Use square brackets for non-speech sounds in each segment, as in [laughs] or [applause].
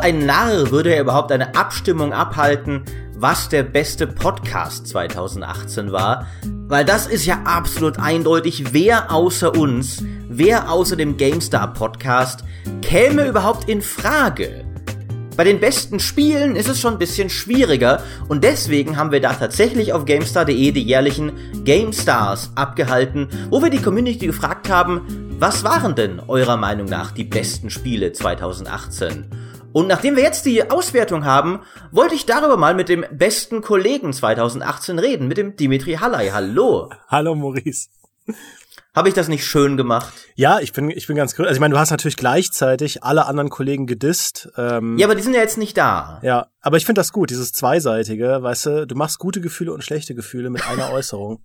Ein Narr würde ja überhaupt eine Abstimmung abhalten, was der beste Podcast 2018 war, weil das ist ja absolut eindeutig, wer außer uns, wer außer dem GameStar Podcast käme überhaupt in Frage. Bei den besten Spielen ist es schon ein bisschen schwieriger und deswegen haben wir da tatsächlich auf GameStar.de die jährlichen GameStars abgehalten, wo wir die Community gefragt haben, was waren denn eurer Meinung nach die besten Spiele 2018? Und nachdem wir jetzt die Auswertung haben, wollte ich darüber mal mit dem besten Kollegen 2018 reden, mit dem Dimitri Halley. Hallo. Hallo Maurice. Habe ich das nicht schön gemacht? Ja, ich bin, ich bin ganz Also ich meine, du hast natürlich gleichzeitig alle anderen Kollegen gedisst. Ähm, ja, aber die sind ja jetzt nicht da. Ja, aber ich finde das gut, dieses Zweiseitige, weißt du, du machst gute Gefühle und schlechte Gefühle mit einer [laughs] Äußerung.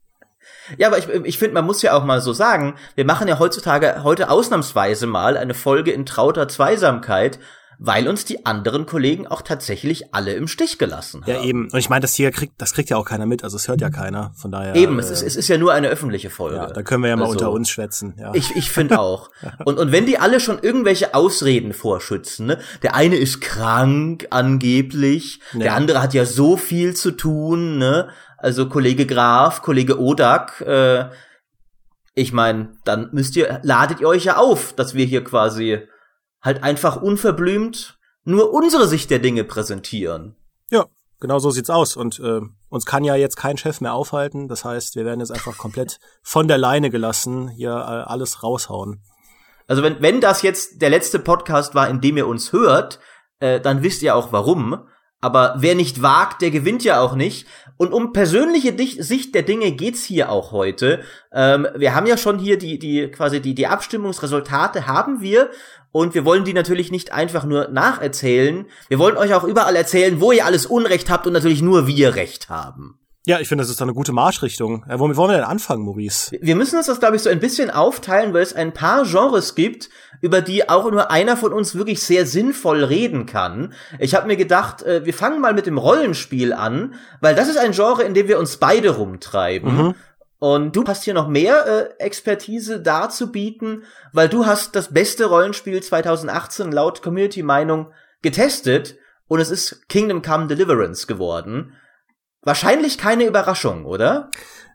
Ja, aber ich, ich finde, man muss ja auch mal so sagen, wir machen ja heutzutage, heute ausnahmsweise mal eine Folge in trauter Zweisamkeit, weil uns die anderen Kollegen auch tatsächlich alle im Stich gelassen haben. Ja, eben. Und ich meine, das hier kriegt, das kriegt ja auch keiner mit, also es hört ja keiner, von daher. Eben, äh, es, ist, es ist ja nur eine öffentliche Folge. Ja, da können wir ja mal also, unter uns schwätzen. Ja. Ich, ich finde [laughs] auch. und, und wenn die alle schon irgendwelche Ausreden vorschützen, ne? Der eine ist krank, angeblich, ja. der andere hat ja so viel zu tun, ne? Also Kollege Graf, Kollege Odak, äh, ich meine, dann müsst ihr, ladet ihr euch ja auf, dass wir hier quasi halt einfach unverblümt nur unsere Sicht der Dinge präsentieren. Ja, genau so sieht's aus. Und äh, uns kann ja jetzt kein Chef mehr aufhalten. Das heißt, wir werden jetzt einfach komplett von der Leine gelassen, hier äh, alles raushauen. Also wenn, wenn das jetzt der letzte Podcast war, in dem ihr uns hört, äh, dann wisst ihr auch warum. Aber wer nicht wagt, der gewinnt ja auch nicht. Und um persönliche Sicht der Dinge geht's hier auch heute. Ähm, wir haben ja schon hier die, die quasi die, die Abstimmungsresultate haben wir. Und wir wollen die natürlich nicht einfach nur nacherzählen. Wir wollen euch auch überall erzählen, wo ihr alles Unrecht habt und natürlich nur wir Recht haben. Ja, ich finde, das ist eine gute Marschrichtung. Äh, womit wollen wir denn anfangen, Maurice? Wir müssen uns das, glaube ich, so ein bisschen aufteilen, weil es ein paar Genres gibt, über die auch nur einer von uns wirklich sehr sinnvoll reden kann. Ich habe mir gedacht, äh, wir fangen mal mit dem Rollenspiel an, weil das ist ein Genre, in dem wir uns beide rumtreiben. Mhm. Und du hast hier noch mehr äh, Expertise darzubieten, weil du hast das beste Rollenspiel 2018 laut Community-Meinung getestet und es ist Kingdom Come Deliverance geworden. Wahrscheinlich keine Überraschung, oder?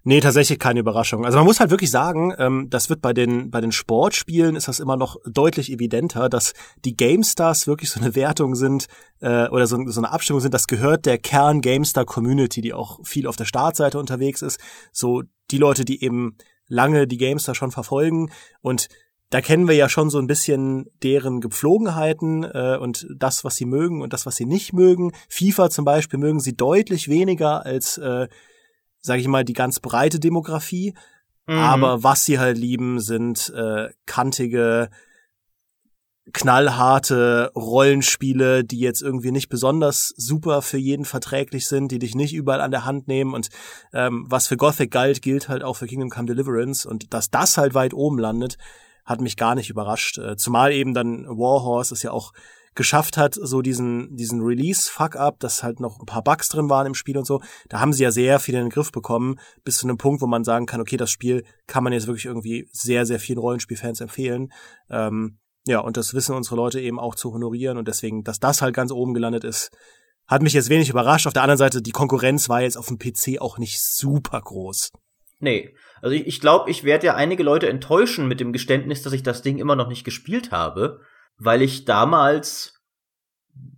Nee, tatsächlich keine Überraschung. Also man muss halt wirklich sagen, ähm, das wird bei den, bei den Sportspielen ist das immer noch deutlich evidenter, dass die GameStars wirklich so eine Wertung sind äh, oder so, so eine Abstimmung sind. Das gehört der Kern GameStar Community, die auch viel auf der Startseite unterwegs ist. So die Leute, die eben lange die GameStar schon verfolgen und da kennen wir ja schon so ein bisschen deren Gepflogenheiten äh, und das, was sie mögen und das, was sie nicht mögen. FIFA zum Beispiel mögen sie deutlich weniger als, äh, sage ich mal, die ganz breite Demografie. Mhm. Aber was sie halt lieben, sind äh, kantige, knallharte Rollenspiele, die jetzt irgendwie nicht besonders super für jeden verträglich sind, die dich nicht überall an der Hand nehmen und ähm, was für Gothic galt, gilt halt auch für Kingdom Come Deliverance und dass das halt weit oben landet, hat mich gar nicht überrascht. Äh, zumal eben dann Warhorse es ja auch geschafft hat, so diesen, diesen Release-Fuck-up, dass halt noch ein paar Bugs drin waren im Spiel und so. Da haben sie ja sehr viel in den Griff bekommen, bis zu einem Punkt, wo man sagen kann, okay, das Spiel kann man jetzt wirklich irgendwie sehr, sehr vielen Rollenspielfans empfehlen. Ähm, ja, und das wissen unsere Leute eben auch zu honorieren und deswegen, dass das halt ganz oben gelandet ist, hat mich jetzt wenig überrascht. Auf der anderen Seite, die Konkurrenz war jetzt auf dem PC auch nicht super groß. Nee. Also ich, ich glaube, ich werde ja einige Leute enttäuschen mit dem Geständnis, dass ich das Ding immer noch nicht gespielt habe, weil ich damals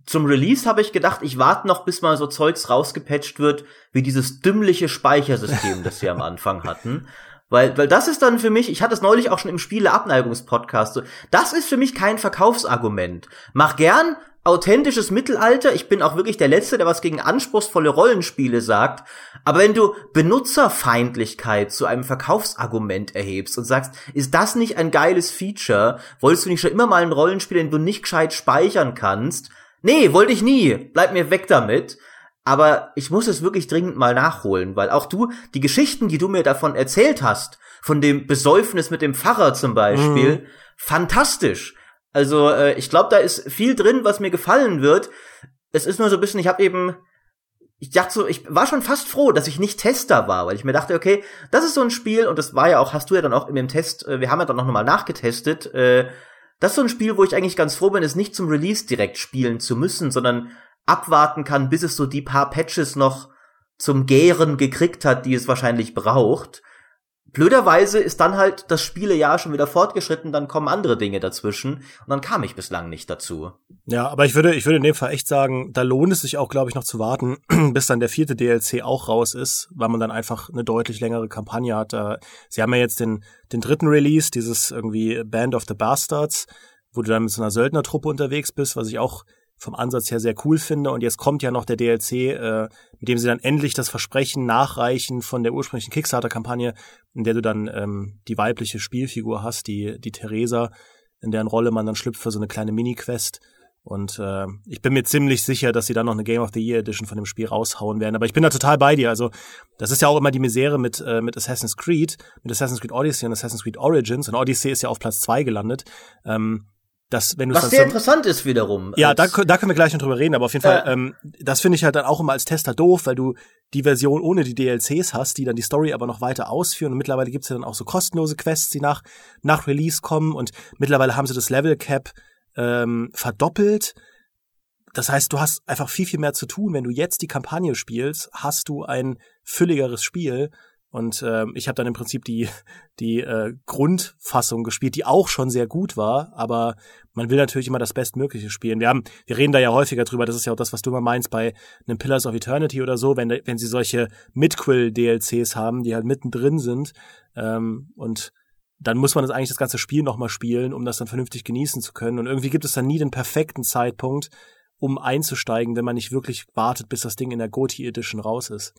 zum Release habe ich gedacht, ich warte noch, bis mal so Zeugs rausgepatcht wird, wie dieses dümmliche Speichersystem, das wir am [laughs] Anfang hatten. Weil, weil das ist dann für mich, ich hatte es neulich auch schon im Spiele-Abneigungspodcast, so, das ist für mich kein Verkaufsargument. Mach gern authentisches Mittelalter. Ich bin auch wirklich der Letzte, der was gegen anspruchsvolle Rollenspiele sagt. Aber wenn du Benutzerfeindlichkeit zu einem Verkaufsargument erhebst und sagst, ist das nicht ein geiles Feature? Wolltest du nicht schon immer mal ein Rollenspiel, den du nicht gescheit speichern kannst? Nee, wollte ich nie. Bleib mir weg damit. Aber ich muss es wirklich dringend mal nachholen, weil auch du, die Geschichten, die du mir davon erzählt hast, von dem Besäufnis mit dem Pfarrer zum Beispiel, mhm. fantastisch. Also äh, ich glaube, da ist viel drin, was mir gefallen wird. Es ist nur so ein bisschen, ich habe eben, ich dachte so, ich war schon fast froh, dass ich nicht Tester war, weil ich mir dachte, okay, das ist so ein Spiel und das war ja auch, hast du ja dann auch in dem Test, äh, wir haben ja dann noch mal nachgetestet, äh, das ist so ein Spiel, wo ich eigentlich ganz froh bin, es nicht zum Release direkt spielen zu müssen, sondern abwarten kann, bis es so die paar Patches noch zum Gären gekriegt hat, die es wahrscheinlich braucht. Blöderweise ist dann halt das Spielejahr schon wieder fortgeschritten, dann kommen andere Dinge dazwischen und dann kam ich bislang nicht dazu. Ja, aber ich würde, ich würde in dem Fall echt sagen, da lohnt es sich auch, glaube ich, noch zu warten, [clears throat] bis dann der vierte DLC auch raus ist, weil man dann einfach eine deutlich längere Kampagne hat. Sie haben ja jetzt den, den dritten Release, dieses irgendwie Band of the Bastards, wo du dann mit so einer Söldnertruppe unterwegs bist, was ich auch vom Ansatz her sehr cool finde. Und jetzt kommt ja noch der DLC, äh, mit dem sie dann endlich das Versprechen nachreichen von der ursprünglichen Kickstarter-Kampagne, in der du dann ähm, die weibliche Spielfigur hast, die, die Theresa, in deren Rolle man dann schlüpft für so eine kleine Mini-Quest. Und äh, ich bin mir ziemlich sicher, dass sie dann noch eine Game of the Year Edition von dem Spiel raushauen werden. Aber ich bin da total bei dir. Also das ist ja auch immer die Misere mit, äh, mit Assassin's Creed, mit Assassin's Creed Odyssey und Assassin's Creed Origins. Und Odyssey ist ja auf Platz zwei gelandet. Ähm, dass wenn du Was sehr interessant ist wiederum. Ja, da, da können wir gleich noch drüber reden, aber auf jeden Fall, äh, ähm, das finde ich halt dann auch immer als Tester doof, weil du die Version ohne die DLCs hast, die dann die Story aber noch weiter ausführen. Und mittlerweile gibt's ja dann auch so kostenlose Quests, die nach, nach Release kommen und mittlerweile haben sie das Level Cap ähm, verdoppelt. Das heißt, du hast einfach viel, viel mehr zu tun. Wenn du jetzt die Kampagne spielst, hast du ein fülligeres Spiel und äh, ich habe dann im Prinzip die, die äh, Grundfassung gespielt, die auch schon sehr gut war, aber man will natürlich immer das Bestmögliche spielen. Wir haben, wir reden da ja häufiger drüber, das ist ja auch das, was du immer meinst bei einem Pillars of Eternity oder so, wenn, wenn sie solche Midquill-DLCs haben, die halt mittendrin sind. Ähm, und dann muss man das eigentlich das ganze Spiel nochmal spielen, um das dann vernünftig genießen zu können. Und irgendwie gibt es dann nie den perfekten Zeitpunkt, um einzusteigen, wenn man nicht wirklich wartet, bis das Ding in der GOTY Edition raus ist.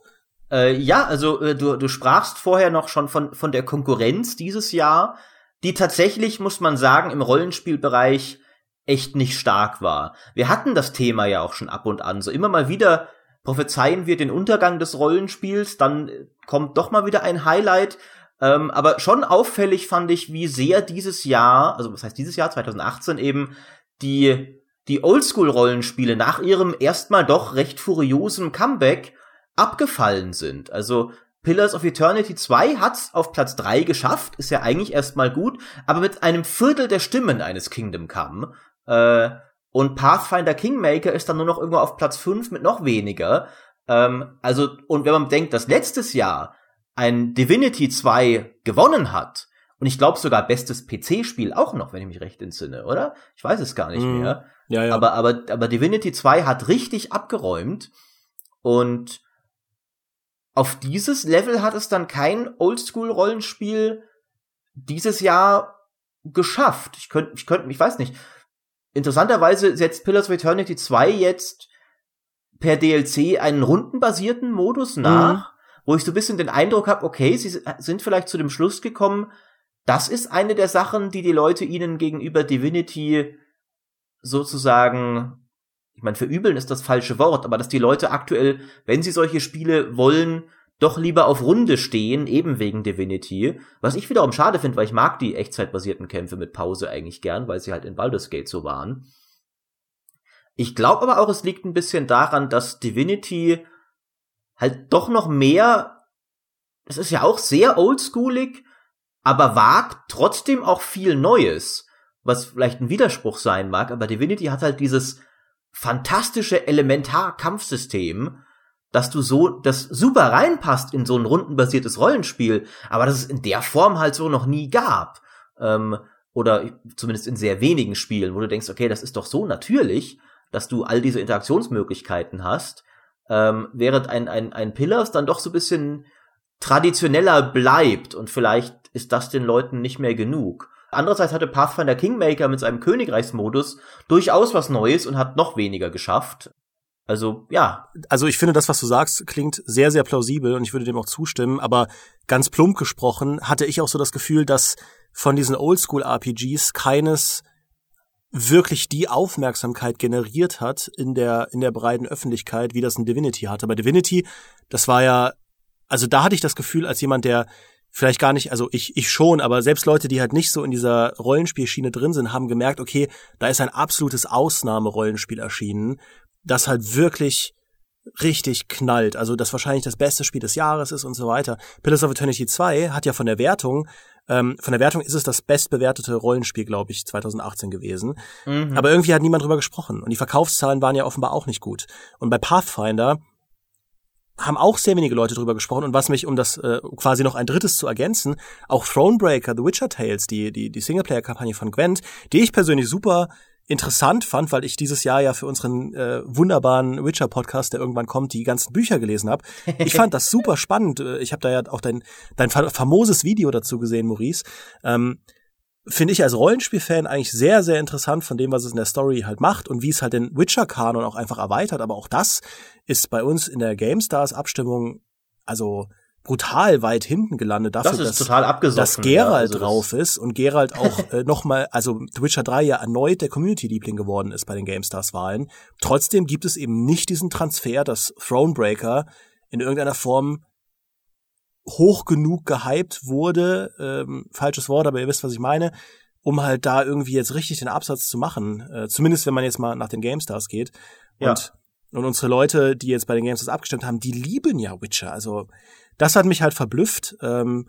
Äh, ja, also äh, du, du sprachst vorher noch schon von, von der Konkurrenz dieses Jahr, die tatsächlich, muss man sagen, im Rollenspielbereich echt nicht stark war. Wir hatten das Thema ja auch schon ab und an. So immer mal wieder prophezeien wir den Untergang des Rollenspiels, dann kommt doch mal wieder ein Highlight. Ähm, aber schon auffällig fand ich, wie sehr dieses Jahr, also was heißt dieses Jahr, 2018 eben, die, die Oldschool-Rollenspiele nach ihrem erstmal doch recht furiosen Comeback abgefallen sind. Also Pillars of Eternity 2 hat's auf Platz 3 geschafft, ist ja eigentlich erstmal gut, aber mit einem Viertel der Stimmen eines Kingdom Come. Äh, und Pathfinder Kingmaker ist dann nur noch irgendwo auf Platz 5 mit noch weniger. Ähm, also, und wenn man denkt, dass letztes Jahr ein Divinity 2 gewonnen hat, und ich glaube sogar bestes PC-Spiel auch noch, wenn ich mich recht entsinne, oder? Ich weiß es gar nicht mm. mehr. Ja, ja. Aber, aber, aber Divinity 2 hat richtig abgeräumt. Und auf dieses Level hat es dann kein Oldschool-Rollenspiel dieses Jahr geschafft. Ich könnte, ich könnte, ich weiß nicht. Interessanterweise setzt Pillars of Eternity 2 jetzt per DLC einen rundenbasierten Modus mhm. nach, mhm. wo ich so ein bisschen den Eindruck habe, okay, sie sind vielleicht zu dem Schluss gekommen, das ist eine der Sachen, die die Leute ihnen gegenüber Divinity sozusagen ich meine, verübeln ist das falsche Wort, aber dass die Leute aktuell, wenn sie solche Spiele wollen, doch lieber auf Runde stehen, eben wegen Divinity. Was ich wiederum schade finde, weil ich mag die echtzeitbasierten Kämpfe mit Pause eigentlich gern, weil sie halt in Baldur's Gate so waren. Ich glaube aber auch, es liegt ein bisschen daran, dass Divinity halt doch noch mehr, es ist ja auch sehr oldschoolig, aber wagt trotzdem auch viel Neues, was vielleicht ein Widerspruch sein mag, aber Divinity hat halt dieses fantastische Elementar-Kampfsystem, dass du so, das super reinpasst in so ein rundenbasiertes Rollenspiel, aber dass es in der Form halt so noch nie gab. Ähm, oder zumindest in sehr wenigen Spielen, wo du denkst, okay, das ist doch so natürlich, dass du all diese Interaktionsmöglichkeiten hast, ähm, während ein, ein, ein Pillars dann doch so ein bisschen traditioneller bleibt und vielleicht ist das den Leuten nicht mehr genug. Andererseits hatte Pathfinder Kingmaker mit seinem Königreichsmodus durchaus was Neues und hat noch weniger geschafft. Also, ja. Also ich finde, das, was du sagst, klingt sehr, sehr plausibel und ich würde dem auch zustimmen, aber ganz plump gesprochen hatte ich auch so das Gefühl, dass von diesen Oldschool-RPGs keines wirklich die Aufmerksamkeit generiert hat in der, in der breiten Öffentlichkeit, wie das ein Divinity hatte. Bei Divinity, das war ja, also da hatte ich das Gefühl, als jemand, der vielleicht gar nicht, also ich, ich schon, aber selbst Leute, die halt nicht so in dieser Rollenspielschiene drin sind, haben gemerkt, okay, da ist ein absolutes Ausnahmerollenspiel erschienen, das halt wirklich richtig knallt, also das wahrscheinlich das beste Spiel des Jahres ist und so weiter. Pillars of Eternity 2 hat ja von der Wertung Ähm, von der Wertung ist es das bestbewertete Rollenspiel, glaube ich, 2018 gewesen. Mhm. Aber irgendwie hat niemand drüber gesprochen. Und die Verkaufszahlen waren ja offenbar auch nicht gut. Und bei Pathfinder haben auch sehr wenige Leute drüber gesprochen und was mich, um das äh, quasi noch ein drittes zu ergänzen, auch Thronebreaker, The Witcher Tales, die, die, die Singleplayer-Kampagne von Gwent, die ich persönlich super interessant fand, weil ich dieses Jahr ja für unseren äh, wunderbaren Witcher-Podcast, der irgendwann kommt, die ganzen Bücher gelesen habe. Ich fand das super spannend. Äh, ich habe da ja auch dein, dein famoses Video dazu gesehen, Maurice. Ähm, finde ich als Rollenspielfan eigentlich sehr, sehr interessant von dem, was es in der Story halt macht und wie es halt den Witcher-Kanon auch einfach erweitert. Aber auch das ist bei uns in der GameStars-Abstimmung, also brutal weit hinten gelandet dafür, das dass, dass Geralt ja, also drauf ist und Geralt auch [laughs] äh, nochmal, also The Witcher 3 ja erneut der Community-Liebling geworden ist bei den GameStars-Wahlen. Trotzdem gibt es eben nicht diesen Transfer, dass Thronebreaker in irgendeiner Form hoch genug gehypt wurde, ähm, falsches Wort, aber ihr wisst, was ich meine, um halt da irgendwie jetzt richtig den Absatz zu machen. Äh, zumindest wenn man jetzt mal nach den GameStars geht. Und, ja. und unsere Leute, die jetzt bei den GameStars abgestimmt haben, die lieben ja Witcher. Also das hat mich halt verblüfft. Ähm,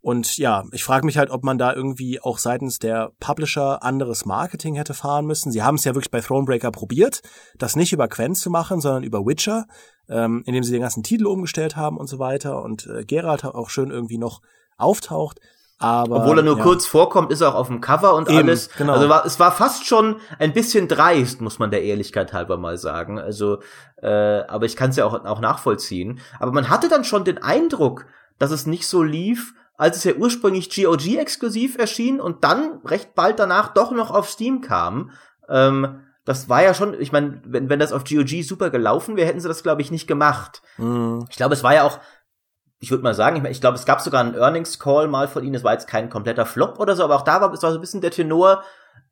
und ja, ich frage mich halt, ob man da irgendwie auch seitens der Publisher anderes Marketing hätte fahren müssen. Sie haben es ja wirklich bei Thronebreaker probiert, das nicht über Quen zu machen, sondern über Witcher, ähm, indem sie den ganzen Titel umgestellt haben und so weiter. Und äh, Geralt auch schön irgendwie noch auftaucht. Aber, Obwohl er nur ja. kurz vorkommt, ist er auch auf dem Cover und Eben, alles. Genau. Also war, es war fast schon ein bisschen dreist, muss man der Ehrlichkeit halber mal sagen. Also, äh, aber ich kann es ja auch, auch nachvollziehen. Aber man hatte dann schon den Eindruck, dass es nicht so lief, als es ja ursprünglich GOG exklusiv erschien und dann recht bald danach doch noch auf Steam kam. Ähm, das war ja schon, ich meine, wenn, wenn das auf GOG super gelaufen wäre, hätten sie das, glaube ich, nicht gemacht. Mhm. Ich glaube, es war ja auch ich würde mal sagen, ich, mein, ich glaube, es gab sogar einen Earnings Call mal von ihnen. Es war jetzt kein kompletter Flop oder so, aber auch da war es war so ein bisschen der Tenor,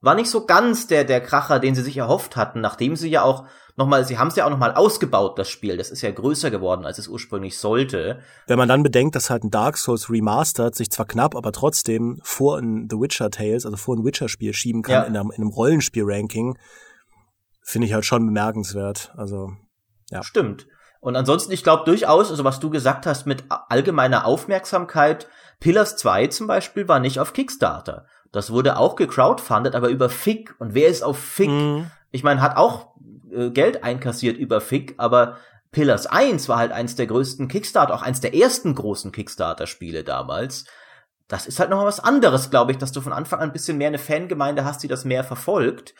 war nicht so ganz der der Kracher, den sie sich erhofft hatten, nachdem sie ja auch nochmal, sie haben es ja auch nochmal ausgebaut, das Spiel. Das ist ja größer geworden, als es ursprünglich sollte. Wenn man dann bedenkt, dass halt ein Dark Souls Remastered sich zwar knapp, aber trotzdem vor ein The Witcher Tales, also vor ein Witcher-Spiel schieben kann ja. in, einem, in einem Rollenspiel-Ranking, finde ich halt schon bemerkenswert. Also, ja. Stimmt. Und ansonsten, ich glaube durchaus, also was du gesagt hast mit allgemeiner Aufmerksamkeit, Pillars 2 zum Beispiel war nicht auf Kickstarter. Das wurde auch gecrowdfundet, aber über FIG. Und wer ist auf FIG? Mhm. Ich meine, hat auch äh, Geld einkassiert über FIG, aber Pillars 1 war halt eins der größten Kickstarter, auch eins der ersten großen Kickstarter-Spiele damals. Das ist halt noch was anderes, glaube ich, dass du von Anfang an ein bisschen mehr eine Fangemeinde hast, die das mehr verfolgt.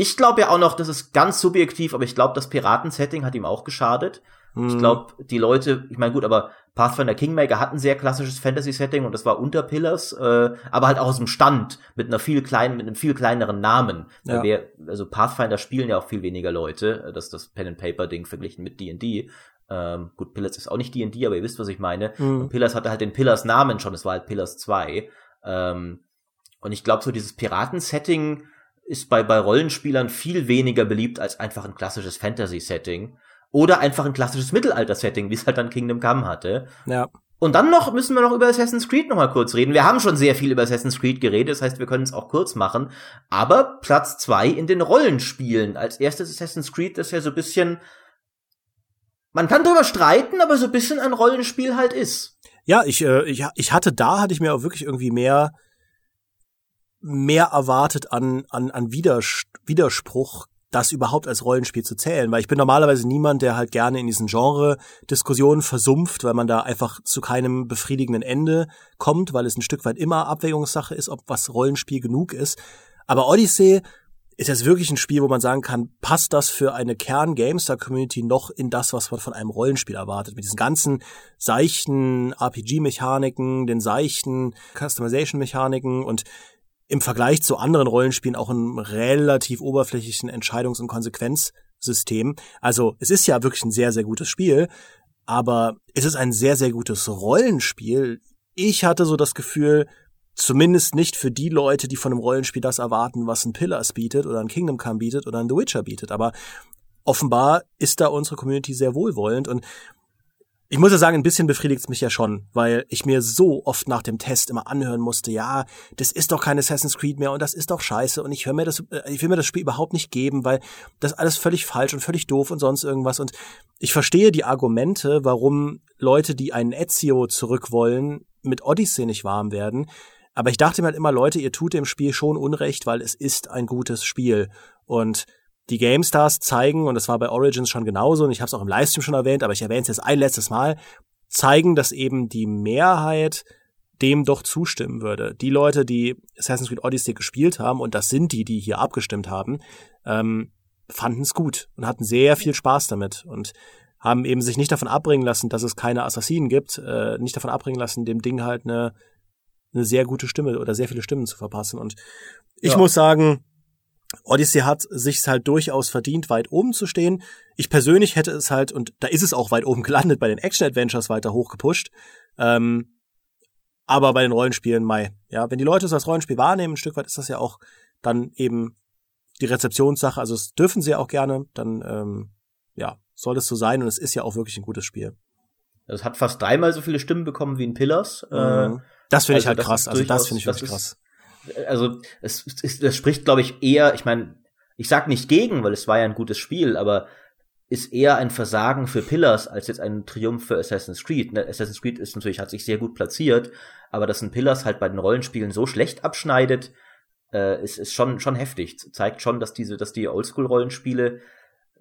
Ich glaube ja auch noch, das ist ganz subjektiv, aber ich glaube, das Piratensetting hat ihm auch geschadet. Hm. Ich glaube, die Leute, ich meine gut, aber Pathfinder Kingmaker hat ein sehr klassisches Fantasy-Setting und das war unter Pillars, äh, aber halt auch aus dem Stand mit einer viel kleinen, mit einem viel kleineren Namen. Ja. Wir, also Pathfinder spielen ja auch viel weniger Leute, äh, das das Pen and Paper Ding verglichen mit D&D. Ähm, gut, Pillars ist auch nicht D&D, aber ihr wisst, was ich meine. Mhm. Pillars hatte halt den Pillars Namen schon, es war halt Pillars 2. Ähm, und ich glaube, so dieses Piraten-Setting ist bei, bei Rollenspielern viel weniger beliebt als einfach ein klassisches Fantasy-Setting. Oder einfach ein klassisches Mittelalter-Setting, wie es halt dann Kingdom Come hatte. Ja. Und dann noch müssen wir noch über Assassin's Creed noch mal kurz reden. Wir haben schon sehr viel über Assassin's Creed geredet, das heißt, wir können es auch kurz machen. Aber Platz zwei in den Rollenspielen. Als erstes Assassin's Creed, das ja so ein bisschen, man kann drüber streiten, aber so ein bisschen ein Rollenspiel halt ist. Ja, ich, äh, ich, ich hatte da, hatte ich mir auch wirklich irgendwie mehr mehr erwartet an, an, an Widers Widerspruch, das überhaupt als Rollenspiel zu zählen, weil ich bin normalerweise niemand, der halt gerne in diesen Genre-Diskussionen versumpft, weil man da einfach zu keinem befriedigenden Ende kommt, weil es ein Stück weit immer Abwägungssache ist, ob was Rollenspiel genug ist. Aber Odyssey ist jetzt wirklich ein Spiel, wo man sagen kann, passt das für eine Kern-GameStar-Community noch in das, was man von einem Rollenspiel erwartet? Mit diesen ganzen seichten RPG-Mechaniken, den seichten Customization-Mechaniken und im Vergleich zu anderen Rollenspielen auch ein relativ oberflächlichen Entscheidungs- und Konsequenzsystem. Also es ist ja wirklich ein sehr, sehr gutes Spiel, aber es ist ein sehr, sehr gutes Rollenspiel. Ich hatte so das Gefühl, zumindest nicht für die Leute, die von einem Rollenspiel das erwarten, was ein Pillars bietet oder ein Kingdom Come bietet oder ein The Witcher bietet. Aber offenbar ist da unsere Community sehr wohlwollend und ich muss ja sagen, ein bisschen befriedigt es mich ja schon, weil ich mir so oft nach dem Test immer anhören musste, ja, das ist doch kein Assassin's Creed mehr und das ist doch scheiße und ich höre mir das, äh, ich will mir das Spiel überhaupt nicht geben, weil das alles völlig falsch und völlig doof und sonst irgendwas und ich verstehe die Argumente, warum Leute, die einen Ezio zurück wollen, mit Odyssey nicht warm werden. Aber ich dachte mir halt immer, Leute, ihr tut dem Spiel schon Unrecht, weil es ist ein gutes Spiel. Und die GameStars zeigen, und das war bei Origins schon genauso, und ich habe es auch im Livestream schon erwähnt, aber ich erwähne es jetzt ein letztes Mal, zeigen, dass eben die Mehrheit dem doch zustimmen würde. Die Leute, die Assassin's Creed Odyssey gespielt haben, und das sind die, die hier abgestimmt haben, ähm, fanden es gut und hatten sehr viel Spaß damit und haben eben sich nicht davon abbringen lassen, dass es keine Assassinen gibt, äh, nicht davon abbringen lassen, dem Ding halt eine, eine sehr gute Stimme oder sehr viele Stimmen zu verpassen. Und ich ja. muss sagen, Odyssey hat sich halt durchaus verdient, weit oben zu stehen. Ich persönlich hätte es halt, und da ist es auch weit oben [laughs] gelandet, bei den Action-Adventures weiter hochgepusht. Ähm, aber bei den Rollenspielen, Mai. Ja, wenn die Leute es als Rollenspiel wahrnehmen, ein Stück weit ist das ja auch dann eben die Rezeptionssache. Also es dürfen sie auch gerne, dann ähm, ja, soll es so sein und es ist ja auch wirklich ein gutes Spiel. Es hat fast dreimal so viele Stimmen bekommen wie in Pillars. Mhm. Äh, das finde also ich halt krass. Also das finde ich wirklich krass. Also es, es, das spricht, glaube ich, eher, ich meine, ich sag nicht gegen, weil es war ja ein gutes Spiel, aber ist eher ein Versagen für Pillars als jetzt ein Triumph für Assassin's Creed. Ne, Assassin's Creed ist natürlich, hat sich sehr gut platziert, aber dass ein Pillars halt bei den Rollenspielen so schlecht abschneidet, äh, ist, ist schon, schon heftig. Zeigt schon, dass diese, dass die Oldschool-Rollenspiele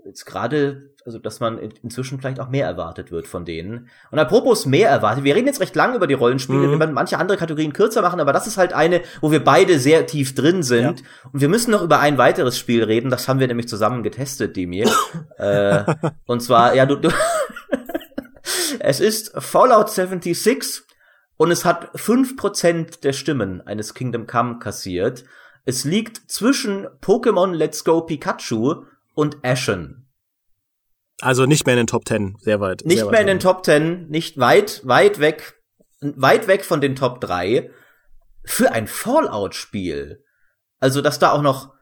jetzt gerade, also dass man inzwischen vielleicht auch mehr erwartet wird von denen. Und apropos mehr erwartet, wir reden jetzt recht lang über die Rollenspiele, mhm. wir werden manche andere Kategorien kürzer machen, aber das ist halt eine, wo wir beide sehr tief drin sind. Ja. Und wir müssen noch über ein weiteres Spiel reden, das haben wir nämlich zusammen getestet, Demir. [laughs] äh, und zwar, ja, du, du [laughs] es ist Fallout 76 und es hat fünf Prozent der Stimmen eines Kingdom Come kassiert. Es liegt zwischen Pokémon Let's Go Pikachu und Ashen. Also nicht mehr in den Top Ten, sehr weit. Nicht sehr mehr weit in den Top Ten, nicht weit, weit weg, weit weg von den Top 3 für ein Fallout-Spiel. Also, dass da auch noch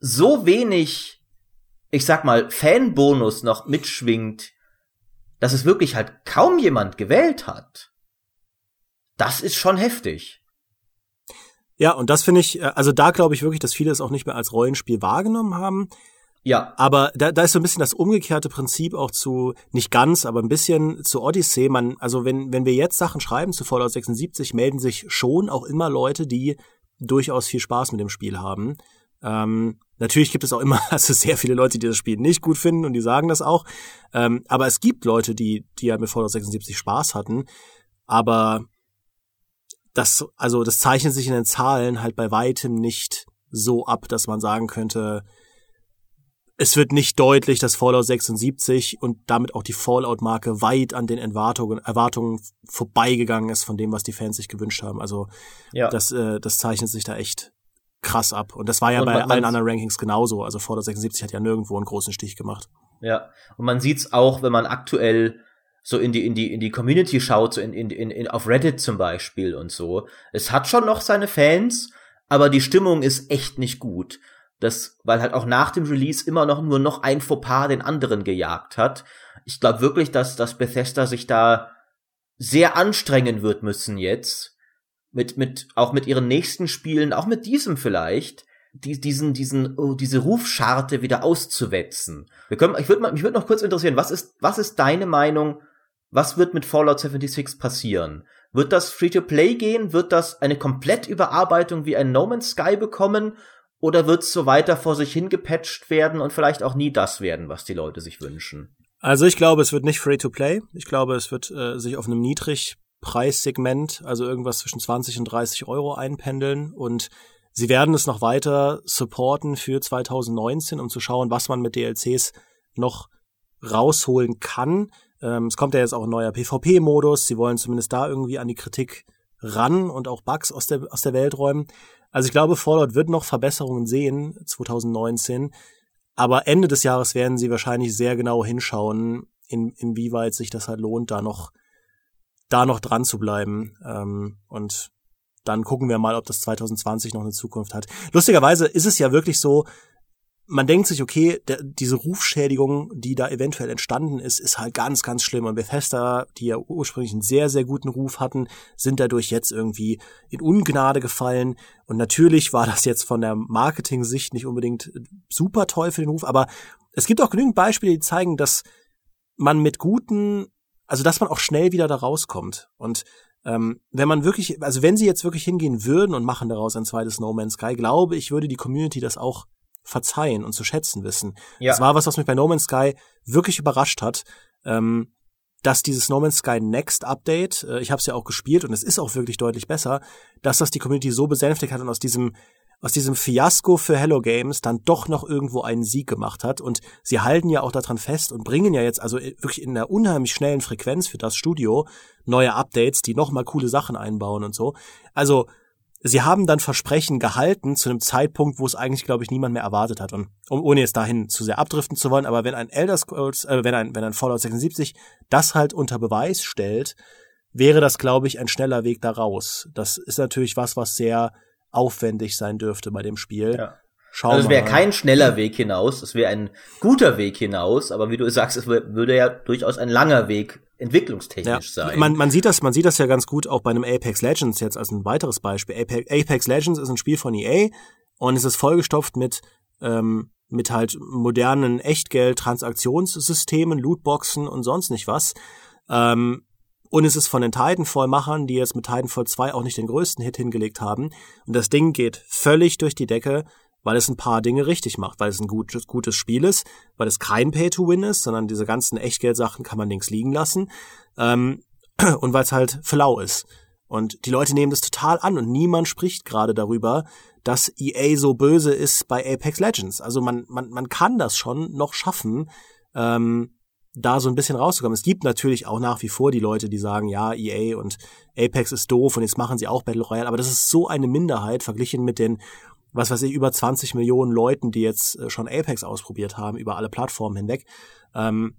so wenig, ich sag mal, Fanbonus noch mitschwingt, dass es wirklich halt kaum jemand gewählt hat. Das ist schon heftig. Ja, und das finde ich, äh, also da glaube ich wirklich, dass viele es auch nicht mehr als Rollenspiel wahrgenommen haben. Ja. Aber da, da ist so ein bisschen das umgekehrte Prinzip auch zu, nicht ganz, aber ein bisschen zu Odyssey. Man, also wenn, wenn wir jetzt Sachen schreiben zu Fallout 76, melden sich schon auch immer Leute, die durchaus viel Spaß mit dem Spiel haben. Ähm, natürlich gibt es auch immer [laughs] also sehr viele Leute, die das Spiel nicht gut finden und die sagen das auch. Ähm, aber es gibt Leute, die, die ja mit Fallout 76 Spaß hatten. Aber das, also das zeichnet sich in den Zahlen halt bei weitem nicht so ab, dass man sagen könnte, es wird nicht deutlich, dass Fallout 76 und damit auch die Fallout-Marke weit an den Erwartungen, Erwartungen vorbeigegangen ist von dem, was die Fans sich gewünscht haben. Also ja. das, äh, das zeichnet sich da echt krass ab. Und das war ja und bei allen anderen Rankings genauso. Also Fallout 76 hat ja nirgendwo einen großen Stich gemacht. Ja, und man sieht's auch, wenn man aktuell so in die in die in die Community schaut, so in, in, in, in auf Reddit zum Beispiel und so. Es hat schon noch seine Fans, aber die Stimmung ist echt nicht gut das, weil halt auch nach dem Release immer noch nur noch ein Fauxpas den anderen gejagt hat. Ich glaube wirklich, dass, dass Bethesda sich da sehr anstrengen wird müssen jetzt. Mit, mit, auch mit ihren nächsten Spielen, auch mit diesem vielleicht, die, diesen, diesen, oh, diese Rufscharte wieder auszuwetzen. Wir können, ich würde mich würde noch kurz interessieren, was ist, was ist deine Meinung? Was wird mit Fallout 76 passieren? Wird das Free-to-Play gehen? Wird das eine komplett Überarbeitung wie ein No Man's Sky bekommen? Oder wird es so weiter vor sich hingepatcht werden und vielleicht auch nie das werden, was die Leute sich wünschen? Also ich glaube, es wird nicht Free-to-Play. Ich glaube, es wird äh, sich auf einem Niedrigpreissegment, also irgendwas zwischen 20 und 30 Euro einpendeln und sie werden es noch weiter supporten für 2019, um zu schauen, was man mit DLCs noch rausholen kann. Ähm, es kommt ja jetzt auch ein neuer PvP-Modus. Sie wollen zumindest da irgendwie an die Kritik ran und auch Bugs aus der, aus der Welt räumen. Also ich glaube, Fallout wird noch Verbesserungen sehen 2019, aber Ende des Jahres werden sie wahrscheinlich sehr genau hinschauen, in, inwieweit sich das halt lohnt, da noch da noch dran zu bleiben. Ähm, und dann gucken wir mal, ob das 2020 noch eine Zukunft hat. Lustigerweise ist es ja wirklich so, man denkt sich, okay, der, diese Rufschädigung, die da eventuell entstanden ist, ist halt ganz, ganz schlimm. Und Bethesda, die ja ursprünglich einen sehr, sehr guten Ruf hatten, sind dadurch jetzt irgendwie in Ungnade gefallen. Und natürlich war das jetzt von der Marketing-Sicht nicht unbedingt super toll für den Ruf, aber es gibt auch genügend Beispiele, die zeigen, dass man mit guten, also dass man auch schnell wieder da rauskommt. Und ähm, wenn man wirklich, also wenn sie jetzt wirklich hingehen würden und machen daraus ein zweites No Man's Sky, glaube ich, würde die Community das auch verzeihen und zu schätzen wissen. Ja. Das war was, was mich bei No Man's Sky wirklich überrascht hat. Ähm, dass dieses No Man's Sky Next Update, äh, ich habe es ja auch gespielt und es ist auch wirklich deutlich besser, dass das die Community so besänftigt hat und aus diesem aus diesem Fiasko für Hello Games dann doch noch irgendwo einen Sieg gemacht hat. Und sie halten ja auch daran fest und bringen ja jetzt also wirklich in einer unheimlich schnellen Frequenz für das Studio neue Updates, die nochmal coole Sachen einbauen und so. Also sie haben dann Versprechen gehalten zu einem Zeitpunkt, wo es eigentlich, glaube ich, niemand mehr erwartet hat. Und um, ohne jetzt dahin zu sehr abdriften zu wollen, aber wenn ein Elder Scrolls, äh, wenn ein, wenn ein Fallout 76 das halt unter Beweis stellt, wäre das, glaube ich, ein schneller Weg da raus. Das ist natürlich was, was sehr aufwendig sein dürfte bei dem Spiel. Ja. Schauen also es wäre kein schneller Weg hinaus, es wäre ein guter Weg hinaus, aber wie du sagst, es würde ja durchaus ein langer Weg entwicklungstechnisch ja. sein. Man, man sieht das, man sieht das ja ganz gut auch bei einem Apex Legends jetzt als ein weiteres Beispiel. Apex, Apex Legends ist ein Spiel von EA und es ist vollgestopft mit ähm, mit halt modernen Echtgeld-Transaktionssystemen, Lootboxen und sonst nicht was. Ähm, und es ist von den Titanfall-Machern, die jetzt mit Titanfall 2 auch nicht den größten Hit hingelegt haben. Und das Ding geht völlig durch die Decke, weil es ein paar Dinge richtig macht, weil es ein gutes, gutes Spiel ist, weil es kein Pay-to-Win ist, sondern diese ganzen Echtgeldsachen kann man links liegen lassen. Ähm, [clears throat] und weil es halt flau ist. Und die Leute nehmen das total an und niemand spricht gerade darüber, dass EA so böse ist bei Apex Legends. Also man, man, man kann das schon noch schaffen, ähm, da so ein bisschen rauszukommen. Es gibt natürlich auch nach wie vor die Leute, die sagen, ja, EA und Apex ist doof und jetzt machen sie auch Battle Royale, aber das ist so eine Minderheit verglichen mit den, was weiß ich, über 20 Millionen Leuten, die jetzt äh, schon Apex ausprobiert haben, über alle Plattformen hinweg. Ähm,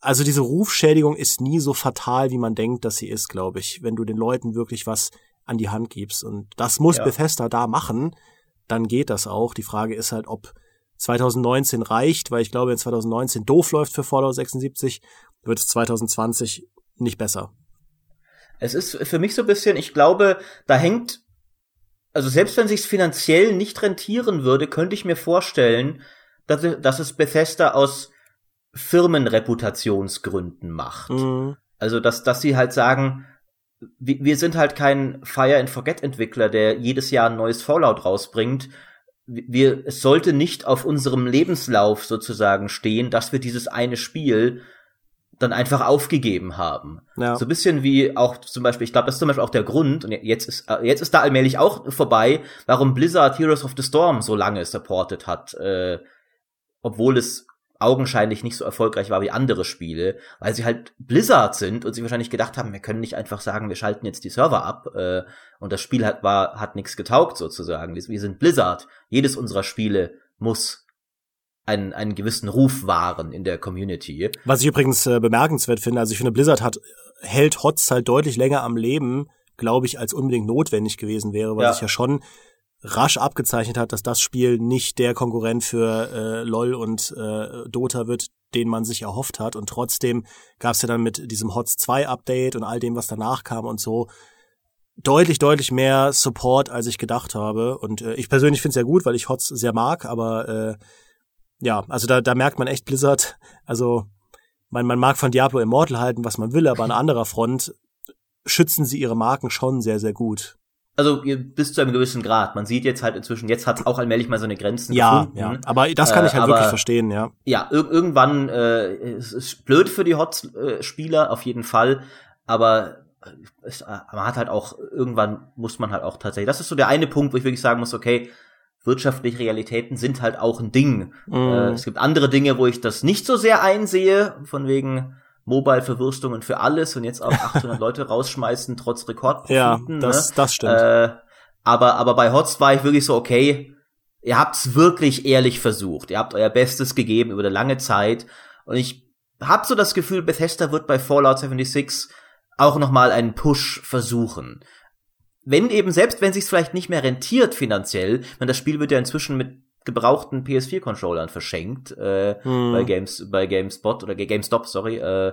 also diese Rufschädigung ist nie so fatal, wie man denkt, dass sie ist, glaube ich, wenn du den Leuten wirklich was an die Hand gibst. Und das muss ja. Bethesda da machen, dann geht das auch. Die Frage ist halt, ob 2019 reicht, weil ich glaube, wenn 2019 doof läuft für Fallout 76, wird es 2020 nicht besser. Es ist für mich so ein bisschen, ich glaube, da hängt, also selbst wenn sich's finanziell nicht rentieren würde, könnte ich mir vorstellen, dass, dass es Bethesda aus Firmenreputationsgründen macht. Mhm. Also, dass, dass sie halt sagen, wir sind halt kein Fire and Forget Entwickler, der jedes Jahr ein neues Fallout rausbringt wir, es sollte nicht auf unserem Lebenslauf sozusagen stehen, dass wir dieses eine Spiel dann einfach aufgegeben haben. Ja. So ein bisschen wie auch zum Beispiel, ich glaube, das ist zum Beispiel auch der Grund, und jetzt ist, äh, jetzt ist da allmählich auch vorbei, warum Blizzard Heroes of the Storm so lange supported hat, äh, obwohl es augenscheinlich nicht so erfolgreich war wie andere Spiele, weil sie halt Blizzard sind und sie wahrscheinlich gedacht haben, wir können nicht einfach sagen, wir schalten jetzt die Server ab äh, und das Spiel hat war hat nichts getaugt sozusagen. Wir sind Blizzard. Jedes unserer Spiele muss einen, einen gewissen Ruf wahren in der Community. Was ich übrigens äh, bemerkenswert finde, also ich finde, Blizzard hat hält HOTS halt deutlich länger am Leben, glaube ich, als unbedingt notwendig gewesen wäre, weil ja. sich ja schon rasch abgezeichnet hat, dass das Spiel nicht der Konkurrent für äh, LOL und äh, Dota wird, den man sich erhofft hat. Und trotzdem gab es ja dann mit diesem HOTS 2 Update und all dem, was danach kam und so, deutlich, deutlich mehr Support, als ich gedacht habe. Und äh, ich persönlich finde es ja gut, weil ich HOTS sehr mag, aber äh, ja, also da, da merkt man echt Blizzard, also man, man mag von Diablo Immortal halten, was man will, aber an [laughs] anderer Front schützen sie ihre Marken schon sehr, sehr gut also bis zu einem gewissen Grad. Man sieht jetzt halt inzwischen, jetzt hat es auch allmählich mal so eine Grenzen ja, gefunden. Ja, aber das kann ich halt äh, aber, wirklich verstehen, ja. Ja, ir irgendwann äh, es ist blöd für die Hot-Spieler auf jeden Fall, aber es, man hat halt auch irgendwann muss man halt auch tatsächlich. Das ist so der eine Punkt, wo ich wirklich sagen muss, okay, wirtschaftliche Realitäten sind halt auch ein Ding. Mm. Äh, es gibt andere Dinge, wo ich das nicht so sehr einsehe, von wegen Mobile-Verwürstungen für alles und jetzt auch [laughs] 800 Leute rausschmeißen, trotz Rekordprofiten. Ja, das, ne? das stimmt. Äh, aber, aber bei HOTS war ich wirklich so, okay, ihr habt's wirklich ehrlich versucht. Ihr habt euer Bestes gegeben über eine lange Zeit. Und ich hab so das Gefühl, Bethesda wird bei Fallout 76 auch noch mal einen Push versuchen. Wenn eben, selbst wenn sich's vielleicht nicht mehr rentiert finanziell, wenn das Spiel wird ja inzwischen mit gebrauchten PS4-Controllern verschenkt äh, hm. bei Games bei GameSpot oder GameStop, sorry, äh,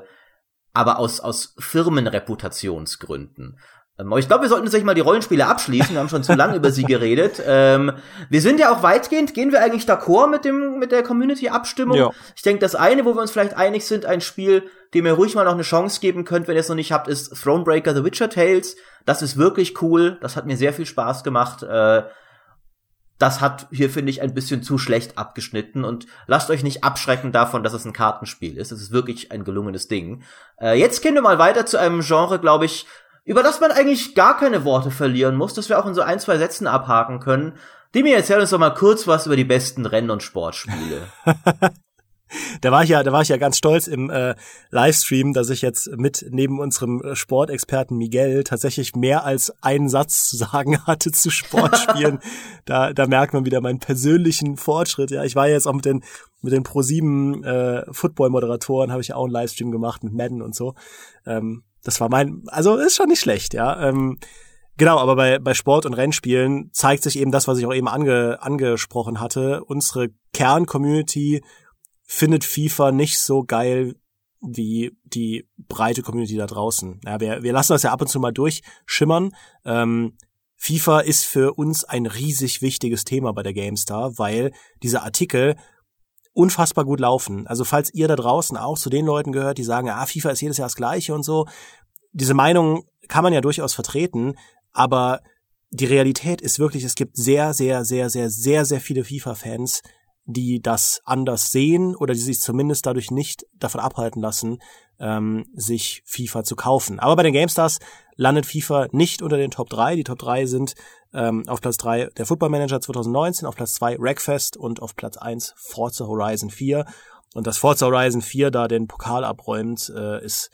aber aus aus Firmenreputationsgründen. Ähm, aber ich glaube, wir sollten tatsächlich mal die Rollenspiele abschließen. Wir haben schon zu lange über sie geredet. Ähm, wir sind ja auch weitgehend, gehen wir eigentlich d'accord mit dem mit der Community-Abstimmung. Ja. Ich denke, das eine, wo wir uns vielleicht einig sind, ein Spiel, dem ihr ruhig mal noch eine Chance geben könnt, wenn ihr es noch nicht habt, ist Thronebreaker The Witcher Tales. Das ist wirklich cool. Das hat mir sehr viel Spaß gemacht. Äh, das hat hier, finde ich, ein bisschen zu schlecht abgeschnitten und lasst euch nicht abschrecken davon, dass es ein Kartenspiel ist. Es ist wirklich ein gelungenes Ding. Äh, jetzt gehen wir mal weiter zu einem Genre, glaube ich, über das man eigentlich gar keine Worte verlieren muss, dass wir auch in so ein, zwei Sätzen abhaken können. Demi, erzähl uns doch mal kurz was über die besten Rennen- und Sportspiele. [laughs] da war ich ja, da war ich ja ganz stolz im äh, Livestream, dass ich jetzt mit neben unserem Sportexperten Miguel tatsächlich mehr als einen Satz zu sagen [laughs] hatte zu Sportspielen. [laughs] da, da merkt man wieder meinen persönlichen Fortschritt. Ja, ich war jetzt auch mit den mit den Pro 7 äh, Football Moderatoren habe ich ja auch einen Livestream gemacht mit Madden und so. Ähm, das war mein, also ist schon nicht schlecht, ja. Ähm, Genau, aber bei, bei Sport- und Rennspielen zeigt sich eben das, was ich auch eben ange, angesprochen hatte. Unsere Kern-Community findet FIFA nicht so geil wie die breite Community da draußen. Ja, wir, wir lassen das ja ab und zu mal durchschimmern. Ähm, FIFA ist für uns ein riesig wichtiges Thema bei der GameStar, weil diese Artikel unfassbar gut laufen. Also falls ihr da draußen auch zu den Leuten gehört, die sagen, ah, FIFA ist jedes Jahr das gleiche und so, diese Meinung kann man ja durchaus vertreten, aber die Realität ist wirklich, es gibt sehr, sehr, sehr, sehr, sehr, sehr viele FIFA-Fans, die das anders sehen oder die sich zumindest dadurch nicht davon abhalten lassen, ähm, sich FIFA zu kaufen. Aber bei den GameStars landet FIFA nicht unter den Top 3. Die Top 3 sind ähm, auf Platz 3 der Football Manager 2019, auf Platz 2 Wreckfest und auf Platz 1 Forza Horizon 4. Und dass Forza Horizon 4 da den Pokal abräumt, äh, ist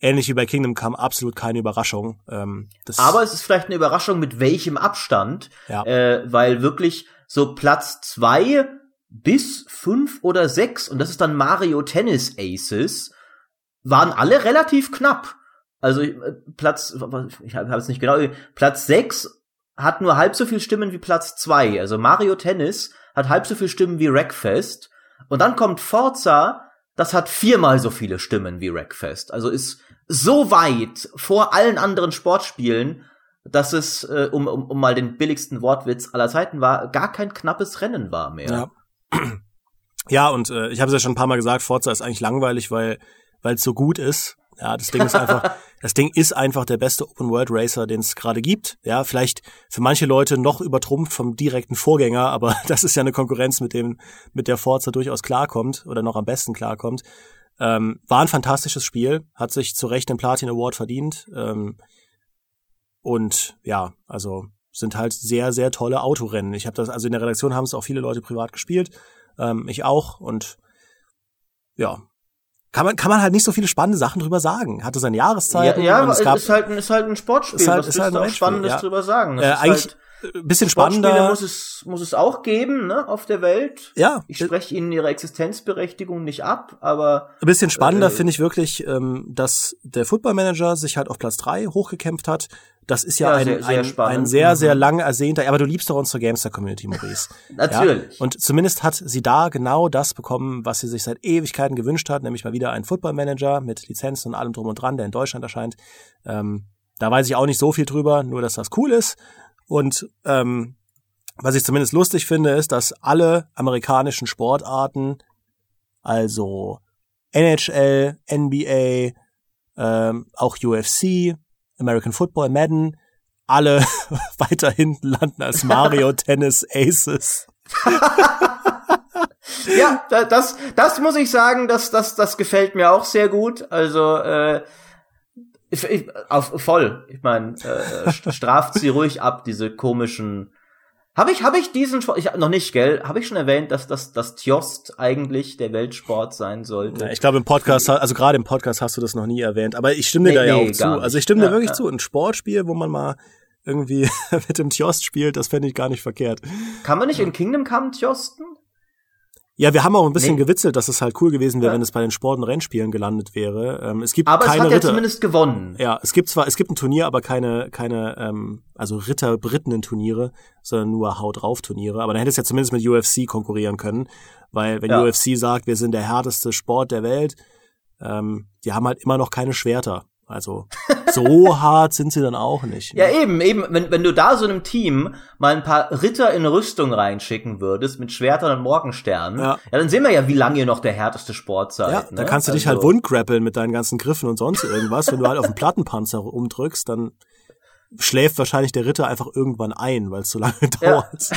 ähnlich wie bei Kingdom Come absolut keine Überraschung. Ähm, Aber es ist vielleicht eine Überraschung, mit welchem Abstand. Ja. Äh, weil wirklich so Platz 2 bis fünf oder sechs, und das ist dann Mario Tennis Aces, waren alle relativ knapp. Also äh, Platz, ich habe es nicht genau, Platz sechs hat nur halb so viel Stimmen wie Platz zwei. Also Mario Tennis hat halb so viel Stimmen wie Wreckfest. Und dann kommt Forza, das hat viermal so viele Stimmen wie Wreckfest. Also ist so weit vor allen anderen Sportspielen, dass es, äh, um, um, um mal den billigsten Wortwitz aller Zeiten war, gar kein knappes Rennen war mehr. Ja. Ja, und äh, ich habe es ja schon ein paar Mal gesagt, Forza ist eigentlich langweilig, weil weil es so gut ist. Ja, das Ding ist einfach, [laughs] das Ding ist einfach der beste Open World Racer, den es gerade gibt. Ja, vielleicht für manche Leute noch übertrumpft vom direkten Vorgänger, aber [laughs] das ist ja eine Konkurrenz, mit dem mit der Forza durchaus klarkommt oder noch am besten klarkommt. Ähm, war ein fantastisches Spiel, hat sich zu Recht den Platin Award verdient. Ähm, und ja, also sind halt sehr, sehr tolle Autorennen. Ich habe das, also in der Redaktion haben es auch viele Leute privat gespielt, ähm, ich auch und ja, kann man, kann man halt nicht so viele spannende Sachen drüber sagen. Hatte seine Jahreszeiten. Ja, ja es gab, ist halt, ist halt ein Sportspiel. Ist halt, Was ist halt ein Spannendes ja. drüber sagen? äh, eigentlich, halt, bisschen spannender. muss es, muss es auch geben, ne, auf der Welt. Ja. Ich spreche ihnen ihre Existenzberechtigung nicht ab, aber. Ein bisschen spannender äh, finde ich wirklich, ähm, dass der Football Manager sich halt auf Platz drei hochgekämpft hat. Das ist ja, ja ein, sehr, sehr ein, ein, sehr, sehr mhm. lang ersehnter, aber du liebst doch unsere Gamester-Community, Maurice. [laughs] Natürlich. Ja? Und zumindest hat sie da genau das bekommen, was sie sich seit Ewigkeiten gewünscht hat, nämlich mal wieder einen Football Manager mit Lizenzen und allem drum und dran, der in Deutschland erscheint. Ähm, da weiß ich auch nicht so viel drüber, nur dass das cool ist. Und ähm, was ich zumindest lustig finde, ist, dass alle amerikanischen Sportarten, also NHL, NBA, ähm, auch UFC, American Football, Madden, alle [laughs] weiter hinten landen als Mario [laughs] Tennis Aces. ja, das, das muss ich sagen, das, das, das gefällt mir auch sehr gut. Also äh, ich, ich, auf, voll. Ich meine, äh, straft sie ruhig ab, diese komischen. Habe ich, habe ich diesen Sport, ich noch nicht, gell? Habe ich schon erwähnt, dass das, das Tjost eigentlich der Weltsport sein sollte? Ja, ich glaube im Podcast, also gerade im Podcast hast du das noch nie erwähnt, aber ich stimme dir nee, da ja nee, auch zu. Also ich stimme ja, dir wirklich ja. zu. Ein Sportspiel, wo man mal irgendwie [laughs] mit dem Tjost spielt, das fände ich gar nicht verkehrt. Kann man nicht in Kingdom Come Tjosten? Ja, wir haben auch ein bisschen nee. gewitzelt, dass es halt cool gewesen wäre, ja. wenn es bei den Sport- und Rennspielen gelandet wäre. Ähm, es gibt aber keine es hat Ritter. ja zumindest gewonnen. Ja, es gibt zwar, es gibt ein Turnier, aber keine, keine, ähm, also Ritter-Brittenen-Turniere, sondern nur Haut-drauf-Turniere. Aber dann hätte es ja zumindest mit UFC konkurrieren können, weil wenn ja. UFC sagt, wir sind der härteste Sport der Welt, ähm, die haben halt immer noch keine Schwerter. Also so [laughs] hart sind sie dann auch nicht. Ja, eben, eben, wenn, wenn du da so einem Team mal ein paar Ritter in Rüstung reinschicken würdest, mit Schwertern und Morgensternen, ja. ja dann sehen wir ja, wie lange ihr noch der härteste Sport seid. Ja, ne? da kannst du also, dich halt also wundgrappeln mit deinen ganzen Griffen und sonst irgendwas. wenn du halt auf den Plattenpanzer umdrückst, dann schläft wahrscheinlich der Ritter einfach irgendwann ein, weil es so lange dauert.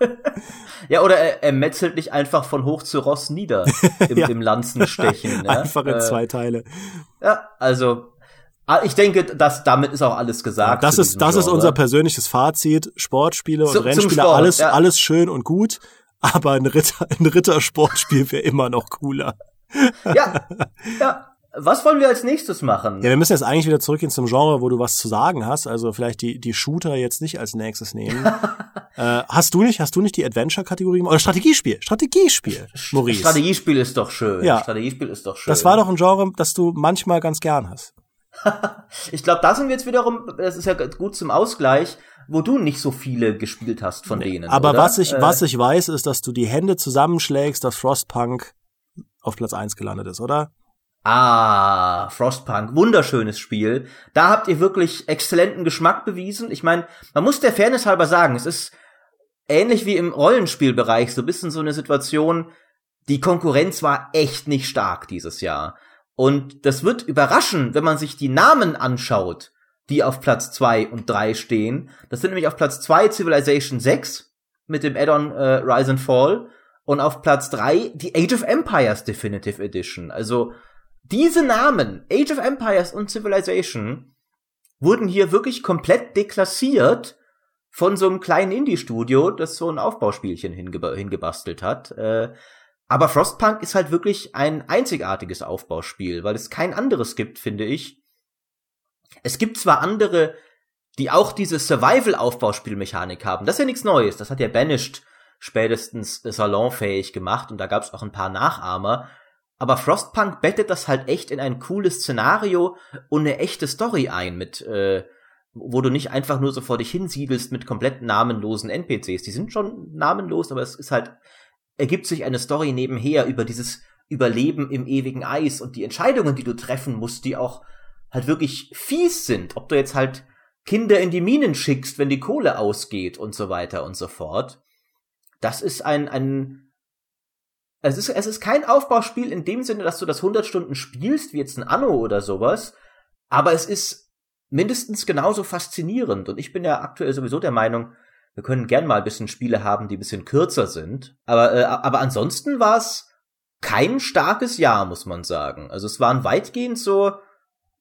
Ja, [laughs] ja oder er, er metzelt dich einfach von hoch zu Ross nieder im, [laughs] ja. im Lanzenstechen. Ne? Einfach in äh, zwei Teile. Ja, also ich denke, dass damit ist auch alles gesagt. Ja, das ist das Genre. ist unser persönliches Fazit. Sportspiele und Rennspiele, Sport, alles ja. alles schön und gut, aber ein Ritter ein Rittersportspiel wäre immer noch cooler. Ja, ja. Was wollen wir als nächstes machen? Ja, wir müssen jetzt eigentlich wieder zurückgehen zum Genre, wo du was zu sagen hast. Also vielleicht die, die Shooter jetzt nicht als nächstes nehmen. [laughs] äh, hast du nicht, hast du nicht die Adventure-Kategorie? Oder Strategiespiel? Strategiespiel, Maurice. Strategiespiel ist doch schön. Ja. Strategiespiel ist doch schön. Das war doch ein Genre, das du manchmal ganz gern hast. [laughs] ich glaube, da sind wir jetzt wiederum, das ist ja gut zum Ausgleich, wo du nicht so viele gespielt hast von nee. denen. Aber oder? was ich, äh, was ich weiß, ist, dass du die Hände zusammenschlägst, dass Frostpunk auf Platz eins gelandet ist, oder? Ah, Frostpunk, wunderschönes Spiel. Da habt ihr wirklich exzellenten Geschmack bewiesen. Ich meine, man muss der Fairness halber sagen, es ist ähnlich wie im Rollenspielbereich so ein bisschen so eine Situation, die Konkurrenz war echt nicht stark dieses Jahr. Und das wird überraschen, wenn man sich die Namen anschaut, die auf Platz zwei und drei stehen. Das sind nämlich auf Platz zwei Civilization 6 mit dem Add-on äh, Rise and Fall und auf Platz drei die Age of Empires Definitive Edition. Also diese Namen, Age of Empires und Civilization, wurden hier wirklich komplett deklassiert von so einem kleinen Indie-Studio, das so ein Aufbauspielchen hingeba hingebastelt hat. Äh, aber Frostpunk ist halt wirklich ein einzigartiges Aufbauspiel, weil es kein anderes gibt, finde ich. Es gibt zwar andere, die auch diese Survival-Aufbauspielmechanik haben. Das ist ja nichts Neues. Das hat ja Banished spätestens salonfähig gemacht und da gab es auch ein paar Nachahmer. Aber Frostpunk bettet das halt echt in ein cooles Szenario und eine echte Story ein, mit, äh, wo du nicht einfach nur so vor dich hinsiedelst mit komplett namenlosen NPCs. Die sind schon namenlos, aber es ist halt, ergibt sich eine Story nebenher über dieses Überleben im ewigen Eis und die Entscheidungen, die du treffen musst, die auch halt wirklich fies sind. Ob du jetzt halt Kinder in die Minen schickst, wenn die Kohle ausgeht und so weiter und so fort. Das ist ein, ein es ist, es ist kein Aufbauspiel in dem Sinne, dass du das 100 Stunden spielst, wie jetzt ein Anno oder sowas, aber es ist mindestens genauso faszinierend. Und ich bin ja aktuell sowieso der Meinung, wir können gern mal ein bisschen Spiele haben, die ein bisschen kürzer sind. Aber, äh, aber ansonsten war es kein starkes Jahr, muss man sagen. Also es waren weitgehend so,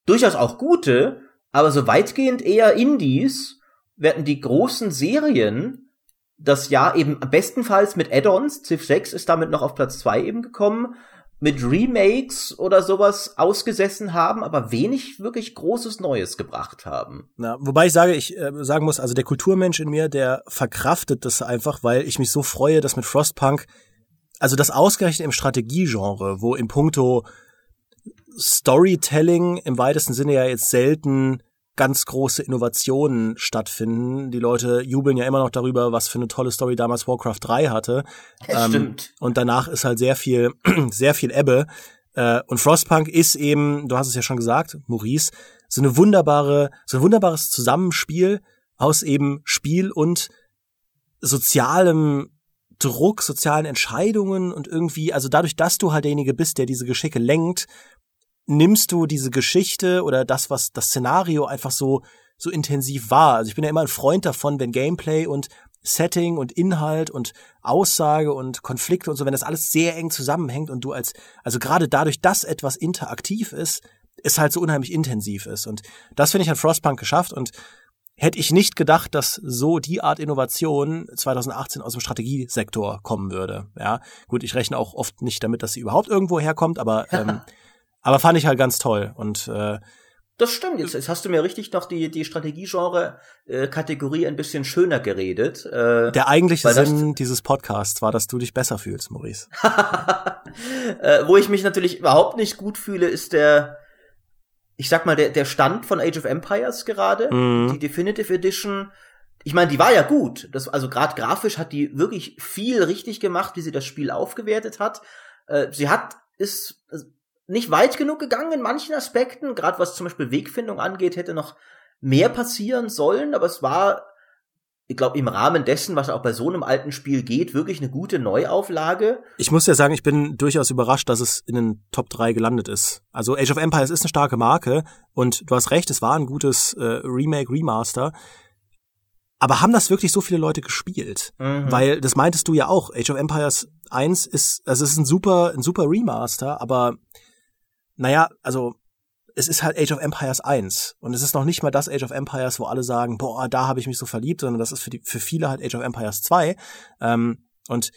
durchaus auch gute, aber so weitgehend eher Indies, werden die großen Serien das Jahr eben bestenfalls mit Add-ons, Civ 6 ist damit noch auf Platz 2 eben gekommen, mit Remakes oder sowas ausgesessen haben, aber wenig wirklich großes Neues gebracht haben. Na, wobei ich sage, ich äh, sagen muss, also der Kulturmensch in mir, der verkraftet das einfach, weil ich mich so freue, dass mit Frostpunk, also das ausgerechnet im Strategiegenre, wo im Punkto Storytelling im weitesten Sinne ja jetzt selten ganz große Innovationen stattfinden. Die Leute jubeln ja immer noch darüber, was für eine tolle Story damals Warcraft 3 hatte. Ähm, stimmt. Und danach ist halt sehr viel, [clears throat] sehr viel Ebbe. Äh, und Frostpunk ist eben, du hast es ja schon gesagt, Maurice, so eine wunderbare, so ein wunderbares Zusammenspiel aus eben Spiel und sozialem Druck, sozialen Entscheidungen und irgendwie, also dadurch, dass du halt derjenige bist, der diese Geschicke lenkt nimmst du diese Geschichte oder das, was das Szenario einfach so, so intensiv war. Also ich bin ja immer ein Freund davon, wenn Gameplay und Setting und Inhalt und Aussage und Konflikte und so, wenn das alles sehr eng zusammenhängt und du als, also gerade dadurch, dass etwas interaktiv ist, es halt so unheimlich intensiv ist. Und das finde ich hat Frostpunk geschafft und hätte ich nicht gedacht, dass so die Art Innovation 2018 aus dem Strategiesektor kommen würde. Ja, gut, ich rechne auch oft nicht damit, dass sie überhaupt irgendwo herkommt, aber ähm, [laughs] aber fand ich halt ganz toll und äh, das stimmt. Jetzt, jetzt hast du mir richtig noch die, die Strategiegenre-Kategorie ein bisschen schöner geredet. Äh, Der eigentliche Sinn dieses Podcasts war, dass du dich besser fühlst, Maurice. [laughs] äh, wo ich mich natürlich überhaupt nicht gut fühle, ist der, ich sag mal, der, der Stand von Age of Empires gerade. Mhm. Die Definitive Edition. Ich meine, die war ja gut. Das, also gerade grafisch hat die wirklich viel richtig gemacht, wie sie das Spiel aufgewertet hat. Äh, sie hat, ist nicht weit genug gegangen in manchen Aspekten, gerade was zum Beispiel Wegfindung angeht, hätte noch mehr passieren sollen, aber es war, ich glaube, im Rahmen dessen, was auch bei so einem alten Spiel geht, wirklich eine gute Neuauflage. Ich muss ja sagen, ich bin durchaus überrascht, dass es in den Top 3 gelandet ist. Also Age of Empires ist eine starke Marke und du hast recht, es war ein gutes äh, Remake, Remaster. Aber haben das wirklich so viele Leute gespielt? Mhm. Weil, das meintest du ja auch, Age of Empires 1 ist, also es ist ein super, ein super Remaster, aber naja, also es ist halt Age of Empires 1 und es ist noch nicht mal das Age of Empires, wo alle sagen, boah, da habe ich mich so verliebt, sondern das ist für, die, für viele halt Age of Empires 2. Ähm, und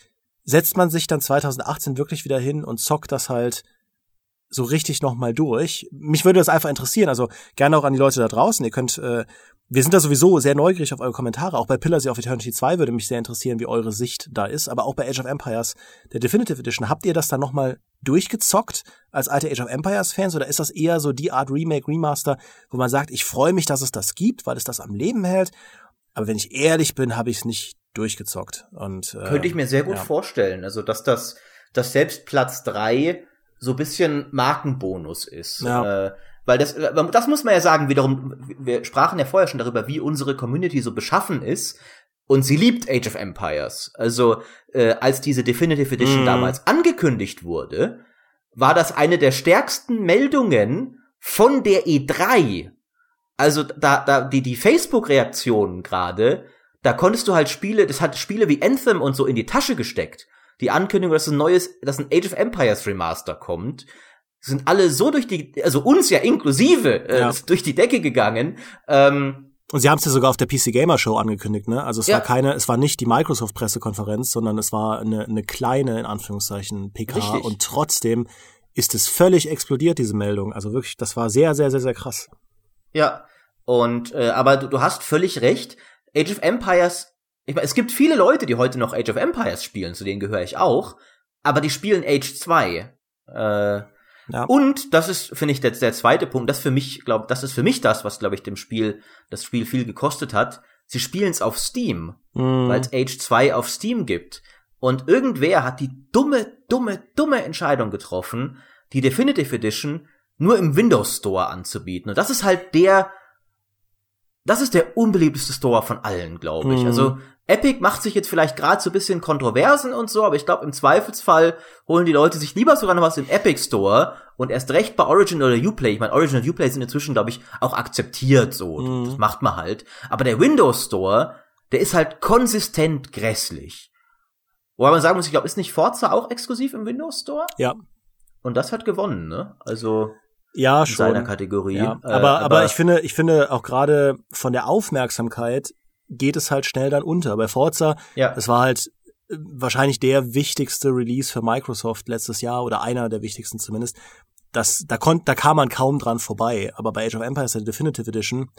setzt man sich dann 2018 wirklich wieder hin und zockt das halt so richtig nochmal durch. Mich würde das einfach interessieren, also gerne auch an die Leute da draußen. Ihr könnt äh, wir sind da sowieso sehr neugierig auf eure Kommentare. Auch bei Pillars of Eternity 2 würde mich sehr interessieren, wie eure Sicht da ist. Aber auch bei Age of Empires, der Definitive Edition, habt ihr das dann nochmal durchgezockt als alte Age of Empires Fans? Oder ist das eher so die Art Remake, Remaster, wo man sagt, ich freue mich, dass es das gibt, weil es das am Leben hält? Aber wenn ich ehrlich bin, habe ich es nicht durchgezockt. Und, äh, Könnte ich mir sehr gut ja. vorstellen. Also, dass das, dass selbst Platz drei so bisschen Markenbonus ist. Ja. Äh, weil das, äh, das muss man ja sagen, wiederum, wir sprachen ja vorher schon darüber, wie unsere Community so beschaffen ist. Und sie liebt Age of Empires. Also, äh, als diese Definitive Edition mm. damals angekündigt wurde, war das eine der stärksten Meldungen von der E3. Also, da, da, die, die Facebook-Reaktionen gerade, da konntest du halt Spiele, das hat Spiele wie Anthem und so in die Tasche gesteckt. Die Ankündigung, dass ein neues, dass ein Age of Empires Remaster kommt sind alle so durch die, also uns ja inklusive, äh, ja. durch die Decke gegangen. Ähm, und sie haben es ja sogar auf der PC Gamer Show angekündigt, ne? Also es ja. war keine, es war nicht die Microsoft Pressekonferenz, sondern es war eine, eine kleine, in Anführungszeichen, PK. Richtig. Und trotzdem ist es völlig explodiert, diese Meldung. Also wirklich, das war sehr, sehr, sehr, sehr krass. Ja. Und, äh, aber du, du hast völlig recht. Age of Empires, ich meine, es gibt viele Leute, die heute noch Age of Empires spielen, zu denen gehöre ich auch, aber die spielen Age 2. Äh, ja. Und das ist, finde ich, der, der zweite Punkt, das für mich, glaube, das ist für mich das, was, glaube ich, dem Spiel, das Spiel viel gekostet hat. Sie spielen es auf Steam, mm. weil es Age 2 auf Steam gibt. Und irgendwer hat die dumme, dumme, dumme Entscheidung getroffen, die Definitive Edition nur im Windows Store anzubieten. Und das ist halt der, das ist der unbeliebteste Store von allen, glaube ich. Mm. Also Epic macht sich jetzt vielleicht gerade so ein bisschen Kontroversen und so, aber ich glaube, im Zweifelsfall holen die Leute sich lieber sogar noch was im Epic Store und erst recht bei Origin oder Uplay. Ich meine, Origin und Uplay sind inzwischen, glaube ich, auch akzeptiert so. Mhm. Das macht man halt. Aber der Windows Store, der ist halt konsistent grässlich. Wobei man sagen muss, ich glaube, ist nicht Forza auch exklusiv im Windows Store? Ja. Und das hat gewonnen, ne? Also ja, schon. seiner Kategorie. Ja. Aber, äh, aber, aber ich finde, ich finde auch gerade von der Aufmerksamkeit geht es halt schnell dann unter. Bei Forza, ja. es war halt äh, wahrscheinlich der wichtigste Release für Microsoft letztes Jahr oder einer der wichtigsten zumindest. Das, da konnte, da kam man kaum dran vorbei. Aber bei Age of Empires der Definitive Edition,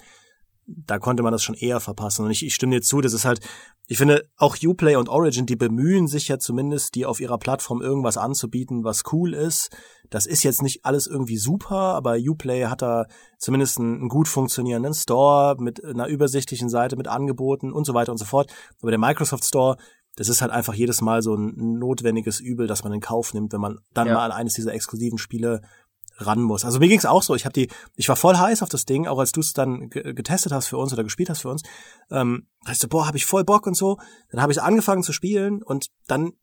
da konnte man das schon eher verpassen. Und ich, ich stimme dir zu, das ist halt, ich finde, auch Uplay und Origin, die bemühen sich ja zumindest, die auf ihrer Plattform irgendwas anzubieten, was cool ist. Das ist jetzt nicht alles irgendwie super, aber Uplay hat da zumindest einen, einen gut funktionierenden Store mit einer übersichtlichen Seite, mit Angeboten und so weiter und so fort. Aber der Microsoft Store, das ist halt einfach jedes Mal so ein notwendiges Übel, das man in Kauf nimmt, wenn man dann ja. mal eines dieser exklusiven Spiele ran muss. Also mir ging's auch so. Ich habe die, ich war voll heiß auf das Ding, auch als du es dann getestet hast für uns oder gespielt hast für uns. Ähm, heißt du, boah, habe ich voll Bock und so. Dann habe ich angefangen zu spielen und dann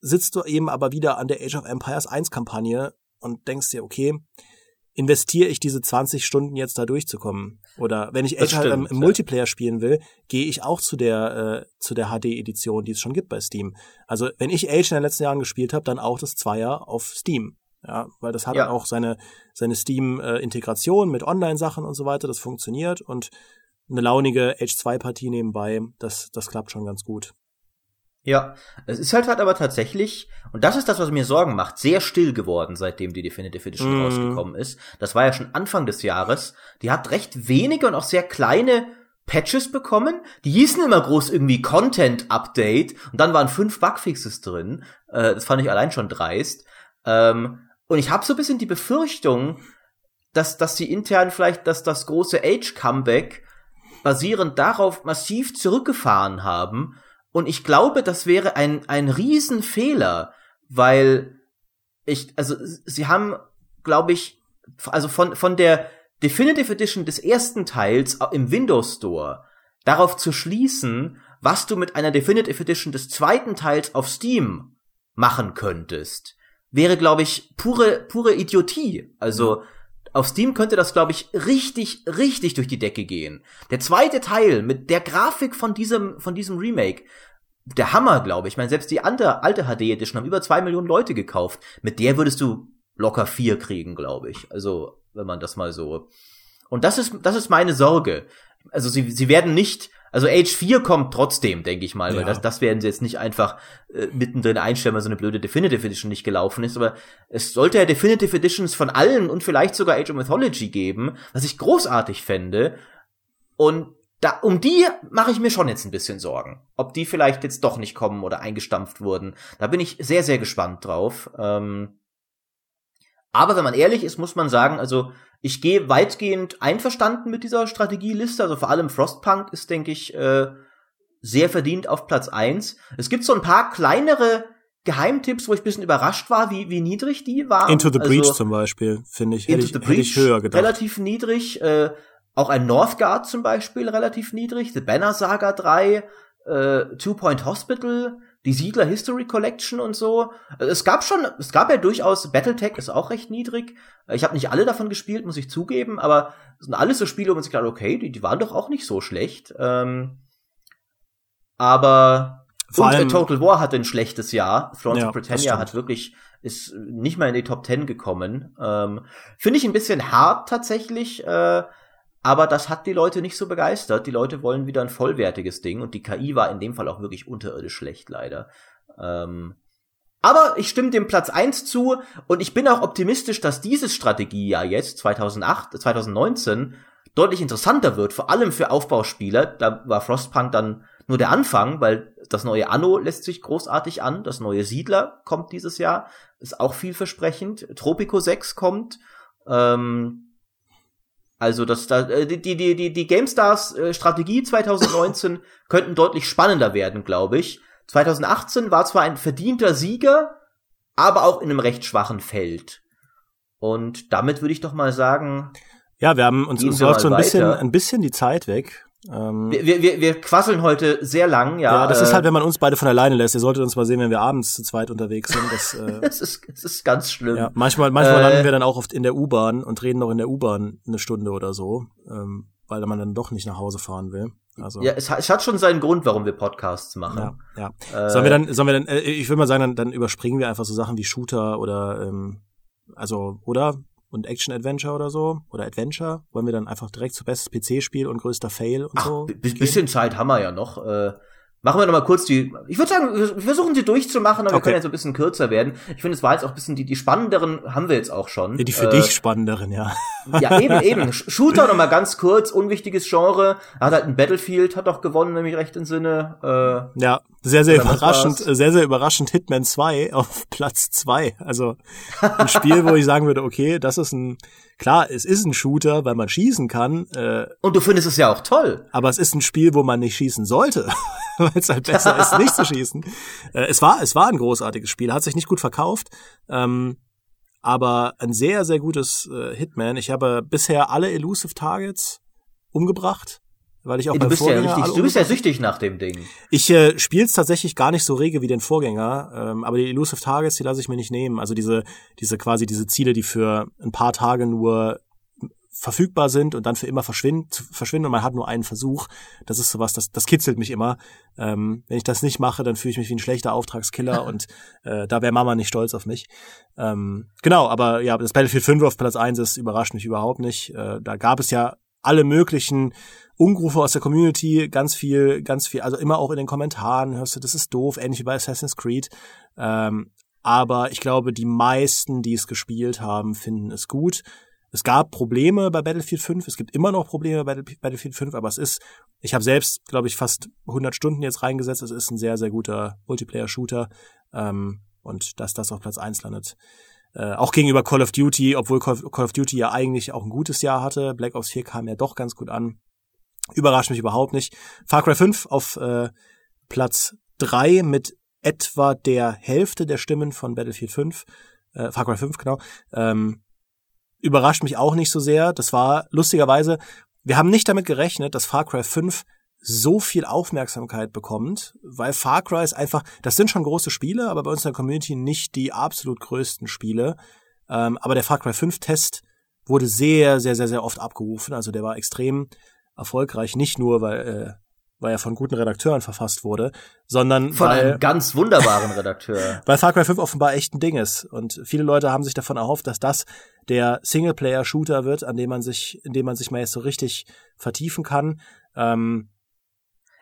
sitzt du eben aber wieder an der Age of Empires 1 Kampagne und denkst dir, okay, investiere ich diese 20 Stunden jetzt da durchzukommen? Oder wenn ich Age halt im, im ja. Multiplayer spielen will, gehe ich auch zu der äh, zu der HD Edition, die es schon gibt bei Steam. Also wenn ich Age in den letzten Jahren gespielt habe, dann auch das Zweier auf Steam. Ja, weil das hat ja. auch seine, seine Steam-Integration mit Online-Sachen und so weiter, das funktioniert und eine launige H2-Partie nebenbei, das, das klappt schon ganz gut. Ja, es ist halt halt aber tatsächlich, und das ist das, was mir Sorgen macht, sehr still geworden, seitdem die Definitive Edition mm. rausgekommen ist. Das war ja schon Anfang des Jahres. Die hat recht wenige und auch sehr kleine Patches bekommen. Die hießen immer groß irgendwie Content Update und dann waren fünf Bugfixes drin. Äh, das fand ich allein schon dreist. Ähm, und ich habe so ein bisschen die Befürchtung, dass, dass sie intern vielleicht dass das große Age-Comeback basierend darauf massiv zurückgefahren haben. Und ich glaube, das wäre ein, ein Riesenfehler, weil ich, also sie haben glaube ich, also von, von der Definitive Edition des ersten Teils im Windows Store darauf zu schließen, was du mit einer Definitive Edition des zweiten Teils auf Steam machen könntest, wäre, glaube ich, pure, pure Idiotie. Also, auf Steam könnte das, glaube ich, richtig, richtig durch die Decke gehen. Der zweite Teil mit der Grafik von diesem, von diesem Remake, der Hammer, glaube ich. Ich meine, selbst die alte, alte HD Edition haben über zwei Millionen Leute gekauft. Mit der würdest du locker vier kriegen, glaube ich. Also, wenn man das mal so. Und das ist, das ist meine Sorge. Also, sie, sie werden nicht also Age 4 kommt trotzdem, denke ich mal, weil das, das werden sie jetzt nicht einfach äh, mittendrin einstellen, weil so eine blöde Definitive Edition nicht gelaufen ist. Aber es sollte ja Definitive Editions von allen und vielleicht sogar Age of Mythology geben, was ich großartig fände. Und da, um die mache ich mir schon jetzt ein bisschen Sorgen. Ob die vielleicht jetzt doch nicht kommen oder eingestampft wurden. Da bin ich sehr, sehr gespannt drauf. Ähm, aber wenn man ehrlich ist, muss man sagen, also ich gehe weitgehend einverstanden mit dieser Strategieliste. Also vor allem Frostpunk ist, denke ich, äh, sehr verdient auf Platz eins. Es gibt so ein paar kleinere Geheimtipps, wo ich ein bisschen überrascht war, wie, wie niedrig die waren. Into the Breach also, zum Beispiel, finde ich, hätte ich, hätte ich höher gedacht. Relativ niedrig. Äh, auch ein Northgard zum Beispiel relativ niedrig. The Banner Saga 3, äh, Two Point Hospital die Siedler History Collection und so. Es gab schon, es gab ja durchaus, Battletech ist auch recht niedrig. Ich habe nicht alle davon gespielt, muss ich zugeben, aber es sind alles so Spiele, wo man sich gedacht, okay, die, die waren doch auch nicht so schlecht. Ähm, aber Vor und allem, Total War hatte ein schlechtes Jahr. Thrones ja, of Britannia hat wirklich, ist nicht mal in die Top 10 gekommen. Ähm, Finde ich ein bisschen hart tatsächlich. Äh, aber das hat die Leute nicht so begeistert. Die Leute wollen wieder ein vollwertiges Ding und die KI war in dem Fall auch wirklich unterirdisch schlecht, leider. Ähm, aber ich stimme dem Platz eins zu und ich bin auch optimistisch, dass dieses Strategiejahr jetzt, 2008, 2019, deutlich interessanter wird, vor allem für Aufbauspieler. Da war Frostpunk dann nur der Anfang, weil das neue Anno lässt sich großartig an, das neue Siedler kommt dieses Jahr, ist auch vielversprechend, Tropico 6 kommt, ähm, also das, da, äh, die, die, die, die GameStars äh, Strategie 2019 [laughs] könnten deutlich spannender werden, glaube ich. 2018 war zwar ein verdienter Sieger, aber auch in einem recht schwachen Feld. Und damit würde ich doch mal sagen. Ja, wir haben uns, uns läuft so ein bisschen, ein bisschen die Zeit weg. Ähm, wir, wir, wir quasseln heute sehr lang, ja. Ja, das äh, ist halt, wenn man uns beide von alleine lässt. Ihr solltet uns mal sehen, wenn wir abends zu zweit unterwegs sind. Das, äh, [laughs] das, ist, das ist ganz schlimm. Ja, manchmal manchmal äh, landen wir dann auch oft in der U-Bahn und reden noch in der U-Bahn eine Stunde oder so, ähm, weil man dann doch nicht nach Hause fahren will. Also, ja, es, es hat schon seinen Grund, warum wir Podcasts machen. Ja, ja. Äh, sollen wir dann, sollen wir dann, äh, ich würde mal sagen, dann, dann überspringen wir einfach so Sachen wie Shooter oder ähm, also, oder? Und Action-Adventure oder so oder Adventure? Wollen wir dann einfach direkt zu bestes PC-Spiel und größter Fail und Ach, so? Bisschen Zeit haben wir ja noch. Äh, Machen wir noch mal kurz die. Ich würde sagen, wir versuchen sie durchzumachen, aber okay. wir können jetzt ein bisschen kürzer werden. Ich finde, es war jetzt auch ein bisschen die die spannenderen haben wir jetzt auch schon. Ja, die für äh, dich spannenderen, ja. Ja, eben, [laughs] eben. Shooter noch mal ganz kurz, unwichtiges Genre. Hat halt ein Battlefield, hat auch gewonnen, wenn ich recht Sinne. Äh, ja, sehr, sehr überraschend, sehr, sehr überraschend Hitman 2 [laughs] auf Platz 2. Also ein Spiel, wo ich sagen würde, okay, das ist ein Klar, es ist ein Shooter, weil man schießen kann. Äh, und du findest es ja auch toll. Aber es ist ein Spiel, wo man nicht schießen sollte, [laughs] weil es halt besser ist, nicht zu schießen. [laughs] Äh, es war, es war ein großartiges Spiel, hat sich nicht gut verkauft, ähm, aber ein sehr, sehr gutes äh, Hitman. Ich habe bisher alle Elusive Targets umgebracht weil ich auch du bist ja richtig, du bist ja süchtig nach dem Ding. Ich äh, spiele es tatsächlich gar nicht so rege wie den Vorgänger, ähm, aber die Elusive Targets, die lasse ich mir nicht nehmen. Also diese, diese quasi diese Ziele, die für ein paar Tage nur verfügbar sind und dann für immer verschwinden, verschwinden und man hat nur einen Versuch. Das ist sowas, das, das kitzelt mich immer. Ähm, wenn ich das nicht mache, dann fühle ich mich wie ein schlechter Auftragskiller [laughs] und äh, da wäre Mama nicht stolz auf mich. Ähm, genau, aber ja, das Battlefield 5 auf Platz 1 ist überrascht mich überhaupt nicht. Äh, da gab es ja alle möglichen Unrufe aus der Community, ganz viel, ganz viel, also immer auch in den Kommentaren hörst du, das ist doof, ähnlich wie bei Assassin's Creed. Ähm, aber ich glaube, die meisten, die es gespielt haben, finden es gut. Es gab Probleme bei Battlefield 5, es gibt immer noch Probleme bei Battlefield 5, aber es ist, ich habe selbst, glaube ich, fast 100 Stunden jetzt reingesetzt, es ist ein sehr, sehr guter Multiplayer-Shooter ähm, und dass das auf Platz 1 landet. Äh, auch gegenüber Call of Duty, obwohl Call of Duty ja eigentlich auch ein gutes Jahr hatte, Black Ops 4 kam ja doch ganz gut an. Überrascht mich überhaupt nicht. Far Cry 5 auf äh, Platz 3 mit etwa der Hälfte der Stimmen von Battlefield 5. Äh, Far Cry 5, genau. Ähm, überrascht mich auch nicht so sehr. Das war lustigerweise, wir haben nicht damit gerechnet, dass Far Cry 5 so viel Aufmerksamkeit bekommt, weil Far Cry ist einfach, das sind schon große Spiele, aber bei uns in der Community nicht die absolut größten Spiele. Ähm, aber der Far Cry 5 Test wurde sehr, sehr, sehr, sehr oft abgerufen. Also der war extrem erfolgreich, nicht nur, weil, äh, weil er von guten Redakteuren verfasst wurde, sondern von weil, einem ganz wunderbaren Redakteur. [laughs] weil Far Cry 5 offenbar echt ein Ding ist. Und viele Leute haben sich davon erhofft, dass das der Singleplayer-Shooter wird, an dem man sich, in dem man sich mal jetzt so richtig vertiefen kann. Ähm,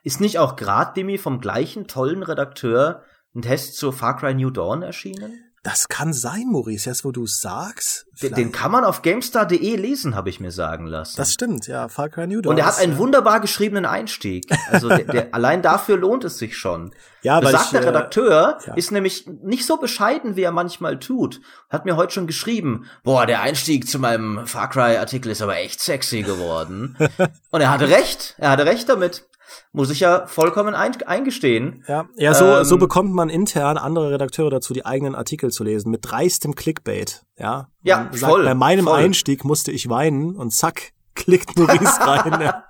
ist nicht auch grad Demi vom gleichen tollen Redakteur ein Test zu Far Cry New Dawn erschienen? Das kann sein, Maurice, jetzt wo du sagst. Den, den, kann man auf GameStar.de lesen, habe ich mir sagen lassen. Das stimmt, ja, Far Cry New Dawn. Und er hat einen ja. wunderbar geschriebenen Einstieg. Also der, der, [laughs] allein dafür lohnt es sich schon. Ja, weil Besagter ich, äh, Redakteur ja. ist nämlich nicht so bescheiden, wie er manchmal tut. Hat mir heute schon geschrieben, boah, der Einstieg zu meinem Far Cry-Artikel ist aber echt sexy geworden. [laughs] Und er hatte recht, er hatte recht damit muss ich ja vollkommen ein, eingestehen. Ja, ja so, Ähm, so bekommt man intern andere Redakteure dazu, die eigenen Artikel zu lesen, mit dreistem Clickbait. Ja, Ja, Man sagt, voll, Bei meinem voll. Einstieg musste ich weinen und zack, [laughs] klickt Maurice [laughs] rein. ja.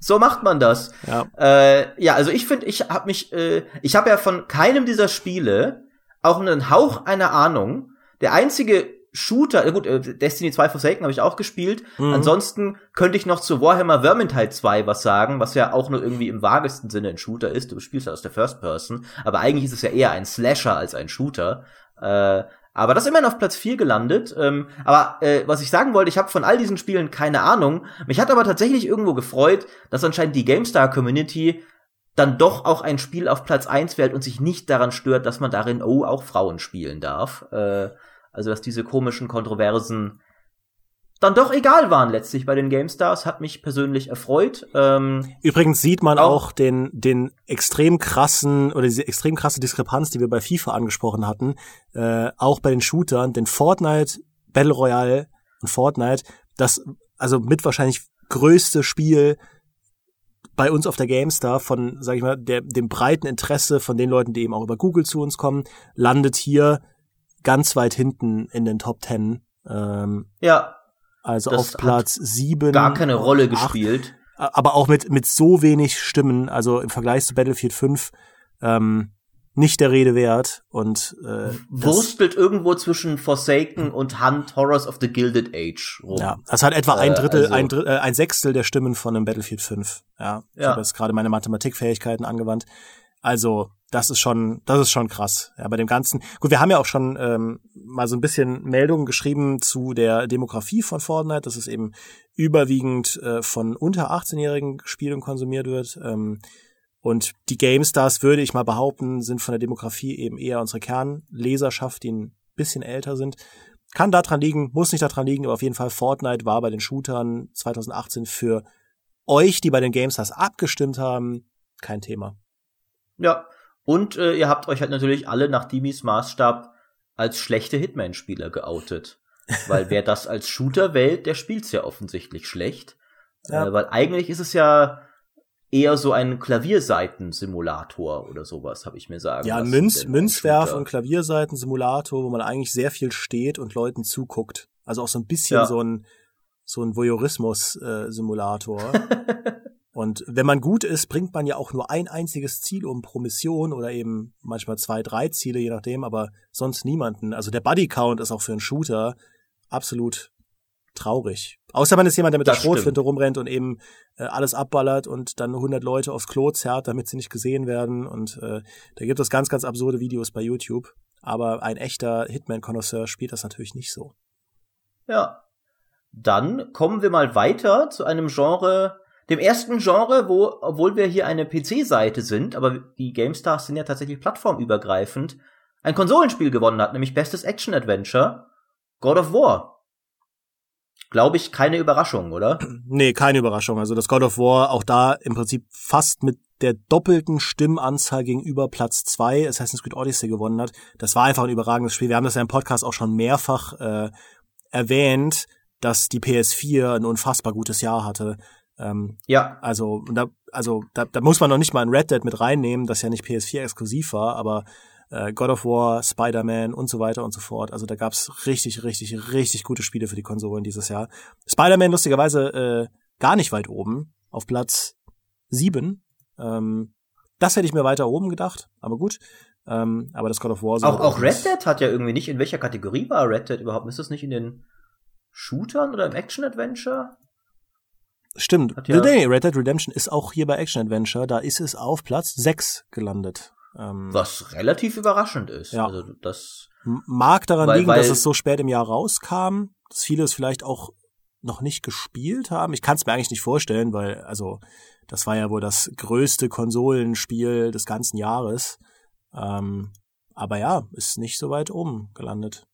So macht man das. Ja. Äh, ja, also ich finde, ich habe mich, äh, ich habe ja von keinem dieser Spiele auch einen Hauch einer Ahnung. Der einzige Shooter, äh, gut, äh, Destiny 2 Forsaken habe ich auch gespielt. Mhm. Ansonsten könnte ich noch zu Warhammer Vermintide 2 was sagen, was ja auch nur irgendwie im vagesten Sinne ein Shooter ist. Du spielst ja aus der First Person, aber eigentlich ist es ja eher ein Slasher als ein Shooter. Äh, aber das ist immerhin auf Platz 4 gelandet. Ähm, aber äh, was ich sagen wollte, ich habe von all diesen Spielen keine Ahnung. Mich hat aber tatsächlich irgendwo gefreut, dass anscheinend die GameStar-Community dann doch auch ein Spiel auf Platz 1 wählt und sich nicht daran stört, dass man darin, oh, auch Frauen spielen darf. Äh, also, dass diese komischen Kontroversen dann doch egal waren letztlich bei den GameStars, hat mich persönlich erfreut. Ähm, Übrigens sieht man Auch- auch den, den extrem krassen oder diese extrem krasse Diskrepanz, die wir bei FIFA angesprochen hatten, äh, auch bei den Shootern, denn Fortnite, Battle Royale und Fortnite, das also mit wahrscheinlich größte Spiel bei uns auf der GameStar von, sag ich mal, der, dem breiten Interesse von den Leuten, die eben auch über Google zu uns kommen, landet hier ganz weit hinten in den Top Ten. Ähm, ja, also auf Platz sieben. gar keine Rolle acht, gespielt. aber auch mit, mit so wenig Stimmen, also im Vergleich zu Battlefield 5, ähm, nicht der Rede wert. Und äh, das, Wurstelt irgendwo zwischen Forsaken und Hunt Horrors of the Gilded Age rum. ja, das hat etwa ein Äh, Drittel, also- ein, Drittel äh, ein Sechstel der Stimmen von einem Battlefield 5. Ja, ich Ja. habe jetzt gerade meine Mathematikfähigkeiten angewandt. Also das ist schon, das ist schon krass. Ja, bei dem ganzen. Gut, wir haben ja auch schon ähm, mal so ein bisschen Meldungen geschrieben zu der Demografie von Fortnite, dass es eben überwiegend äh, von unter 18-Jährigen gespielt und konsumiert wird. Ähm, und die GameStars, würde ich mal behaupten, sind von der Demografie eben eher unsere Kernleserschaft, die ein bisschen älter sind. Kann daran liegen, muss nicht daran liegen, aber auf jeden Fall Fortnite war bei den Shootern 2018 für euch, die bei den GameStars abgestimmt haben, kein Thema. Ja. Und äh, ihr habt euch halt natürlich alle nach Dimis Maßstab als schlechte Hitman-Spieler geoutet. Weil [laughs] wer das als Shooter wählt, der spielt's ja offensichtlich schlecht. Ja. Äh, weil eigentlich ist es ja eher so ein Klavierseiten-Simulator oder sowas, habe ich mir sagen Ja, lassen, Münz, Münzwerf und Klavierseiten-Simulator, wo man eigentlich sehr viel steht und Leuten zuguckt. Also auch so ein bisschen Ja. so ein, so ein Voyeurismus-Simulator. [laughs] und wenn man gut ist, bringt man ja auch nur ein einziges Ziel um pro Mission oder eben manchmal zwei, drei Ziele, je nachdem, aber sonst niemanden. Also der Buddy-Count ist auch für einen Shooter absolut traurig. Außer man ist jemand, der mit der Das stimmt. Schrotflinte rumrennt und eben äh, alles abballert und dann 100 Leute aufs Klo zerrt, damit sie nicht gesehen werden. Und äh, da gibt es ganz, ganz absurde Videos bei YouTube. Aber ein echter Hitman-Connoisseur spielt das natürlich nicht so. Ja. Dann kommen wir mal weiter zu einem Genre, dem ersten Genre, wo, obwohl wir hier eine PC-Seite sind, aber die GameStars sind ja tatsächlich plattformübergreifend, ein Konsolenspiel gewonnen hat, nämlich Bestes Action-Adventure, God of War. Glaube ich, keine Überraschung, oder? [clears throat] Nee, keine Überraschung. Also das God of War auch da im Prinzip fast mit der doppelten Stimmanzahl gegenüber Platz zwei Assassin's Creed Odyssey gewonnen hat. Das war einfach ein überragendes Spiel. Wir haben das ja im Podcast auch schon mehrfach äh, erwähnt, dass die PS4 ein unfassbar gutes Jahr hatte. Ähm, Ja, Also, da, also da, da muss man noch nicht mal ein Red Dead mit reinnehmen, das ja nicht PS4 exklusiv war, aber äh, God of War, Spider-Man und so weiter und so fort. Also da gab's richtig, richtig, richtig gute Spiele für die Konsolen dieses Jahr. Spider-Man lustigerweise äh, gar nicht weit oben, auf Platz sieben. Ähm, das hätte ich mir weiter oben gedacht, aber gut. Ähm, aber das God of War. Auch, auch Red Dead hat ja irgendwie nicht, in welcher Kategorie war Red Dead überhaupt? Ist das nicht in den Shootern oder im Action-Adventure? Stimmt. ja nee, Red Dead Redemption ist auch hier bei Action Adventure. Da ist es auf Platz 6 gelandet. Ähm, Was relativ überraschend ist. Ja. Also das mag daran weil, liegen, weil, dass es so spät im Jahr rauskam, dass viele es vielleicht auch noch nicht gespielt haben. Ich kann es mir eigentlich nicht vorstellen, weil also das war ja wohl das größte Konsolenspiel des ganzen Jahres. Ähm, aber ja, ist nicht so weit oben gelandet.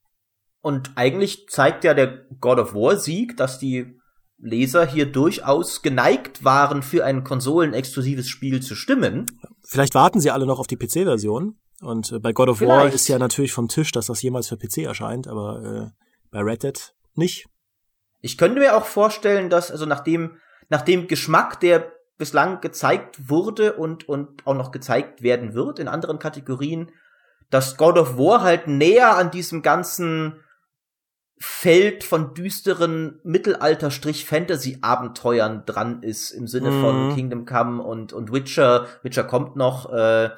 Und eigentlich zeigt ja der God of War Sieg, dass die Leser hier durchaus geneigt waren, für ein konsolenexklusives Spiel zu stimmen. Vielleicht warten sie alle noch auf die PC-Version. Und äh, bei God of Vielleicht. War ist ja natürlich vom Tisch, dass das jemals für PC erscheint, aber äh, bei Red Dead nicht. Ich könnte mir auch vorstellen, dass, also nach dem, nach dem Geschmack, der bislang gezeigt wurde und, und auch noch gezeigt werden wird in anderen Kategorien, dass God of War halt näher an diesem ganzen Feld von düsteren Mittelalter-Fantasy-Abenteuern dran ist, im Sinne mhm. von Kingdom Come und, und Witcher. Witcher kommt noch, äh,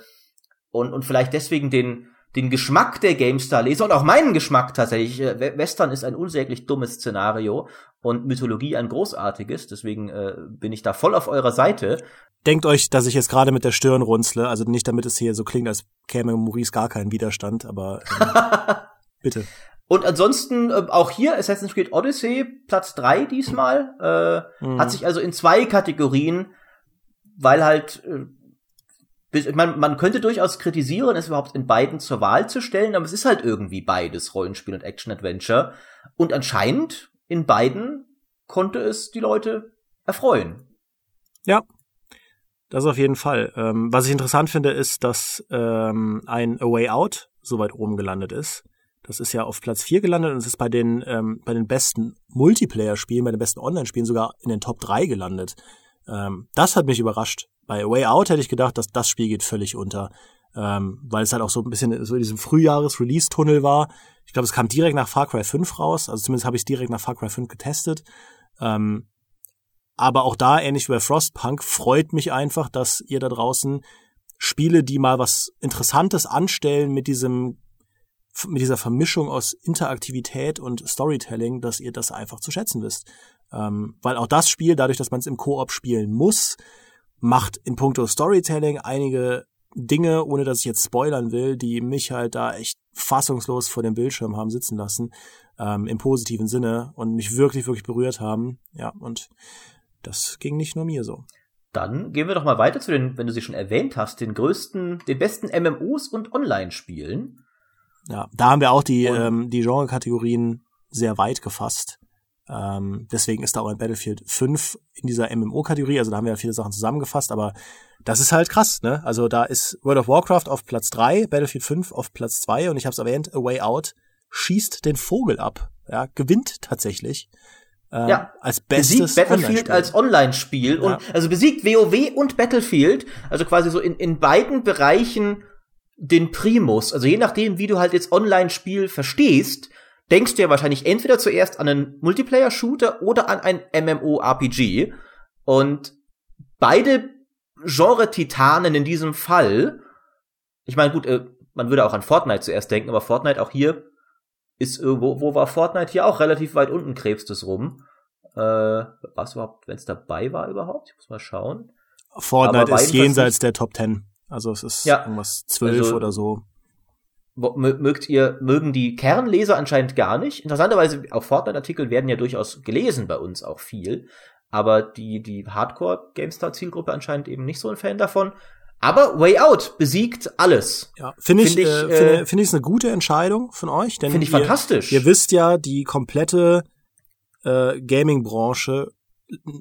und, und vielleicht deswegen den, den Geschmack der GameStar-Leser und auch meinen Geschmack tatsächlich. Äh, Western ist ein unsäglich dummes Szenario und Mythologie ein großartiges, deswegen äh, bin ich da voll auf eurer Seite. Denkt euch, dass ich jetzt gerade mit der Stirn runzle, also nicht damit es hier so klingt, als käme Maurice gar keinen Widerstand, aber ähm, [laughs] bitte. Und ansonsten äh, auch hier Assassin's Creed Odyssey, Platz drei diesmal, äh, mhm. hat sich also in zwei Kategorien, weil halt äh, man, man könnte durchaus kritisieren, es überhaupt in beiden zur Wahl zu stellen, aber es ist halt irgendwie beides, Rollenspiel und Action-Adventure. Und anscheinend in beiden konnte es die Leute erfreuen. Ja, das auf jeden Fall. Ähm, was ich interessant finde, ist, dass ähm, ein A Way Out so weit oben gelandet ist. Das ist ja auf Platz 4 gelandet und es ist bei den, ähm, bei den besten Multiplayer-Spielen, bei den besten Online-Spielen sogar in den Top 3 gelandet. Ähm, das hat mich überrascht. Bei Way Out hätte ich gedacht, dass das Spiel geht völlig unter. Ähm, weil es halt auch so ein bisschen so in diesem Frühjahres-Release-Tunnel war. Ich glaube, es kam direkt nach Far Cry 5 raus. Also zumindest habe ich es direkt nach Far Cry 5 getestet. Ähm, aber auch da, ähnlich wie bei Frostpunk, freut mich einfach, dass ihr da draußen Spiele, die mal was Interessantes anstellen mit diesem mit dieser Vermischung aus Interaktivität und Storytelling, dass ihr das einfach zu schätzen wisst. Ähm, weil auch das Spiel, dadurch, dass man es im Koop spielen muss, macht in puncto Storytelling einige Dinge, ohne dass ich jetzt spoilern will, die mich halt da echt fassungslos vor dem Bildschirm haben sitzen lassen, ähm, im positiven Sinne und mich wirklich, wirklich berührt haben. Ja, und das ging nicht nur mir so. Dann gehen wir doch mal weiter zu den, wenn du sie schon erwähnt hast, den größten, den besten MMOs und Online-Spielen. Ja, da haben wir auch die, ähm, die Genre-Kategorien sehr weit gefasst. Ähm, deswegen ist da auch ein Battlefield 5 in dieser MMO-Kategorie. Also da haben wir ja viele Sachen zusammengefasst, aber das ist halt krass, ne? Also da ist World of Warcraft auf Platz 3, Battlefield 5 auf Platz 2 und ich habe es erwähnt, A Way Out schießt den Vogel ab. Ja, gewinnt tatsächlich. Ähm, ja, als bestes besiegt Battlefield als Online-Spiel ja. und also besiegt WoW und Battlefield, also quasi so in, in beiden Bereichen den Primus. Also je nachdem, wie du halt jetzt Online-Spiel verstehst, denkst du ja wahrscheinlich entweder zuerst an einen Multiplayer-Shooter oder an ein MMO-RPG. Und beide Genre-Titanen in diesem Fall, ich meine, gut, äh, man würde auch an Fortnite zuerst denken, aber Fortnite auch hier ist irgendwo, wo war Fortnite hier auch relativ weit unten krebst es rum. Äh, was überhaupt, wenn es dabei war überhaupt? Ich muss mal schauen. Fortnite ist jenseits der Top 10. Also es ist ja, irgendwas zwölf also, oder so. Mögt ihr, mögen die Kernleser anscheinend gar nicht. Interessanterweise, auch Fortnite-Artikel werden ja durchaus gelesen bei uns auch viel. Aber die, die Hardcore-GameStar-Zielgruppe anscheinend eben nicht so ein Fan davon. Aber Way Out besiegt alles. Ja, finde ich, find ich, äh, finde, find ich eine gute Entscheidung von euch. Finde ich ihr, fantastisch. Ihr wisst ja, die komplette äh, Gaming-Branche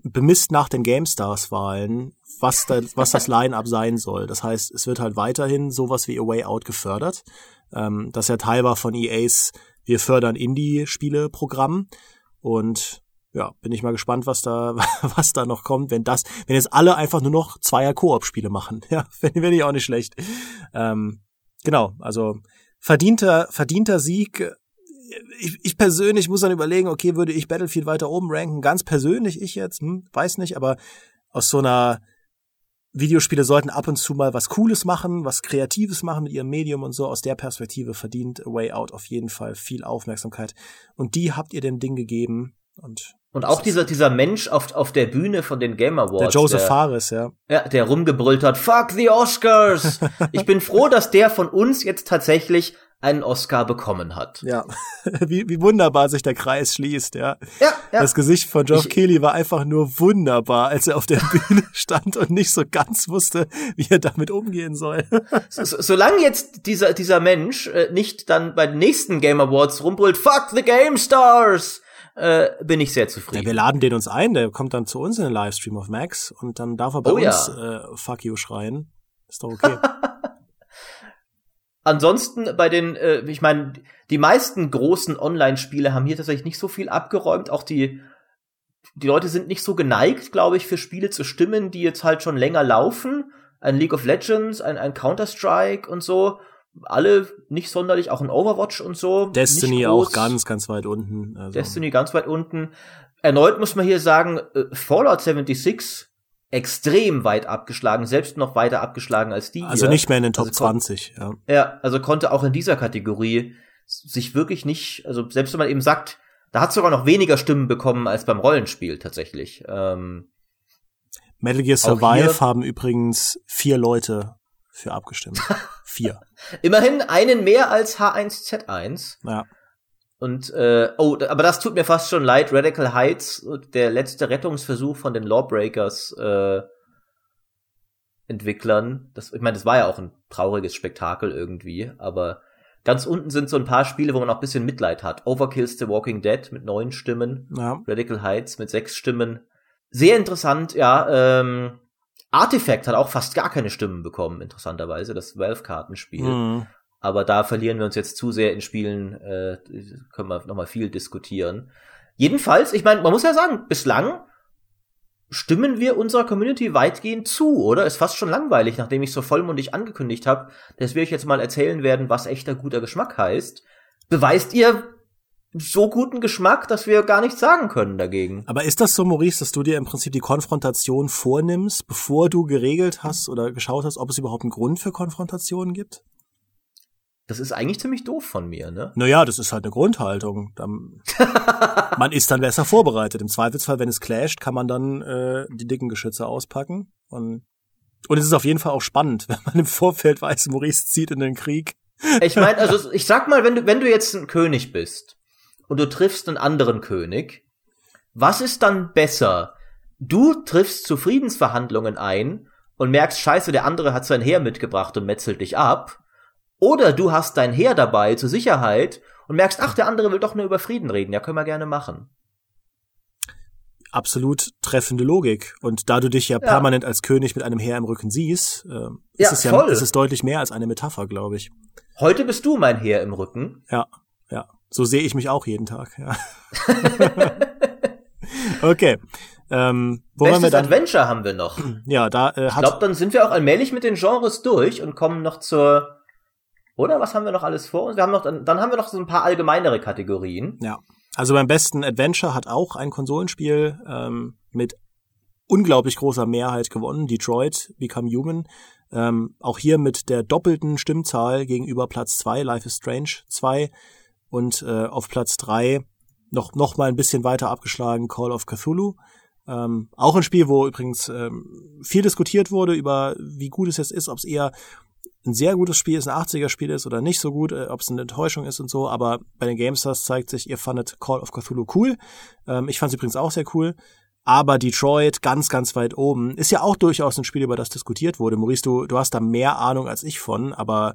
bemisst nach den GameStars-Wahlen, was, da, was das [laughs] Line-Up sein soll. Das heißt, es wird halt weiterhin sowas wie A Way Out gefördert. Ähm, das ist ja Teil war von EAs Wir fördern Indie-Spiele-Programm. Und ja, bin ich mal gespannt, was da, [laughs] was da noch kommt, wenn das, wenn jetzt alle einfach nur noch Zweier-Koop-Spiele machen. [laughs] Ja, finde ich auch nicht schlecht. Ähm, Genau, also verdienter, verdienter Sieg. Ich, ich persönlich muss dann überlegen, okay, würde ich Battlefield weiter oben ranken? Ganz persönlich, ich jetzt, hm, weiß nicht, aber aus so einer Videospiele sollten ab und zu mal was Cooles machen, was Kreatives machen mit ihrem Medium und so. Aus der Perspektive verdient A Way Out auf jeden Fall viel Aufmerksamkeit. Und die habt ihr dem Ding gegeben. Und, und auch dieser, dieser Mensch auf, auf der Bühne von den Game Awards. Der Joseph der, Fares, ja. Ja, der rumgebrüllt hat, fuck the Oscars! [laughs] ich bin froh, dass der von uns jetzt tatsächlich einen Oscar bekommen hat. Ja, [laughs] wie, wie wunderbar sich der Kreis schließt, ja. Ja, ja. Das Gesicht von Geoff Keighley war einfach nur wunderbar, als er auf der Bühne [laughs] stand und nicht so ganz wusste, wie er damit umgehen soll. so, so, solange jetzt dieser, dieser Mensch äh, nicht dann bei den nächsten Game Awards rumbrüllt, fuck the Game Stars, äh, bin ich sehr zufrieden. Ja, wir laden den uns ein, der kommt dann zu uns in den Livestream auf Max und dann darf er bei Oh uns ja. äh, Fuck you schreien. Ist doch okay. [laughs] Ansonsten bei den, äh, ich meine, die meisten großen Online-Spiele haben hier tatsächlich nicht so viel abgeräumt. Auch die, die Leute sind nicht so geneigt, glaube ich, für Spiele zu stimmen, die jetzt halt schon länger laufen. Ein League of Legends, ein, ein Counter-Strike und so. Alle nicht sonderlich, auch ein Overwatch und so. Destiny auch ganz, ganz weit unten. Also. Destiny ganz weit unten. Erneut muss man hier sagen, äh, Fallout 76 extrem weit abgeschlagen, selbst noch weiter abgeschlagen als die Also hier. nicht mehr in den Top Also kon- 20, ja. Ja, also konnte auch in dieser Kategorie sich wirklich nicht, also selbst wenn man eben sagt, da hat sogar noch weniger Stimmen bekommen als beim Rollenspiel tatsächlich. Ähm, Metal Gear Survive haben übrigens vier Leute für abgestimmt. [laughs] vier. immerhin einen mehr als H1Z1. Ja. Und äh, oh, aber das tut mir fast schon leid. Radical Heights, der letzte Rettungsversuch von den Lawbreakers äh, Entwicklern. Das, ich meine, das war ja auch ein trauriges Spektakel irgendwie, aber ganz unten sind so ein paar Spiele, wo man auch ein bisschen Mitleid hat. Overkill's The Walking Dead mit neun Stimmen, ja. Radical Heights mit sechs Stimmen. Sehr interessant, ja. Ähm, Artifact hat auch fast gar keine Stimmen bekommen, interessanterweise, das Valve-Kartenspiel. Mhm. Aber da verlieren wir uns jetzt zu sehr in Spielen, äh, können wir nochmal viel diskutieren. Jedenfalls, ich meine, man muss ja sagen, bislang stimmen wir unserer Community weitgehend zu, oder? Ist fast schon langweilig, nachdem ich so vollmundig angekündigt habe, dass wir euch jetzt mal erzählen werden, was echter guter Geschmack heißt. Beweist ihr so guten Geschmack, dass wir gar nichts sagen können dagegen. Aber ist das so, Maurice, dass du dir im Prinzip die Konfrontation vornimmst, bevor du geregelt hast oder geschaut hast, ob es überhaupt einen Grund für Konfrontationen gibt? Das ist eigentlich ziemlich doof von mir, ne? Naja, das ist halt eine Grundhaltung. [laughs] Man ist dann besser vorbereitet. Im Zweifelsfall, wenn es clasht, kann man dann äh, die dicken Geschütze auspacken. Und, und es ist auf jeden Fall auch spannend, [laughs] wenn man im Vorfeld weiß, Maurice zieht in den Krieg. Ich meine, also ich sag mal, wenn du, wenn du jetzt ein König bist und du triffst einen anderen König, was ist dann besser? Du triffst zu Friedensverhandlungen ein und merkst, scheiße, der andere hat sein Heer mitgebracht und metzelt dich ab. Oder du hast dein Heer dabei zur Sicherheit und merkst, ach, der andere will doch nur über Frieden reden. Ja, können wir gerne machen. Absolut treffende Logik. Und da du dich ja, Ja. permanent als König mit einem Heer im Rücken siehst, äh, ist Ja, es ja voll. ist es deutlich mehr als eine Metapher, glaube ich. Heute bist du mein Heer im Rücken. Ja, ja. So sehe ich mich auch jeden Tag. Ja. [laughs] okay. Ähm, wo waren wir Bestes dann? Adventure haben wir noch. Ja, da äh, Ich hat glaube, dann sind wir auch allmählich mit den Genres durch und kommen noch zur. Oder was haben wir noch alles vor uns? Wir haben noch, dann, haben wir noch so ein paar allgemeinere Kategorien. Ja. Also beim besten Adventure hat auch ein Konsolenspiel ähm, mit unglaublich großer Mehrheit gewonnen, Detroit Become Human. Ähm, auch hier mit der doppelten Stimmzahl gegenüber Platz zwei Life is Strange 2 und äh, auf Platz drei noch, noch mal ein bisschen weiter abgeschlagen Call of Cthulhu. Ähm, auch ein Spiel, wo übrigens ähm, viel diskutiert wurde über, wie gut es jetzt ist, ob es eher ein sehr gutes Spiel ist, ein 80er-Spiel ist oder nicht so gut, äh, ob es eine Enttäuschung ist und so, aber bei den GameStars zeigt sich, ihr fandet Call of Cthulhu cool. Ähm, ich fand es übrigens auch sehr cool. Aber Detroit ganz, ganz weit oben ist ja auch durchaus ein Spiel, über das diskutiert wurde. Maurice, du, du hast da mehr Ahnung als ich von, aber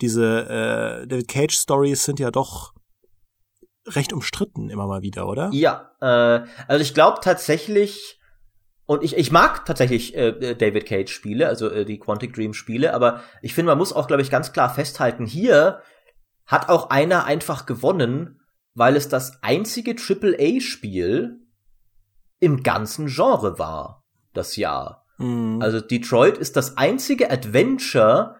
diese äh, David Cage Stories sind ja doch recht umstritten immer mal wieder, oder? Ja, äh, also ich glaube tatsächlich, und ich, ich mag tatsächlich äh, David Cage Spiele, also äh, die Quantic Dream Spiele, aber ich finde, man muss auch, glaube ich, ganz klar festhalten, hier hat auch einer einfach gewonnen, weil es das einzige AAA-Spiel im ganzen Genre war, das Jahr. Mhm. Also Detroit ist das einzige Adventure,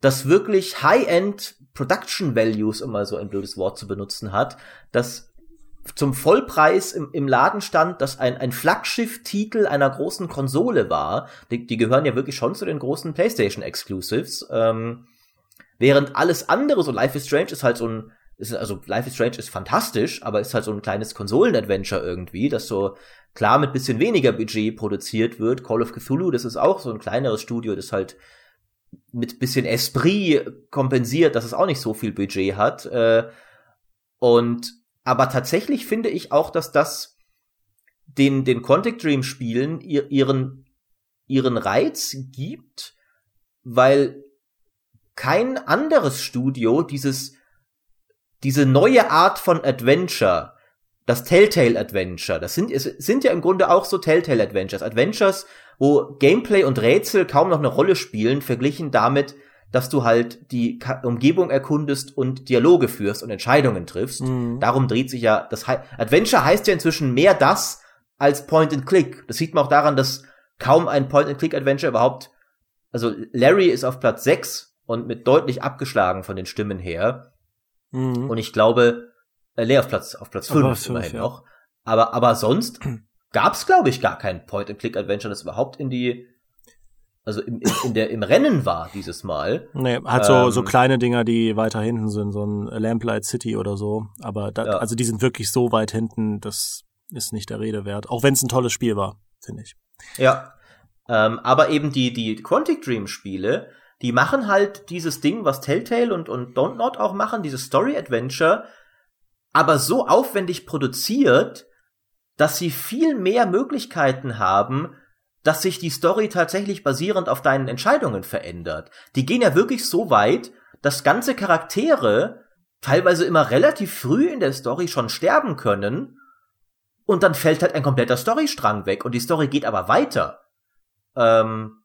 das wirklich High-End Production Values, um mal so ein blödes Wort zu benutzen hat, das zum Vollpreis im, im Laden stand, das ein, ein Flaggschiff-Titel einer großen Konsole war. Die, die gehören ja wirklich schon zu den großen PlayStation Exclusives. Ähm, während alles andere, so Life is Strange ist halt so ein, ist, also Life is Strange ist fantastisch, aber ist halt so ein kleines Konsolen-Adventure irgendwie, das so klar mit bisschen weniger Budget produziert wird. Call of Cthulhu, das ist auch so ein kleineres Studio, das halt mit bisschen Esprit kompensiert, dass es auch nicht so viel Budget hat. Äh, und aber tatsächlich finde ich auch, dass das den, den Quantic Dream Spielen ihren, ihren Reiz gibt, weil kein anderes Studio dieses, diese neue Art von Adventure, das Telltale Adventure, das sind, es sind ja im Grunde auch so Telltale Adventures, Adventures, wo Gameplay und Rätsel kaum noch eine Rolle spielen, verglichen damit, dass du halt die Umgebung erkundest und Dialoge führst und Entscheidungen triffst. Mhm. Darum dreht sich ja das He Adventure heißt ja inzwischen mehr das als Point and Click. Das sieht man auch daran, dass kaum ein Point and Click Adventure überhaupt also Larry ist auf Platz 6 und mit deutlich abgeschlagen von den Stimmen her. Mhm. Und ich glaube, äh, leer auf Platz auf Platz 5 immerhin ja. noch. Aber aber sonst gab's glaube ich gar kein Point and Click Adventure, das überhaupt in die also im, in der, im Rennen war dieses Mal. Nee, hat so, ähm, so kleine Dinger, die weiter hinten sind, so ein Lamplight City oder so. Aber da, ja. also die sind wirklich so weit hinten, das ist nicht der Rede wert. Auch wenn es ein tolles Spiel war, finde ich. Ja. Ähm, aber eben die, die Quantic Dream Spiele, die machen halt dieses Ding, was Telltale und, und Don't Not auch machen, dieses Story Adventure, aber so aufwendig produziert, dass sie viel mehr Möglichkeiten haben, dass sich die Story tatsächlich basierend auf deinen Entscheidungen verändert. Die gehen ja wirklich so weit, dass ganze Charaktere teilweise immer relativ früh in der Story schon sterben können und dann fällt halt ein kompletter Storystrang weg und die Story geht aber weiter. Ähm,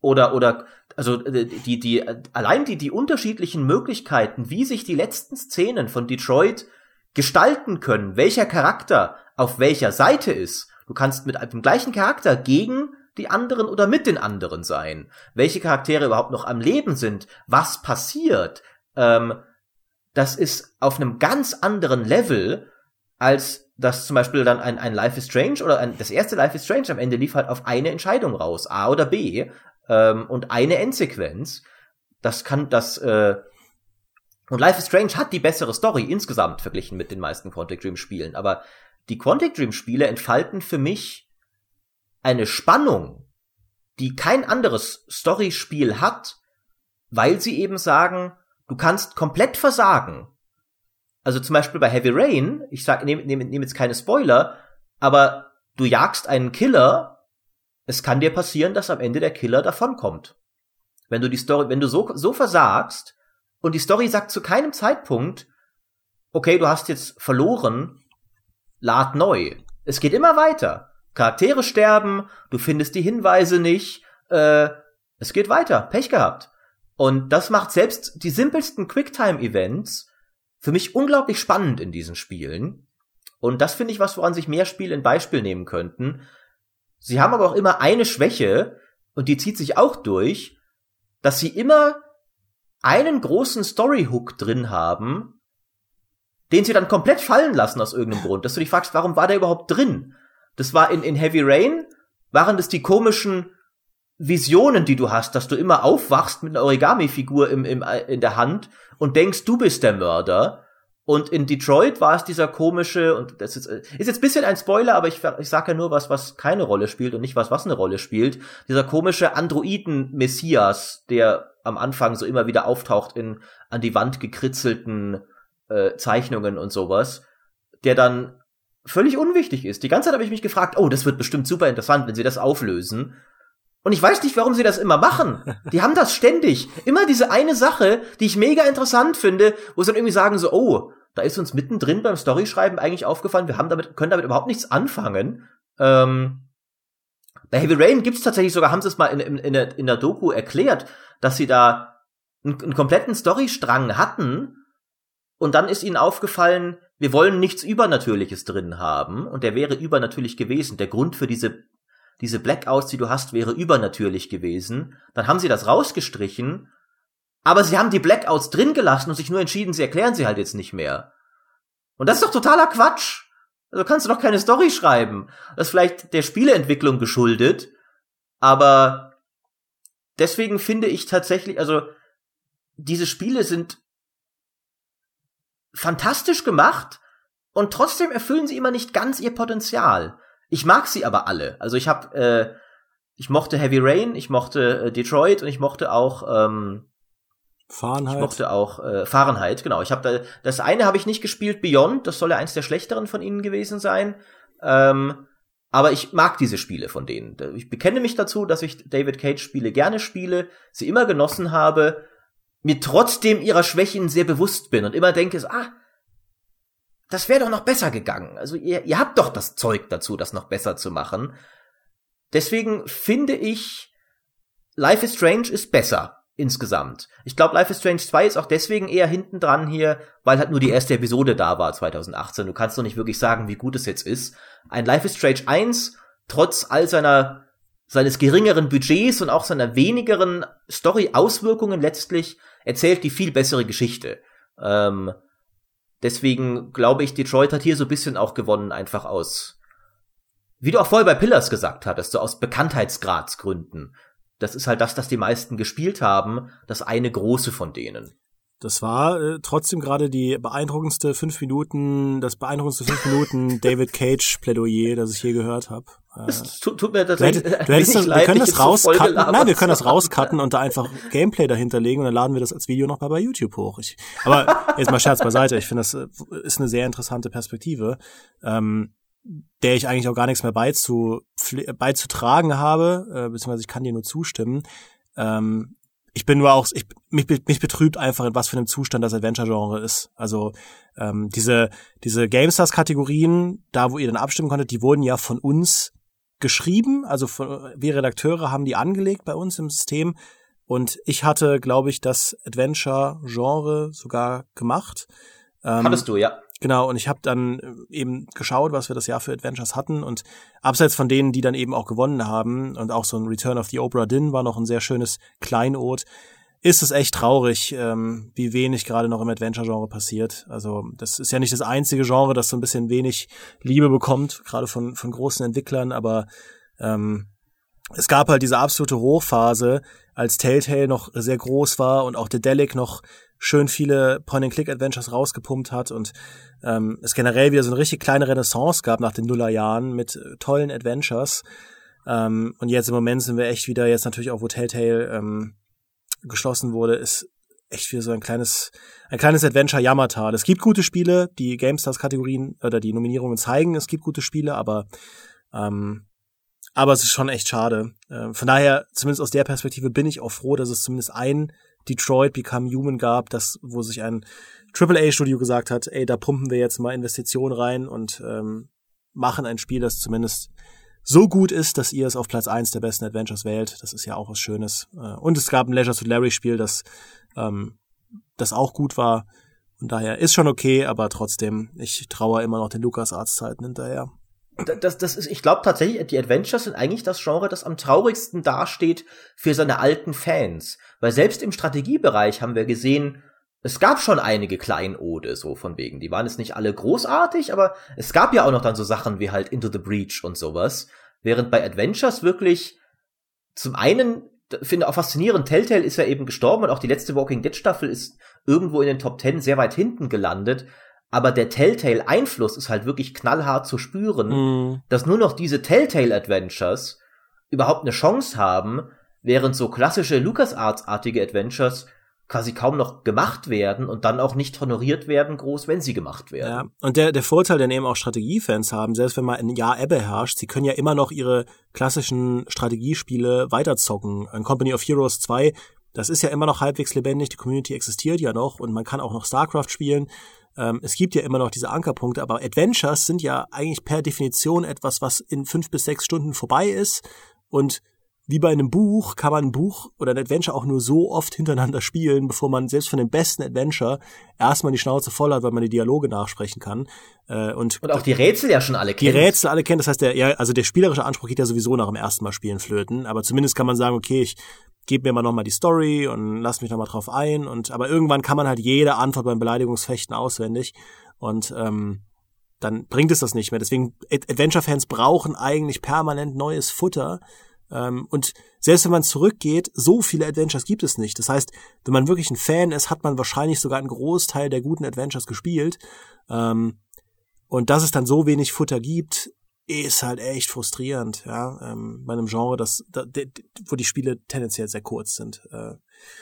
oder oder also äh, die die allein die die unterschiedlichen Möglichkeiten, wie sich die letzten Szenen von Detroit gestalten können, welcher Charakter auf welcher Seite ist, Du kannst mit dem gleichen Charakter gegen die anderen oder mit den anderen sein. Welche Charaktere überhaupt noch am Leben sind, was passiert, ähm, das ist auf einem ganz anderen Level, als dass zum Beispiel dann ein, ein Life is Strange oder ein, das erste Life is Strange am Ende lief halt auf eine Entscheidung raus, A oder B, ähm, und eine Endsequenz. Das kann das, äh, und Life is Strange hat die bessere Story insgesamt verglichen mit den meisten Quantic Dream Spielen, aber die Quantic Dream Spiele entfalten für mich eine Spannung, die kein anderes Storyspiel hat, weil sie eben sagen, du kannst komplett versagen. Also zum Beispiel bei Heavy Rain, ich sag, nehme nehm, nehm jetzt keine Spoiler, aber du jagst einen Killer, es kann dir passieren, dass am Ende der Killer davonkommt. Wenn du die Story, wenn du so, so versagst und die Story sagt zu keinem Zeitpunkt, okay, du hast jetzt verloren, lad neu. Es geht immer weiter. Charaktere sterben, du findest die Hinweise nicht, äh, es geht weiter. Pech gehabt. Und das macht selbst die simpelsten Quicktime-Events für mich unglaublich spannend in diesen Spielen. Und das finde ich was, woran sich mehr Spiele ein Beispiel nehmen könnten. Sie haben aber auch immer eine Schwäche, und die zieht sich auch durch, dass sie immer einen großen Story-Hook drin haben, den sie dann komplett fallen lassen aus irgendeinem Grund, dass du dich fragst, warum war der überhaupt drin? Das war in, in Heavy Rain, waren das die komischen Visionen, die du hast, dass du immer aufwachst mit einer Origami-Figur im, im, in der Hand und denkst, du bist der Mörder. Und in Detroit war es dieser komische, und das ist, ist jetzt bisschen ein Spoiler, aber ich, ich sage ja nur was, was keine Rolle spielt und nicht was, was eine Rolle spielt. Dieser komische Androiden-Messias, der am Anfang so immer wieder auftaucht in an die Wand gekritzelten äh, Zeichnungen und sowas, der dann völlig unwichtig ist. Die ganze Zeit habe ich mich gefragt, oh, das wird bestimmt super interessant, wenn sie das auflösen. Und ich weiß nicht, warum sie das immer machen. Die haben das ständig. Immer diese eine Sache, die ich mega interessant finde, wo sie dann irgendwie sagen so, oh, da ist uns mittendrin beim Storyschreiben eigentlich aufgefallen, wir haben damit, können damit überhaupt nichts anfangen. Ähm, bei Heavy Rain gibt's tatsächlich sogar, haben sie es mal in, in, in, der, in der Doku erklärt, dass sie da einen, einen kompletten Storystrang hatten, und dann ist ihnen aufgefallen, wir wollen nichts Übernatürliches drin haben. Und der wäre übernatürlich gewesen. Der Grund für diese, diese Blackouts, die du hast, wäre übernatürlich gewesen. Dann haben sie das rausgestrichen. Aber sie haben die Blackouts drin gelassen und sich nur entschieden, sie erklären sie halt jetzt nicht mehr. Und das ist doch totaler Quatsch. Also kannst du doch keine Story schreiben. Das ist vielleicht der Spieleentwicklung geschuldet, aber deswegen finde ich tatsächlich, also diese Spiele sind fantastisch gemacht und trotzdem erfüllen sie immer nicht ganz ihr Potenzial. Ich mag sie aber alle. Also ich habe, äh, ich mochte Heavy Rain, ich mochte äh, Detroit und ich mochte auch ähm, Fahrenheit. Ich mochte auch äh, Fahrenheit, genau. Ich habe da das eine habe ich nicht gespielt, Beyond, das soll ja eins der schlechteren von ihnen gewesen sein. Ähm, aber ich mag diese Spiele von denen. Ich bekenne mich dazu, dass ich David Cage Spiele gerne spiele, sie immer genossen habe, mir trotzdem ihrer Schwächen sehr bewusst bin und immer denke, ah, das wäre doch noch besser gegangen. Also ihr, ihr habt doch das Zeug dazu, das noch besser zu machen. Deswegen finde ich, Life is Strange ist besser insgesamt. Ich glaube, Life is Strange 2 ist auch deswegen eher hinten dran hier, weil halt nur die erste Episode da war 2018. Du kannst doch nicht wirklich sagen, wie gut es jetzt ist. Ein Life is Strange 1, trotz all seiner seines geringeren Budgets und auch seiner wenigeren Story-Auswirkungen letztlich erzählt die viel bessere Geschichte. Ähm, deswegen glaube ich, Detroit hat hier so ein bisschen auch gewonnen, einfach aus, wie du auch vorher bei Pillars gesagt hattest, so aus Bekanntheitsgradsgründen. Das ist halt das, das die meisten gespielt haben, das eine große von denen. Das war äh, trotzdem gerade die beeindruckendste fünf Minuten, das beeindruckendste fünf Minuten [laughs] David Cage Plädoyer, das ich je gehört habe. Äh, es tut, tut mir tatsächlich du hättest, du wir können das rauscutten. Nein, wir können das rauscutten und da einfach Gameplay dahinter legen und dann laden wir das als Video noch mal bei YouTube hoch. Ich, aber jetzt mal Scherz beiseite. Ich finde, das äh, ist eine sehr interessante Perspektive. Ähm, der ich eigentlich auch gar nichts mehr beizu, beizutragen habe, äh, beziehungsweise ich kann dir nur zustimmen. Ähm, ich bin nur auch, ich, mich, mich betrübt einfach, in was für einem Zustand das Adventure-Genre ist. Also ähm, diese, diese GameStars-Kategorien, da wo ihr dann abstimmen konntet, die wurden ja von uns geschrieben. Also wir Redakteure haben die angelegt bei uns im System. Und ich hatte, glaube ich, das Adventure-Genre sogar gemacht. Ähm, Hattest du, ja. Genau, und ich habe dann äh, eben geschaut, was wir das Jahr für Adventures hatten und abseits von denen, die dann eben auch gewonnen haben und auch so ein Return of the Obra Dinn war noch ein sehr schönes Kleinod, ist es echt traurig, ähm, wie wenig gerade noch im Adventure-Genre passiert. Also das ist ja nicht das einzige Genre, das so ein bisschen wenig Liebe bekommt, gerade von, von großen Entwicklern, aber ähm, es gab halt diese absolute Hochphase, als Telltale noch sehr groß war und auch Dedelic noch schön viele Point-and-Click-Adventures rausgepumpt hat und ähm, es generell wieder so eine richtig kleine Renaissance gab nach den Nullerjahren mit äh, tollen Adventures. Ähm, und jetzt im Moment sind wir echt wieder, jetzt natürlich auch, wo Telltale ähm, geschlossen wurde, ist echt wieder so ein kleines, ein kleines Adventure Yamatal. Es gibt gute Spiele, die GameStars-Kategorien oder die Nominierungen zeigen, es gibt gute Spiele, aber ähm, aber es ist schon echt schade. Äh, von daher, zumindest aus der Perspektive, bin ich auch froh, dass es zumindest ein Detroit Become Human gab, das, wo sich ein AAA-Studio gesagt hat, ey, da pumpen wir jetzt mal Investitionen rein und ähm, machen ein Spiel, das zumindest so gut ist, dass ihr es auf Platz eins der besten Adventures wählt. Das ist ja auch was Schönes. Äh, und es gab ein Leisure to Larry Spiel, das, ähm, das auch gut war. Und daher ist schon okay, aber trotzdem, ich traue immer noch den Lukas Arts Zeiten hinterher das, das ist, ich glaube tatsächlich, die Adventures sind eigentlich das Genre, das am traurigsten dasteht für seine alten Fans. Weil selbst im Strategiebereich haben wir gesehen, es gab schon einige Kleinode, so von wegen. Die waren jetzt nicht alle großartig, aber es gab ja auch noch dann so Sachen wie halt Into the Breach und sowas. Während bei Adventures wirklich zum einen, finde auch faszinierend, Telltale ist ja eben gestorben und auch die letzte Walking Dead Staffel ist irgendwo in den Top Ten sehr weit hinten gelandet aber der Telltale-Einfluss ist halt wirklich knallhart zu spüren, mm. dass nur noch diese Telltale-Adventures überhaupt eine Chance haben, während so klassische LucasArts-artige Adventures quasi kaum noch gemacht werden und dann auch nicht honoriert werden, groß, wenn sie gemacht werden. Ja, und der, der Vorteil, den eben auch Strategiefans haben, selbst wenn mal ein Jahr Ebbe herrscht, sie können ja immer noch ihre klassischen Strategiespiele weiterzocken. Ein Company of Heroes 2, das ist ja immer noch halbwegs lebendig, die Community existiert ja noch und man kann auch noch StarCraft spielen. Ähm, es gibt ja immer noch diese Ankerpunkte, aber Adventures sind ja eigentlich per Definition etwas, was in fünf bis sechs Stunden vorbei ist. Und wie bei einem Buch kann man ein Buch oder ein Adventure auch nur so oft hintereinander spielen, bevor man selbst von dem besten Adventure erstmal die Schnauze voll hat, weil man die Dialoge nachsprechen kann. Äh, und, und auch die Rätsel ja schon alle kennt. Die Rätsel alle kennt, das heißt, der, ja, also der spielerische Anspruch geht ja sowieso nach dem ersten Mal spielen flöten, aber zumindest kann man sagen, okay, ich gib mir mal nochmal die Story und lass mich nochmal drauf ein. Und aber irgendwann kann man halt jede Antwort beim Beleidigungsfechten auswendig. Und ähm, dann bringt es das nicht mehr. Deswegen, Adventure-Fans brauchen eigentlich permanent neues Futter. Ähm, und selbst wenn man zurückgeht, so viele Adventures gibt es nicht. Das heißt, wenn man wirklich ein Fan ist, hat man wahrscheinlich sogar einen Großteil der guten Adventures gespielt. Ähm, und dass es dann so wenig Futter gibt, ist halt echt frustrierend, ja, ähm, bei einem Genre, das, wo die Spiele tendenziell sehr kurz sind. Äh,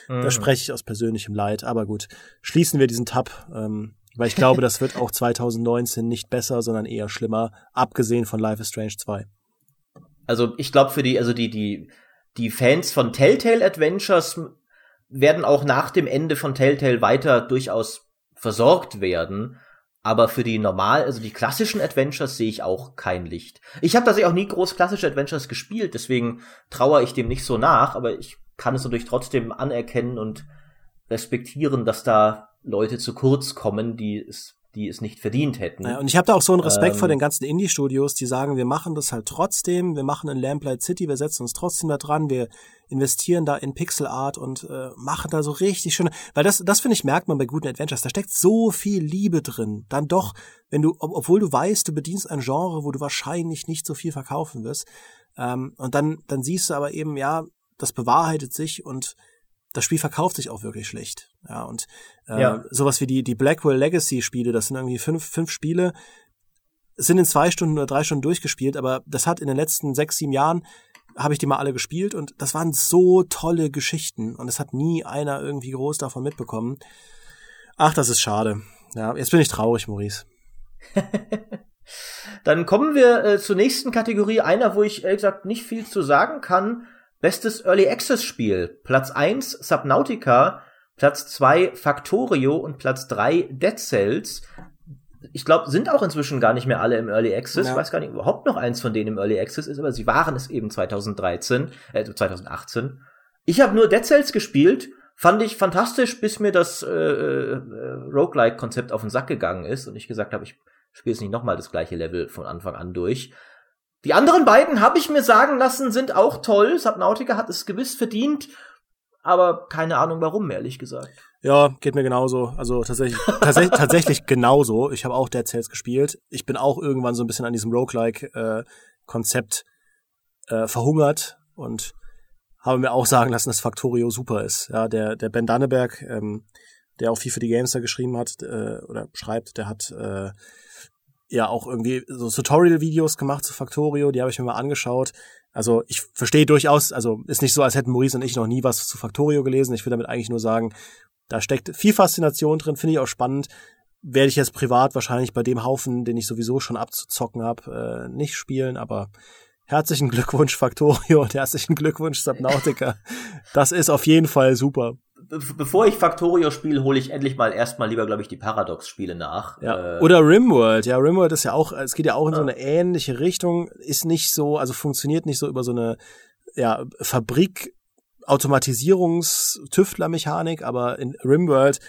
mhm. Da spreche ich aus persönlichem Leid, aber gut, schließen wir diesen Tab, weil ich glaube, [laughs] das wird auch 2019 nicht besser, sondern eher schlimmer, abgesehen von Life is Strange 2. Also ich glaube für die, also die, die, die Fans von Telltale Adventures werden auch nach dem Ende von Telltale weiter durchaus versorgt werden. Aber für die normal, also die klassischen Adventures sehe ich auch kein Licht. Ich habe tatsächlich auch nie groß klassische Adventures gespielt, deswegen trauere ich dem nicht so nach, aber ich kann es natürlich trotzdem anerkennen und respektieren, dass da Leute zu kurz kommen, die es die es nicht verdient hätten. Ja, und ich habe da auch so einen Respekt ähm, vor den ganzen Indie-Studios, die sagen, wir machen das halt trotzdem, wir machen in Lamplight City, wir setzen uns trotzdem da dran, wir investieren da in Pixel Art und äh, machen da so richtig schöne, weil das, das finde ich merkt man bei guten Adventures, da steckt so viel Liebe drin. Dann doch, wenn du, ob, obwohl du weißt, du bedienst ein Genre, wo du wahrscheinlich nicht so viel verkaufen wirst, ähm, und dann, dann siehst du aber eben, ja, das bewahrheitet sich und das Spiel verkauft sich auch wirklich schlecht. Ja, und äh, ja. sowas wie die, die Blackwell Legacy Spiele, das sind irgendwie fünf, fünf Spiele, sind in zwei Stunden oder drei Stunden durchgespielt, aber das hat in den letzten sechs, sieben Jahren habe ich die mal alle gespielt und das waren so tolle Geschichten und es hat nie einer irgendwie groß davon mitbekommen. Ach, das ist schade. Ja, jetzt bin ich traurig, Maurice. [laughs] Dann kommen wir äh, zur nächsten Kategorie, einer, wo ich ehrlich gesagt nicht viel zu sagen kann. Bestes Early Access Spiel. Platz 1 Subnautica, Platz 2 Factorio und Platz 3 Dead Cells. Ich glaube, sind auch inzwischen gar nicht mehr alle im Early Access. Ja. Ich weiß gar nicht, überhaupt noch eins von denen im Early Access ist, aber sie waren es eben 2013, äh, 2018. Ich habe nur Dead Cells gespielt, fand ich fantastisch, bis mir das äh, äh, Roguelike-Konzept auf den Sack gegangen ist und ich gesagt habe, ich spiele jetzt nicht nochmal das gleiche Level von Anfang an durch. Die anderen beiden, habe ich mir sagen lassen, sind auch toll. Subnautica hat es gewiss verdient, aber keine Ahnung warum, ehrlich gesagt. Ja, geht mir genauso. Also tatsächlich, [laughs] tatsächlich, tatsächlich genauso. Ich habe auch Dead Cells gespielt. Ich bin auch irgendwann so ein bisschen an diesem Roguelike-Konzept äh, äh, verhungert und habe mir auch sagen lassen, dass Factorio super ist. Ja, der, der Ben Danneberg, ähm, der auch viel für die Games da geschrieben hat äh, oder schreibt, der hat äh, ja auch irgendwie so Tutorial-Videos gemacht zu Factorio, die habe ich mir mal angeschaut. Also ich verstehe durchaus, also ist nicht so, als hätten Maurice und ich noch nie was zu Factorio gelesen. Ich will damit eigentlich nur sagen, da steckt viel Faszination drin, finde ich auch spannend. Werde ich jetzt privat wahrscheinlich bei dem Haufen, den ich sowieso schon abzuzocken habe, äh, nicht spielen, aber herzlichen Glückwunsch Factorio und [laughs] herzlichen Glückwunsch Subnautica. das ist auf jeden Fall super bevor ich Factorio spiele, hole ich endlich mal erstmal lieber, glaube ich, die Paradox-Spiele nach. Ja. Äh, Oder Rimworld. Ja, Rimworld ist ja auch, es geht ja auch in so eine ähnliche Richtung, ist nicht so, also funktioniert nicht so über so eine ja, Fabrik Automatisierungs-Tüftler-Mechanik, aber in Rimworld,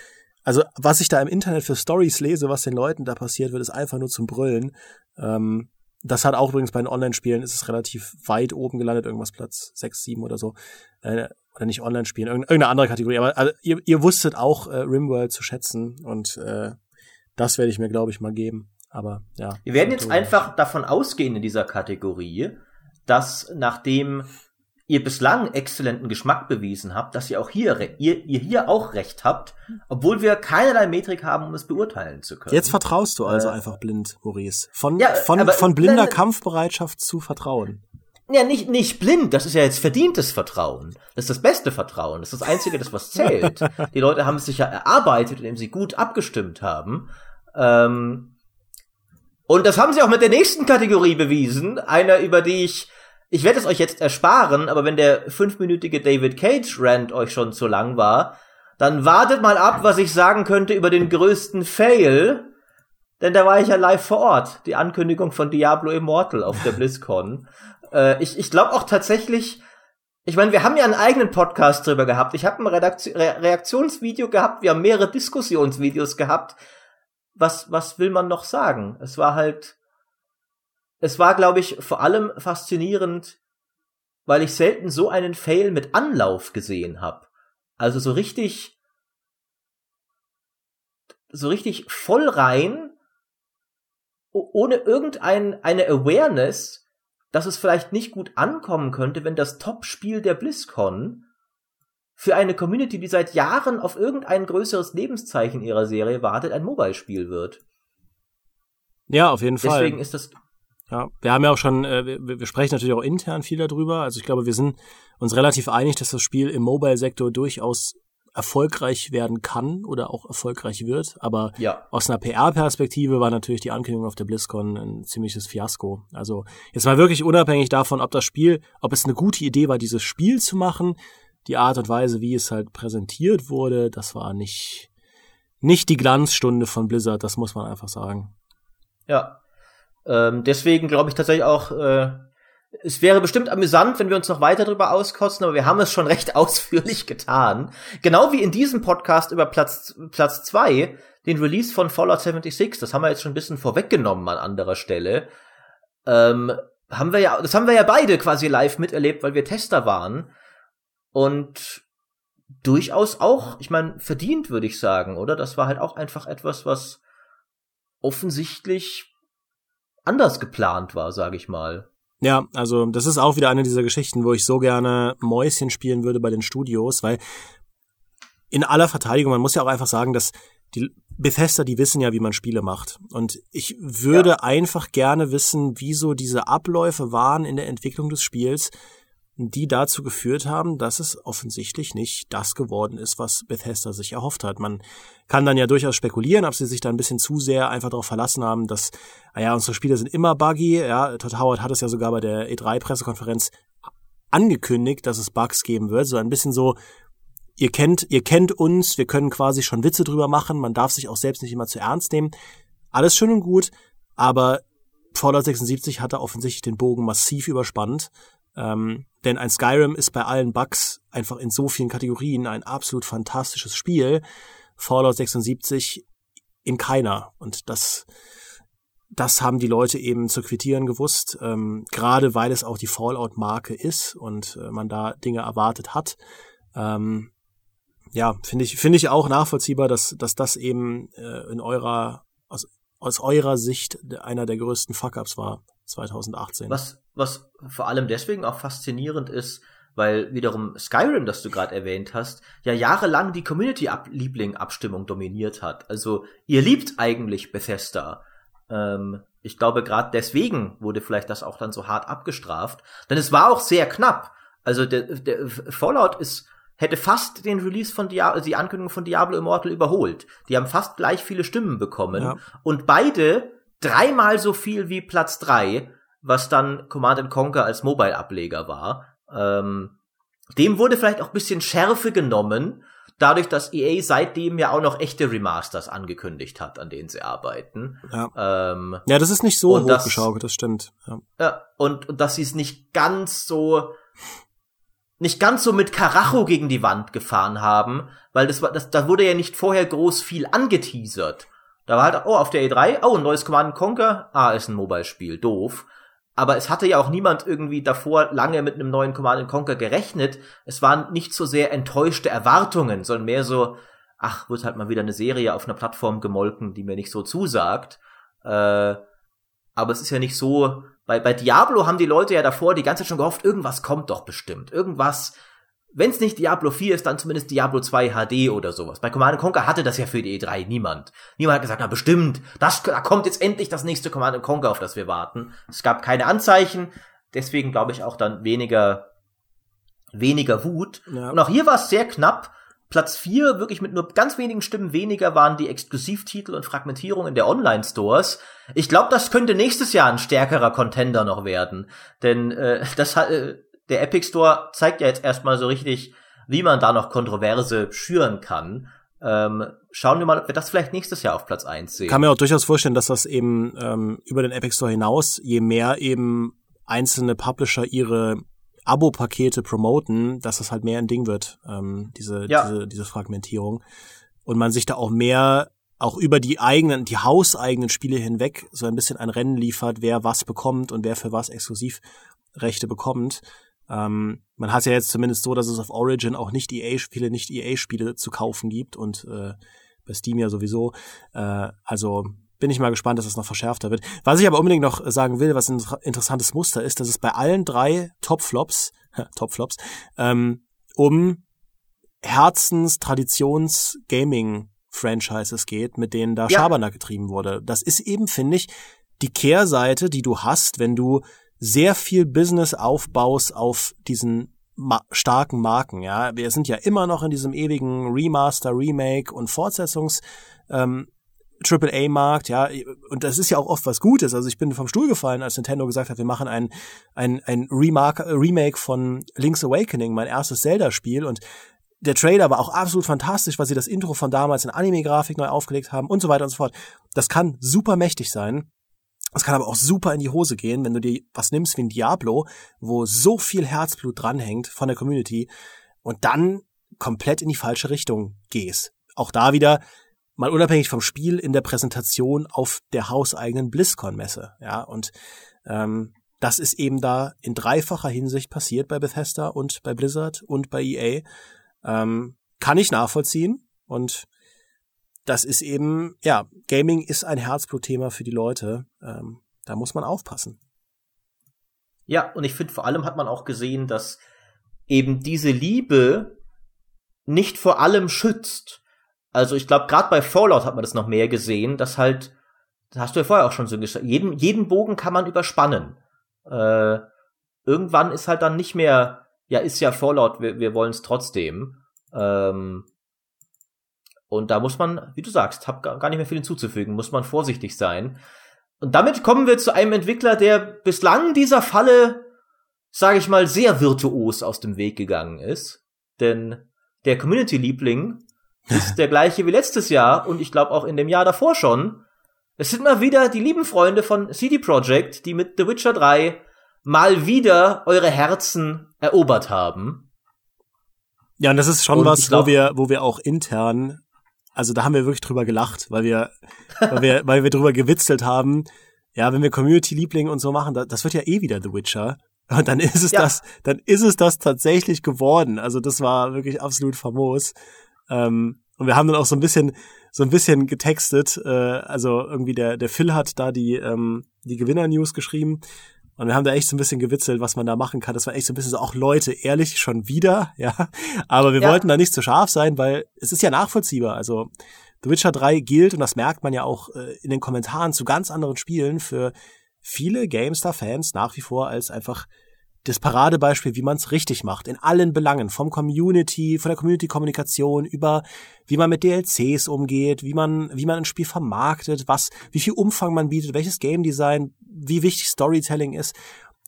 also was ich da im Internet für Stories lese, was den Leuten da passiert wird, ist einfach nur zum Brüllen. Ähm, das hat auch übrigens bei den Online-Spielen ist es relativ weit oben gelandet, irgendwas Platz 6, 7 oder so. Äh, oder nicht Online-Spielen, irgendeine andere Kategorie. Aber also, ihr, ihr wusstet auch äh, Rimworld zu schätzen und äh, das werde ich mir, glaube ich, mal geben. Aber ja. Wir werden jetzt einfach davon ausgehen in dieser Kategorie, dass nachdem ihr bislang exzellenten Geschmack bewiesen habt, dass ihr auch hier, ihr, ihr hier auch recht habt, obwohl wir keinerlei Metrik haben, um es beurteilen zu können. Jetzt vertraust du also äh, einfach blind, Maurice. Von, ja, von, aber, von blinder nein, Kampfbereitschaft zu Vertrauen. Ja, nicht, nicht blind, das ist ja jetzt verdientes Vertrauen. Das ist das beste Vertrauen. Das ist das Einzige, das was zählt. [laughs] Die Leute haben es sich ja erarbeitet, indem sie gut abgestimmt haben. Ähm, und das haben sie auch mit der nächsten Kategorie bewiesen. Einer, über die ich, ich werde es euch jetzt ersparen, aber wenn der fünfminütige David Cage Rant euch schon zu lang war, dann wartet mal ab, was ich sagen könnte über den größten Fail. Denn da war ich ja live vor Ort. Die Ankündigung von Diablo Immortal auf der [laughs] BlizzCon. Äh, ich ich glaube auch tatsächlich, ich meine, wir haben ja einen eigenen Podcast drüber gehabt. Ich habe ein Redaktion, Re Reaktionsvideo gehabt, wir haben mehrere Diskussionsvideos gehabt. Was, was will man noch sagen? Es war halt, es war, glaube ich, vor allem faszinierend, weil ich selten so einen Fail mit Anlauf gesehen habe. Also so richtig, so richtig voll rein, ohne irgendeine eine Awareness, dass es vielleicht nicht gut ankommen könnte, wenn das Top-Spiel der BlizzCon für eine Community, die seit Jahren auf irgendein größeres Lebenszeichen ihrer Serie wartet, ein Mobile-Spiel wird. Ja, auf jeden Fall. Deswegen ist das ja, wir haben ja auch schon, äh, wir, wir sprechen natürlich auch intern viel darüber. Also ich glaube, wir sind uns relativ einig, dass das Spiel im Mobile-Sektor durchaus erfolgreich werden kann oder auch erfolgreich wird. Aber ja. aus einer PR-Perspektive war natürlich die Ankündigung auf der BlizzCon ein ziemliches Fiasko. Also jetzt mal wirklich unabhängig davon, ob das Spiel, ob es eine gute Idee war, dieses Spiel zu machen, die Art und Weise, wie es halt präsentiert wurde, das war nicht, nicht die Glanzstunde von Blizzard, das muss man einfach sagen. Ja, ähm, deswegen glaube ich tatsächlich auch, äh, es wäre bestimmt amüsant, wenn wir uns noch weiter darüber auskosten, aber wir haben es schon [laughs] recht ausführlich getan. Genau wie in diesem Podcast über Platz, Platz zwei, den Release von Fallout 76, das haben wir jetzt schon ein bisschen vorweggenommen an anderer Stelle. Ähm, haben wir ja, das haben wir ja beide quasi live miterlebt, weil wir Tester waren. Und durchaus auch, ich meine, verdient, würde ich sagen, oder? Das war halt auch einfach etwas, was offensichtlich anders geplant war, sage ich mal. Ja, also das ist auch wieder eine dieser Geschichten, wo ich so gerne Mäuschen spielen würde bei den Studios, weil in aller Verteidigung, man muss ja auch einfach sagen, dass die Bethesda, die wissen ja, wie man Spiele macht. Und ich würde ja. einfach gerne wissen, wieso diese Abläufe waren in der Entwicklung des Spiels, die dazu geführt haben, dass es offensichtlich nicht das geworden ist, was Bethesda sich erhofft hat. Man kann dann ja durchaus spekulieren, ob sie sich da ein bisschen zu sehr einfach darauf verlassen haben, dass, naja, unsere Spiele sind immer buggy. Ja, Todd Howard hat es ja sogar bei der E3-Pressekonferenz angekündigt, dass es Bugs geben wird. So ein bisschen so, ihr kennt, ihr kennt uns, wir können quasi schon Witze drüber machen, man darf sich auch selbst nicht immer zu ernst nehmen. Alles schön und gut, aber Fallout 76 hatte offensichtlich den Bogen massiv überspannt ähm, denn ein Skyrim ist bei allen Bugs einfach in so vielen Kategorien ein absolut fantastisches Spiel. Fallout 76 in keiner. Und das, das haben die Leute eben zu quittieren gewusst, ähm, gerade weil es auch die Fallout-Marke ist und äh, man da Dinge erwartet hat. Ähm, ja, finde ich, finde ich auch nachvollziehbar, dass, dass das eben äh, in eurer, aus, eurer Sicht einer der größten Fuck-Ups war 2018. Was, was vor allem deswegen auch faszinierend ist, weil wiederum Skyrim, das du gerade erwähnt hast, ja jahrelang die Community-Liebling-Abstimmung dominiert hat. Also ihr liebt eigentlich Bethesda. Ähm, ich glaube, gerade deswegen wurde vielleicht das auch dann so hart abgestraft. Denn es war auch sehr knapp. Also der, der Fallout ist hätte fast den Release von Diablo, die Ankündigung von Diablo Immortal überholt. Die haben fast gleich viele Stimmen bekommen. Ja. Und beide dreimal so viel wie Platz drei, was dann Command Conquer als Mobile-Ableger war. Ähm, dem wurde vielleicht auch ein bisschen Schärfe genommen, dadurch, dass EA seitdem ja auch noch echte Remasters angekündigt hat, an denen sie arbeiten. Ja, ähm, ja das ist nicht so hochgeschaukelt, das, das stimmt. Ja, ja und, und dass sie es nicht ganz so nicht ganz so mit Karacho gegen die Wand gefahren haben, weil das war, das, da wurde ja nicht vorher groß viel angeteasert. Da war halt, oh, auf der E3, oh, ein neues Command Conquer, ah, ist ein Mobile-Spiel, doof. Aber es hatte ja auch niemand irgendwie davor lange mit einem neuen Command Conquer gerechnet. Es waren nicht so sehr enttäuschte Erwartungen, sondern mehr so, ach, wird halt mal wieder eine Serie auf einer Plattform gemolken, die mir nicht so zusagt. Äh, aber es ist ja nicht so, bei, bei Diablo haben die Leute ja davor die ganze Zeit schon gehofft, irgendwas kommt doch bestimmt. Irgendwas wenn es nicht Diablo 4 ist, dann zumindest Diablo 2 HD oder sowas. Bei Command Conquer hatte das ja für die E3 niemand. Niemand hat gesagt, na bestimmt, das, da kommt jetzt endlich das nächste Command Conquer, auf das wir warten. Es gab keine Anzeichen, deswegen glaube ich auch dann weniger, weniger Wut. Ja. Und auch hier war es sehr knapp. Platz 4, wirklich mit nur ganz wenigen Stimmen weniger, waren die Exklusivtitel und Fragmentierung in der Online-Stores. Ich glaube, das könnte nächstes Jahr ein stärkerer Contender noch werden. Denn äh, [laughs] das. Äh, der Epic Store zeigt ja jetzt erstmal so richtig, wie man da noch Kontroverse schüren kann. Ähm, schauen wir mal, ob wir das vielleicht nächstes Jahr auf Platz eins sehen. Kann mir auch durchaus vorstellen, dass das eben ähm, über den Epic Store hinaus, je mehr eben einzelne Publisher ihre Abo-Pakete promoten, dass das halt mehr ein Ding wird, ähm, diese, ja. diese, diese Fragmentierung. Und man sich da auch mehr auch über die eigenen, die hauseigenen Spiele hinweg so ein bisschen ein Rennen liefert, wer was bekommt und wer für was Exklusivrechte bekommt. Ähm, man hat ja jetzt zumindest so, dass es auf Origin auch nicht EA, viele nicht EA-Spiele zu kaufen gibt und äh, bei Steam ja sowieso. Äh, also bin ich mal gespannt, dass es noch verschärfter wird. Was ich aber unbedingt noch sagen will, was ein interessantes Muster ist, dass es bei allen drei Top-Flops, [laughs] Top-Flops, ähm, um Herzens, Traditions, Gaming Franchises geht, mit denen da ja. Schabernack getrieben wurde. Das ist eben, finde ich, die Kehrseite, die du hast, wenn du sehr viel Business aufbaust auf diesen ma starken Marken. Ja, wir sind ja immer noch in diesem ewigen Remaster, Remake und Fortsetzungs ähm, AAA-Markt, ja, und das ist ja auch oft was Gutes. Also ich bin vom Stuhl gefallen, als Nintendo gesagt hat, wir machen ein, ein, ein Remark, Remake von Link's Awakening, mein erstes Zelda-Spiel. Und der Trailer war auch absolut fantastisch, weil sie das Intro von damals in Anime-Grafik neu aufgelegt haben und so weiter und so fort. Das kann super mächtig sein. Das kann aber auch super in die Hose gehen, wenn du dir was nimmst wie ein Diablo, wo so viel Herzblut dranhängt von der Community und dann komplett in die falsche Richtung gehst. Auch da wieder, mal unabhängig vom Spiel, in der Präsentation auf der hauseigenen BlizzCon-Messe. Ja, und ähm, das ist eben da in dreifacher Hinsicht passiert bei Bethesda und bei Blizzard und bei EA. Ähm, kann ich nachvollziehen und das ist eben, ja, Gaming ist ein Herzblutthema für die Leute. Ähm, da muss man aufpassen. Ja, und ich finde, vor allem hat man auch gesehen, dass eben diese Liebe nicht vor allem schützt. Also ich glaube, gerade bei Fallout hat man das noch mehr gesehen, dass halt, das hast du ja vorher auch schon so gesagt, jeden, jeden Bogen kann man überspannen. Äh, irgendwann ist halt dann nicht mehr, ja, ist ja Fallout, wir, wir wollen es trotzdem. Ähm, und da muss man, wie du sagst, hab gar nicht mehr viel hinzuzufügen, muss man vorsichtig sein. Und damit kommen wir zu einem Entwickler, der bislang dieser Falle, sage ich mal, sehr virtuos aus dem Weg gegangen ist. Denn der Community-Liebling ist der gleiche wie letztes Jahr und ich glaube auch in dem Jahr davor schon. Es sind mal wieder die lieben Freunde von CD Projekt, die mit The Witcher 3 mal wieder eure Herzen erobert haben. Ja, und das ist schon und was, glaub, wo wir, wo wir auch intern also da haben wir wirklich drüber gelacht, weil wir, weil wir, weil wir drüber gewitzelt haben. Ja, wenn wir Community-Liebling und so machen, das wird ja eh wieder The Witcher. Und dann ist es ja. das, dann ist es das tatsächlich geworden. Also das war wirklich absolut famos. Ähm, und wir haben dann auch so ein bisschen, so ein bisschen getextet. Äh, also irgendwie der, der Phil hat da die, ähm, die Gewinner-News geschrieben. Und wir haben da echt so ein bisschen gewitzelt, was man da machen kann. Das war echt so ein bisschen so, auch Leute, ehrlich, schon wieder, [laughs] ja. Aber wir ja. wollten da nicht zu scharf sein, weil es ist ja nachvollziehbar. Also The Witcher 3 gilt, und das merkt man ja auch äh, in den Kommentaren zu ganz anderen Spielen, für viele GameStar-Fans nach wie vor als einfach das Paradebeispiel, wie man es richtig macht, in allen Belangen, vom Community, von der Community-Kommunikation über, wie man mit DLCs umgeht, wie man, wie man ein Spiel vermarktet, was, wie viel Umfang man bietet, welches Game Design, wie wichtig Storytelling ist,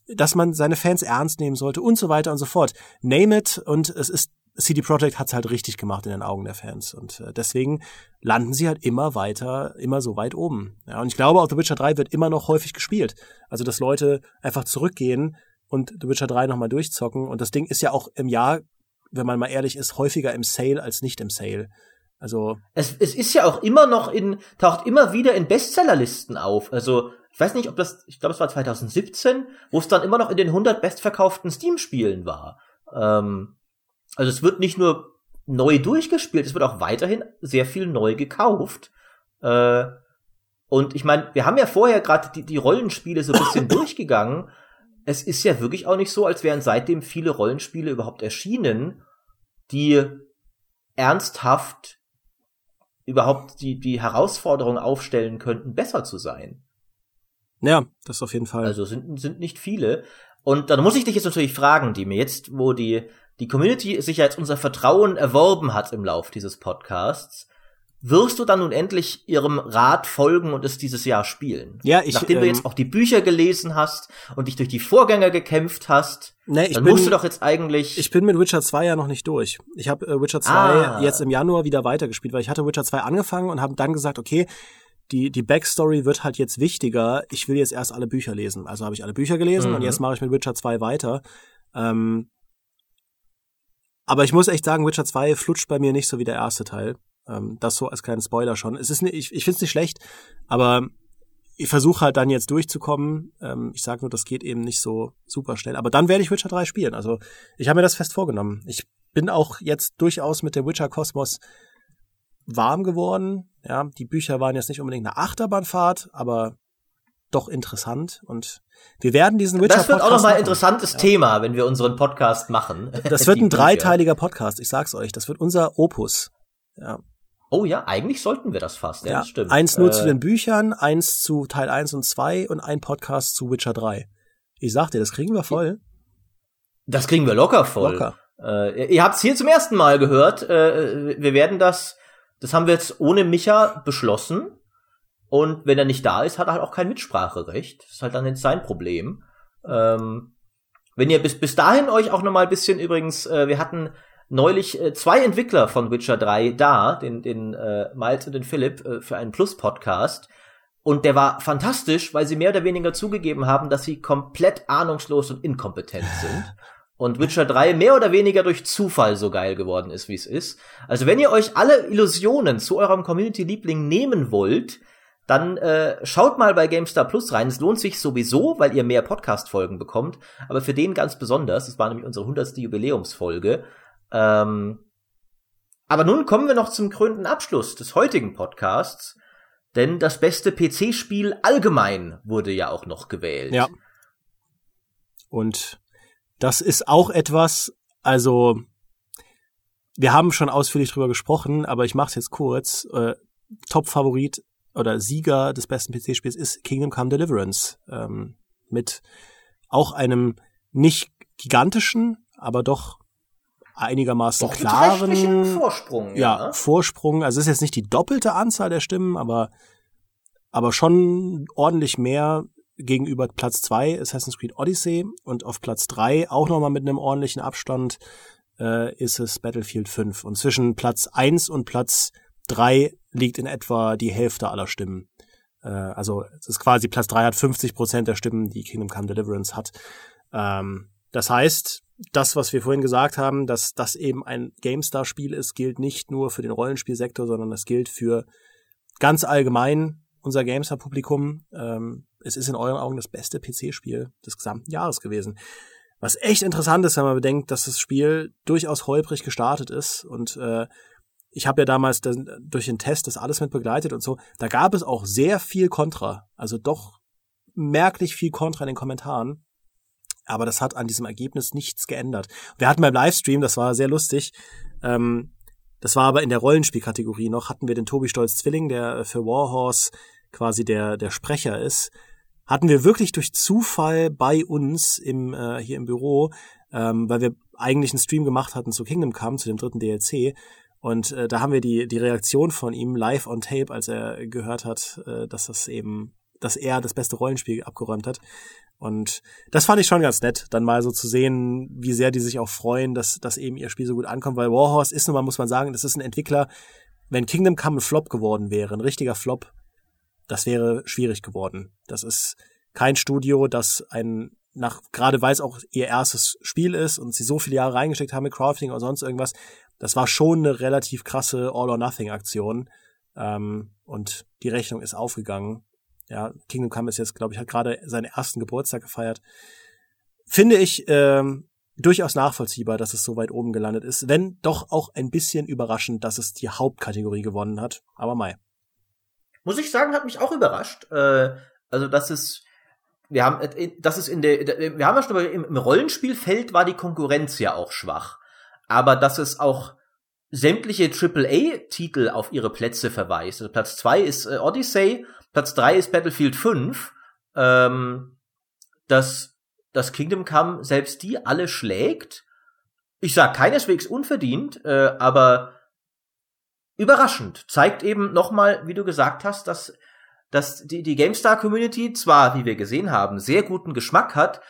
dass man seine Fans ernst nehmen sollte und so weiter und so fort. Name it und es ist CD Projekt hat's halt richtig gemacht in den Augen der Fans und äh, deswegen landen sie halt immer weiter, immer so weit oben. Ja, und ich glaube, auch The Witcher 3 wird immer noch häufig gespielt. Also, dass Leute einfach zurückgehen und The Witcher 3 nochmal durchzocken. Und das Ding ist ja auch im Jahr, wenn man mal ehrlich ist, häufiger im Sale als nicht im Sale. Also. Es, es ist ja auch immer noch in, taucht immer wieder in Bestsellerlisten auf. Also, ich weiß nicht, ob das, ich glaube, es war 2017, wo es dann immer noch in den 100 bestverkauften Steam-Spielen war. Ähm, also, es wird nicht nur neu durchgespielt, es wird auch weiterhin sehr viel neu gekauft. Äh, und ich meine, wir haben ja vorher gerade die, die Rollenspiele so ein bisschen [laughs] durchgegangen es ist ja wirklich auch nicht so, als wären seitdem viele Rollenspiele überhaupt erschienen, die ernsthaft überhaupt die, die Herausforderung aufstellen könnten, besser zu sein. Ja, das auf jeden Fall. Also sind, sind nicht viele. Und dann muss ich dich jetzt natürlich fragen, die mir jetzt, wo die, die Community sich ja jetzt unser Vertrauen erworben hat im Lauf dieses Podcasts, wirst du dann nun endlich ihrem Rat folgen und es dieses Jahr spielen? Ja, ich. Nachdem ähm, du jetzt auch die Bücher gelesen hast und dich durch die Vorgänger gekämpft hast, nee, ich dann bin, musst du doch jetzt eigentlich. Ich bin mit Witcher 2 ja noch nicht durch. Ich habe äh, Witcher 2 ah. jetzt im Januar wieder weitergespielt, weil ich hatte Witcher 2 angefangen und habe dann gesagt, okay, die, die Backstory wird halt jetzt wichtiger. Ich will jetzt erst alle Bücher lesen. Also habe ich alle Bücher gelesen mhm. und jetzt mache ich mit Witcher 2 weiter. Ähm, aber ich muss echt sagen, Witcher 2 flutscht bei mir nicht so wie der erste Teil. Ähm, das so als kleinen Spoiler schon. Es ist nicht, ich, ich finde es nicht schlecht, aber ich versuche halt dann jetzt durchzukommen. Ähm, ich sage nur, das geht eben nicht so super schnell. Aber dann werde ich Witcher 3 spielen. Also ich habe mir das fest vorgenommen. Ich bin auch jetzt durchaus mit der Witcher Kosmos warm geworden. Ja, die Bücher waren jetzt nicht unbedingt eine Achterbahnfahrt, aber doch interessant und wir werden diesen Witcher Das wird Podcast auch nochmal ein interessantes ja. Thema, wenn wir unseren Podcast machen. Das wird [laughs] ein dreiteiliger Podcast, ich sag's euch. Das wird unser Opus. Ja. Oh ja, eigentlich sollten wir das fast, ja, ja das stimmt. Eins nur äh, zu den Büchern, eins zu Teil 1 und 2 und ein Podcast zu Witcher 3. Ich sag dir, das kriegen wir voll. Das kriegen wir locker voll. Locker. Äh, ihr habt's hier zum ersten Mal gehört. Äh, wir werden das, das haben wir jetzt ohne Micha beschlossen. Und wenn er nicht da ist, hat er halt auch kein Mitspracherecht. Das ist halt dann jetzt sein Problem. Ähm, wenn ihr bis, bis dahin euch auch noch mal ein bisschen übrigens, äh, wir hatten neulich äh, zwei Entwickler von Witcher 3 da, den, den äh, Miles und den Philipp, äh, für einen Plus-Podcast. Und der war fantastisch, weil sie mehr oder weniger zugegeben haben, dass sie komplett ahnungslos und inkompetent [laughs] sind. Und Witcher 3 mehr oder weniger durch Zufall so geil geworden ist, wie es ist. Also wenn ihr euch alle Illusionen zu eurem Community-Liebling nehmen wollt, dann äh, schaut mal bei GameStar Plus rein. Es lohnt sich sowieso, weil ihr mehr Podcast-Folgen bekommt. Aber für den ganz besonders. Es war nämlich unsere 100. Jubiläumsfolge. Ähm, aber nun kommen wir noch zum krönenden Abschluss des heutigen Podcasts, denn das beste PC-Spiel allgemein wurde ja auch noch gewählt. Ja. Und das ist auch etwas, also wir haben schon ausführlich drüber gesprochen, aber ich mache es jetzt kurz. Äh, Top-Favorit oder Sieger des besten PC-Spiels ist Kingdom Come Deliverance ähm, mit auch einem nicht gigantischen, aber doch einigermaßen Doch klaren Vorsprung. Ja, ja, Vorsprung. Also es ist jetzt nicht die doppelte Anzahl der Stimmen, aber aber schon ordentlich mehr gegenüber Platz zwei Assassin's Creed Odyssey und auf Platz drei auch nochmal mit einem ordentlichen Abstand äh, ist es Battlefield 5. Und zwischen Platz eins und Platz drei liegt in etwa die Hälfte aller Stimmen. Äh, also es ist quasi Platz drei hat 50 Prozent der Stimmen, die Kingdom Come Deliverance hat. Ähm, das heißt, das, was wir vorhin gesagt haben, dass das eben ein GameStar-Spiel ist, gilt nicht nur für den Rollenspielsektor, sondern es gilt für ganz allgemein unser GameStar-Publikum. Ähm, es ist in euren Augen das beste PC-Spiel des gesamten Jahres gewesen. Was echt interessant ist, wenn man bedenkt, dass das Spiel durchaus holprig gestartet ist und äh, ich habe ja damals den, durch den Test das alles mit begleitet und so. Da gab es auch sehr viel Kontra, also doch merklich viel Kontra in den Kommentaren. Aber das hat an diesem Ergebnis nichts geändert. Wir hatten beim Livestream, das war sehr lustig, ähm, das war aber in der Rollenspielkategorie noch, hatten wir den Tobi Stolz Zwilling, der für Warhorse quasi der, der Sprecher ist, hatten wir wirklich durch Zufall bei uns im, äh, hier im Büro, ähm, weil wir eigentlich einen Stream gemacht hatten zu Kingdom Come, zu dem dritten DLC. Und äh, da haben wir die, die Reaktion von ihm live on tape, als er gehört hat, äh, dass das eben, dass er das beste Rollenspiel abgeräumt hat. Und das fand ich schon ganz nett, dann mal so zu sehen, wie sehr die sich auch freuen, dass, dass eben ihr Spiel so gut ankommt, weil Warhorse ist nun mal, muss man sagen, das ist ein Entwickler, wenn Kingdom Come ein Flop geworden wäre, ein richtiger Flop, das wäre schwierig geworden. Das ist kein Studio, das ein nach, gerade weil es auch ihr erstes Spiel ist und sie so viele Jahre reingesteckt haben mit Crafting oder sonst irgendwas, das war schon eine relativ krasse All-or-Nothing-Aktion. Ähm, und die Rechnung ist aufgegangen. Ja, Kingdom Come ist jetzt, glaube ich, hat gerade seinen ersten Geburtstag gefeiert. Finde ich ähm, durchaus nachvollziehbar, dass es so weit oben gelandet ist, wenn doch auch ein bisschen überraschend, dass es die Hauptkategorie gewonnen hat. Aber Mai. Muss ich sagen, hat mich auch überrascht. Äh, also, dass es wir haben, äh, das ist in der, wir haben ja schon im, Rollenspielfeld war die Konkurrenz ja auch schwach. Aber dass es auch sämtliche AAA-Titel auf ihre Plätze verweist. Also Platz zwei ist äh, Odyssey, Platz drei ist Battlefield 5, ähm, dass das Kingdom Come selbst die alle schlägt. Ich sag keineswegs unverdient, äh, aber überraschend. Zeigt eben nochmal, wie du gesagt hast, dass, dass die, die GameStar-Community zwar, wie wir gesehen haben, sehr guten Geschmack hat,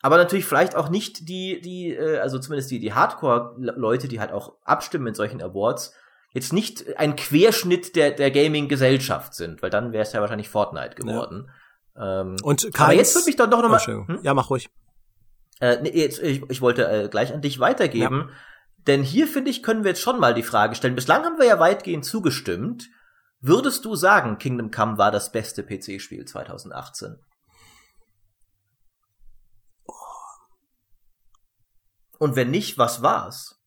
aber natürlich vielleicht auch nicht die, die, äh, also zumindest die, die Hardcore-Leute, die halt auch abstimmen in solchen Awards, jetzt nicht ein Querschnitt der, der Gaming-Gesellschaft sind, weil dann wäre es ja wahrscheinlich Fortnite geworden. Ja. Ähm, Und aber jetzt würde mich dann doch nochmal. Hm? Ja, mach ruhig. Äh, nee, jetzt, ich, ich wollte äh, gleich an dich weitergeben. Ja. Denn hier, finde ich, können wir jetzt schon mal die Frage stellen. Bislang haben wir ja weitgehend zugestimmt. Würdest du sagen, Kingdom Come war das beste PC-Spiel 2018? Und wenn nicht, was war's?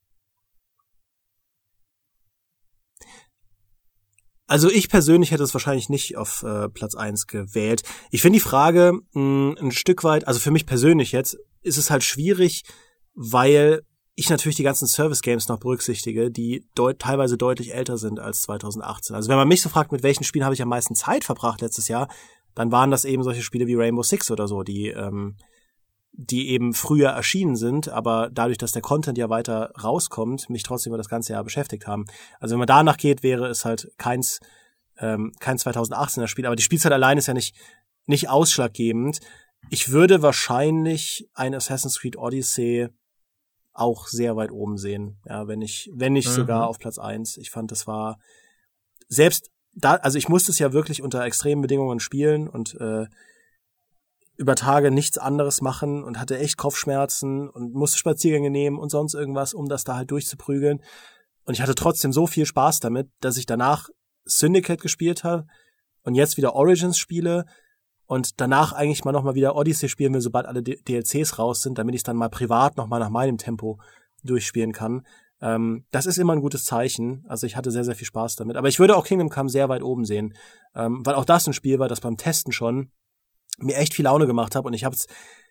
Also ich persönlich hätte es wahrscheinlich nicht auf äh, Platz eins gewählt. Ich finde die Frage mh, ein Stück weit, also für mich persönlich jetzt, ist es halt schwierig, weil ich natürlich die ganzen Service Games noch berücksichtige, die deut teilweise deutlich älter sind als 2018. Also wenn man mich so fragt, mit welchen Spielen habe ich am meisten Zeit verbracht letztes Jahr, dann waren das eben solche Spiele wie Rainbow Six oder so, die ähm, die eben früher erschienen sind, aber dadurch, dass der Content ja weiter rauskommt, mich trotzdem über das ganze Jahr beschäftigt haben. Also wenn man danach geht, wäre es halt keins ähm, kein 2018er Spiel, aber die Spielzeit allein ist ja nicht nicht ausschlaggebend. Ich würde wahrscheinlich ein Assassin's Creed Odyssey auch sehr weit oben sehen. Ja, wenn ich, wenn nicht mhm. sogar auf Platz eins. Ich fand, das war selbst da, also ich musste es ja wirklich unter extremen Bedingungen spielen und äh, über Tage nichts anderes machen und hatte echt Kopfschmerzen und musste Spaziergänge nehmen und sonst irgendwas, um das da halt durchzuprügeln. Und ich hatte trotzdem so viel Spaß damit, dass ich danach Syndicate gespielt habe und jetzt wieder Origins spiele und danach eigentlich mal nochmal wieder Odyssey spielen will, sobald alle DLCs raus sind, damit ich dann mal privat nochmal nach meinem Tempo durchspielen kann. Ähm, das ist immer ein gutes Zeichen. Also ich hatte sehr, sehr viel Spaß damit. Aber ich würde auch Kingdom Come sehr weit oben sehen, ähm, weil auch das ein Spiel war, das beim Testen schon mir echt viel Laune gemacht hat und ich hab's,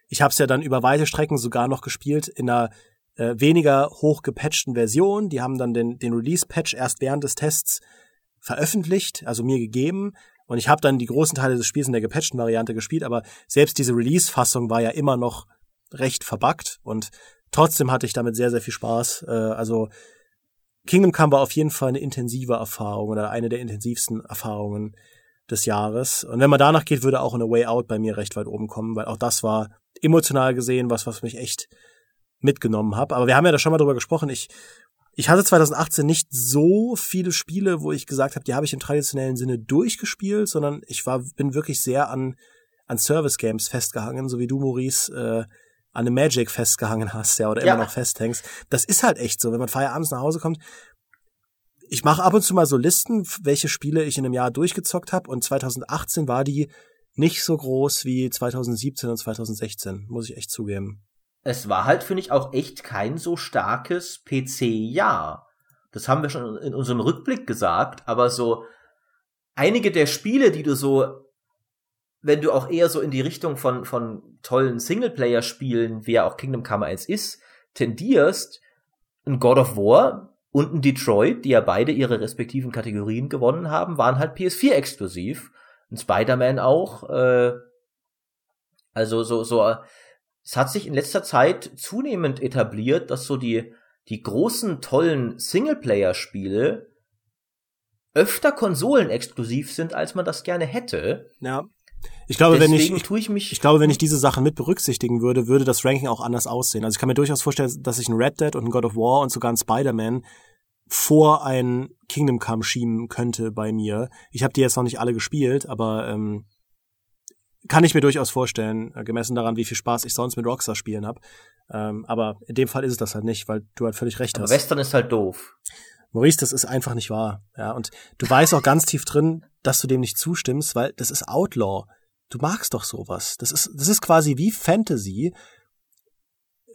ich hab's ja dann über weite Strecken sogar noch gespielt in einer äh, weniger hoch gepatchten Version. Die haben dann den, den Release-Patch erst während des Tests veröffentlicht, also mir gegeben. Und ich habe dann die großen Teile des Spiels in der gepatchten Variante gespielt, aber selbst diese Release-Fassung war ja immer noch recht verbuggt und trotzdem hatte ich damit sehr, sehr viel Spaß. Äh, also Kingdom Come war auf jeden Fall eine intensive Erfahrung oder eine der intensivsten Erfahrungen des Jahres. Und wenn man danach geht, würde auch eine Way Out bei mir recht weit oben kommen, weil auch das war emotional gesehen was, was mich echt mitgenommen habe. Aber wir haben ja da schon mal drüber gesprochen. Ich ich hatte 2018 nicht so viele Spiele, wo ich gesagt habe, die habe ich im traditionellen Sinne durchgespielt, sondern ich war bin wirklich sehr an an Service Games festgehangen, so wie du Maurice äh, an eine Magic festgehangen hast, ja, oder ja. immer noch festhängst. Das ist halt echt so, wenn man feierabends nach Hause kommt. Ich mache ab und zu mal so Listen, welche Spiele ich in einem Jahr durchgezockt habe. Und 2018 war die nicht so groß wie 2017 und 2016, muss ich echt zugeben. Es war halt, finde ich, auch echt kein so starkes PC-Jahr. Das haben wir schon in unserem Rückblick gesagt, aber so einige der Spiele, die du so, wenn du auch eher so in die Richtung von, von tollen Singleplayer-Spielen, wie ja auch Kingdom Come 1 ist, tendierst, ein God of War und ein Detroit, die ja beide ihre respektiven Kategorien gewonnen haben, waren halt PS4 exklusiv. Ein Spider-Man auch, äh, also so, so, es hat sich in letzter Zeit zunehmend etabliert, dass so die, die großen, tollen Singleplayer-Spiele öfter konsolenexklusiv sind, als man das gerne hätte. Ja. Ich glaube, Deswegen wenn ich, ich, mich ich glaube, wenn ich diese Sachen mit berücksichtigen würde, würde das Ranking auch anders aussehen. Also ich kann mir durchaus vorstellen, dass ich ein Red Dead und ein God of War und sogar ein Spider-Man vor ein Kingdom Come schieben könnte bei mir. Ich habe die jetzt noch nicht alle gespielt, aber ähm, kann ich mir durchaus vorstellen, äh, gemessen daran, wie viel Spaß ich sonst mit Rockstar spielen habe. Ähm, aber in dem Fall ist es das halt nicht, weil du halt völlig recht aber hast. Western ist halt doof. Maurice, das ist einfach nicht wahr. Ja, und du weißt auch ganz tief drin, dass du dem nicht zustimmst, weil das ist Outlaw. Du magst doch sowas. Das ist, das ist quasi wie Fantasy,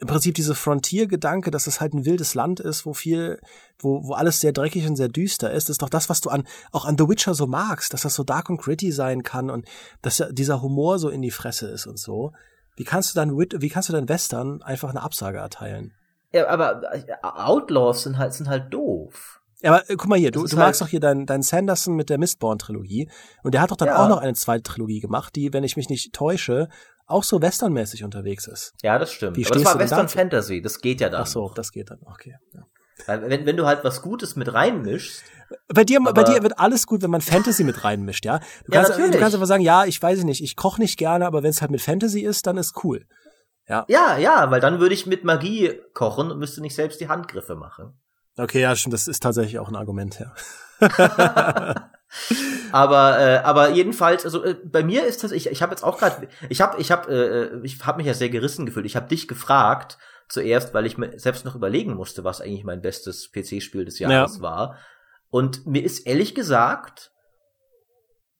im Prinzip diese Frontier-Gedanke, dass es halt ein wildes Land ist, wo viel, wo, wo alles sehr dreckig und sehr düster ist, ist doch das, was du an, auch an The Witcher so magst, dass das so dark und gritty sein kann und dass dieser Humor so in die Fresse ist und so. Wie kannst du dann, wie kannst du dann Western einfach eine Absage erteilen? Ja, aber äh, Outlaws sind halt, sind halt doof. Ja, aber äh, guck mal hier, du, du magst halt doch hier deinen dein Sanderson mit der Mistborn-Trilogie und der hat doch dann ja. auch noch eine zweite Trilogie gemacht, die, wenn ich mich nicht täusche, auch so westernmäßig unterwegs ist. Ja, das stimmt. Wie Aber das war Western Fantasy, das geht ja dann. Ach so, das geht dann, okay. Ja. Wenn, wenn du halt was Gutes mit reinmischst. Bei dir, bei dir wird alles gut, wenn man Fantasy mit reinmischt, ja? Du kannst, ja, du kannst einfach sagen, ja, ich weiß nicht, ich koche nicht gerne, aber wenn es halt mit Fantasy ist, dann ist cool. Ja. Ja, ja, weil dann würde ich mit Magie kochen und müsste nicht selbst die Handgriffe machen. Okay, ja, stimmt, das ist tatsächlich auch ein Argument, ja. [laughs] aber äh, aber jedenfalls also äh, bei mir ist das ich ich habe jetzt auch gerade ich habe ich habe äh, ich habe mich ja sehr gerissen gefühlt ich habe dich gefragt zuerst weil ich mir selbst noch überlegen musste was eigentlich mein bestes PC Spiel des Jahres ja. war und mir ist ehrlich gesagt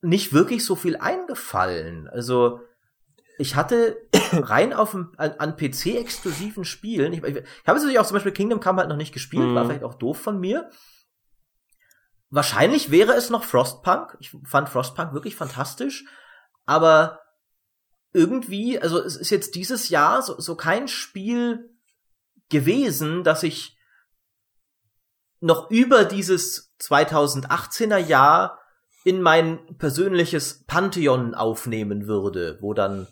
nicht wirklich so viel eingefallen. Also ich hatte [coughs] rein auf an, an PC-exklusiven Spielen, ich, ich, ich habe natürlich auch zum Beispiel Kingdom Come halt noch nicht gespielt, mhm. war vielleicht auch doof von mir. Wahrscheinlich wäre es noch Frostpunk. Ich fand Frostpunk wirklich fantastisch, aber irgendwie, also es ist jetzt dieses Jahr so, so kein Spiel gewesen, dass ich noch über dieses 2018er Jahr in mein persönliches Pantheon aufnehmen würde, wo dann,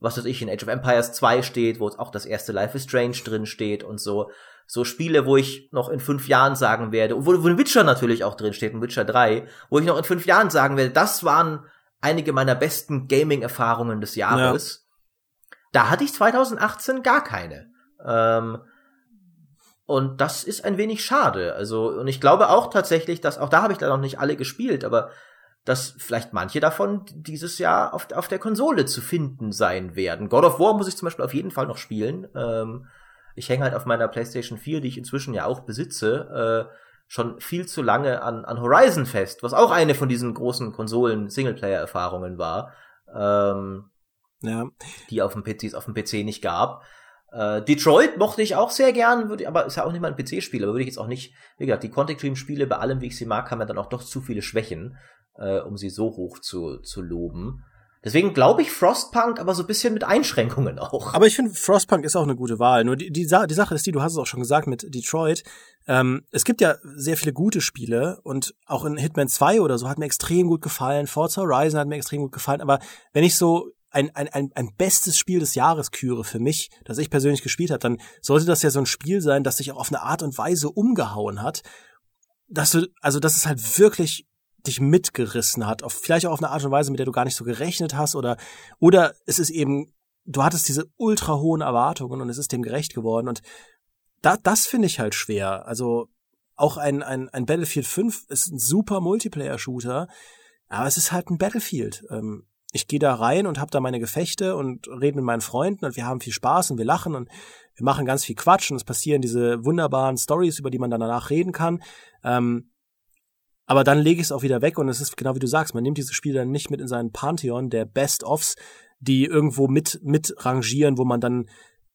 was weiß ich, in Age of Empires 2 steht, wo auch das erste Life is Strange drin steht und so. So Spiele, wo ich noch in fünf Jahren sagen werde, wo, wo Witcher natürlich auch drin steht, in Witcher 3, wo ich noch in fünf Jahren sagen werde, das waren einige meiner besten Gaming-Erfahrungen des Jahres. Ja. Da hatte ich 2018 gar keine. Ähm, und das ist ein wenig schade. Also, und ich glaube auch tatsächlich, dass, auch da habe ich da noch nicht alle gespielt, aber dass vielleicht manche davon dieses Jahr auf, auf der Konsole zu finden sein werden. God of War muss ich zum Beispiel auf jeden Fall noch spielen. Ähm, ich hänge halt auf meiner PlayStation 4, die ich inzwischen ja auch besitze, äh, schon viel zu lange an, an Horizon fest, was auch eine von diesen großen Konsolen-Singleplayer-Erfahrungen war, ähm, ja. die auf dem PC, auf dem PC nicht gab. Äh, Detroit mochte ich auch sehr gern, würde, aber ist ja auch nicht mal ein PC-Spiel, aber würde ich jetzt auch nicht, wie gesagt, die Quantic Dream-Spiele, bei allem, wie ich sie mag, haben ja dann auch doch zu viele Schwächen, äh, um sie so hoch zu, zu loben. Deswegen glaube ich Frostpunk, aber so ein bisschen mit Einschränkungen auch. Aber ich finde, Frostpunk ist auch eine gute Wahl. Nur die, die, die Sache ist die, du hast es auch schon gesagt mit Detroit. Ähm, es gibt ja sehr viele gute Spiele und auch in Hitman 2 oder so hat mir extrem gut gefallen. Forza Horizon hat mir extrem gut gefallen. Aber wenn ich so ein, ein, ein, ein bestes Spiel des Jahres küre für mich, das ich persönlich gespielt habe, dann sollte das ja so ein Spiel sein, das sich auch auf eine Art und Weise umgehauen hat, dass du, also dass es halt wirklich dich mitgerissen hat, auf, vielleicht auch auf eine Art und Weise, mit der du gar nicht so gerechnet hast oder oder es ist eben, du hattest diese ultra hohen Erwartungen und es ist dem gerecht geworden und da, das finde ich halt schwer. Also auch ein, ein, ein Battlefield 5 ist ein super Multiplayer-Shooter, aber es ist halt ein Battlefield. Ähm, ich gehe da rein und habe da meine Gefechte und rede mit meinen Freunden und wir haben viel Spaß und wir lachen und wir machen ganz viel Quatsch und es passieren diese wunderbaren Stories, über die man dann danach reden kann. Ähm, aber dann lege ich es auch wieder weg und es ist genau wie du sagst, man nimmt diese Spiele dann nicht mit in seinen Pantheon der Best-ofs, die irgendwo mit, mit rangieren, wo man dann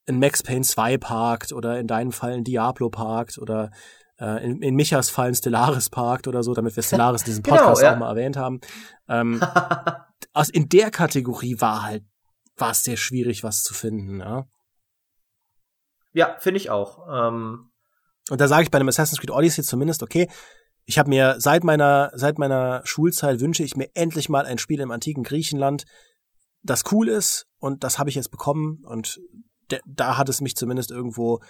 in Max Payne 2 parkt oder in deinem Fall in Diablo parkt oder äh, in, in Michas Fall in Stellaris parkt oder so, damit wir Stellaris in diesem [laughs] genau, Podcast genau, ja. auch mal erwähnt haben. Ähm, [laughs] also in der Kategorie war halt, war es sehr schwierig, was zu finden, ja. Ja, finde ich auch. Ähm und da sage ich bei einem Assassin's Creed Odyssey zumindest, okay, ich habe mir seit meiner seit meiner Schulzeit wünsche ich mir endlich mal ein Spiel im antiken Griechenland, das cool ist und das habe ich jetzt bekommen und da hat es mich zumindest irgendwo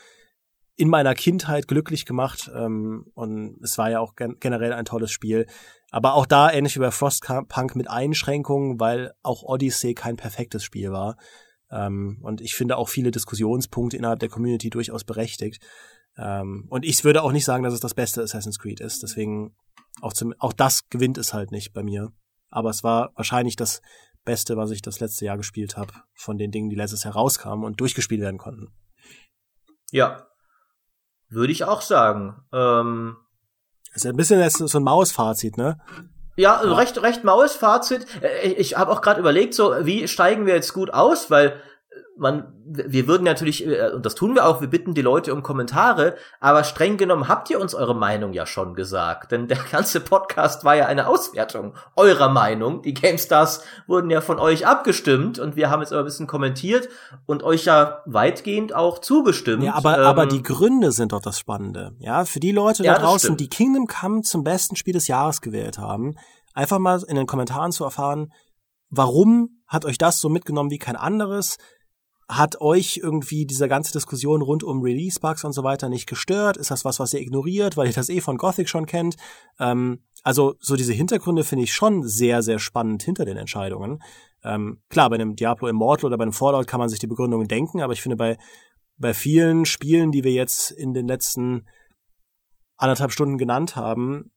in meiner Kindheit glücklich gemacht ähm, und es war ja auch gen generell ein tolles Spiel. Aber auch da ähnlich wie bei Frostpunk mit Einschränkungen, weil auch Odyssey kein perfektes Spiel war. Ähm, und ich finde auch viele Diskussionspunkte innerhalb der Community durchaus berechtigt. Ähm, und ich würde auch nicht sagen, dass es das beste Assassin's Creed ist. Deswegen auch, zum, auch das gewinnt es halt nicht bei mir. Aber es war wahrscheinlich das Beste, was ich das letzte Jahr gespielt habe, von den Dingen, die letztes Jahr rauskamen und durchgespielt werden konnten. Ja, würde ich auch sagen. Ähm, das ist ein bisschen so ein Mausfazit, ne? Ja, recht, recht maues Fazit. Äh, ich habe auch gerade überlegt, so wie steigen wir jetzt gut aus, weil man, wir würden natürlich, äh, und das tun wir auch, wir bitten die Leute um Kommentare, aber streng genommen habt ihr uns eure Meinung ja schon gesagt, denn der ganze Podcast war ja eine Auswertung eurer Meinung. Die GameStars wurden ja von euch abgestimmt und wir haben jetzt aber ein bisschen kommentiert und euch ja weitgehend auch zugestimmt. Ja, aber, ähm, aber die Gründe sind doch das Spannende. Ja, für die Leute da ja, draußen, die Kingdom Come zum besten Spiel des Jahres gewählt haben, einfach mal in den Kommentaren zu erfahren, warum hat euch das so mitgenommen wie kein anderes? Hat euch irgendwie diese ganze Diskussion rund um Release-Bugs und so weiter nicht gestört? Ist das was, was ihr ignoriert, weil ihr das eh von Gothic schon kennt? Ähm, also so diese Hintergründe finde ich schon sehr, sehr spannend hinter den Entscheidungen. Ähm, klar, bei einem Diablo Immortal oder bei einem Fallout kann man sich die Begründungen denken, aber ich finde bei, bei vielen Spielen, die wir jetzt in den letzten anderthalb Stunden genannt haben,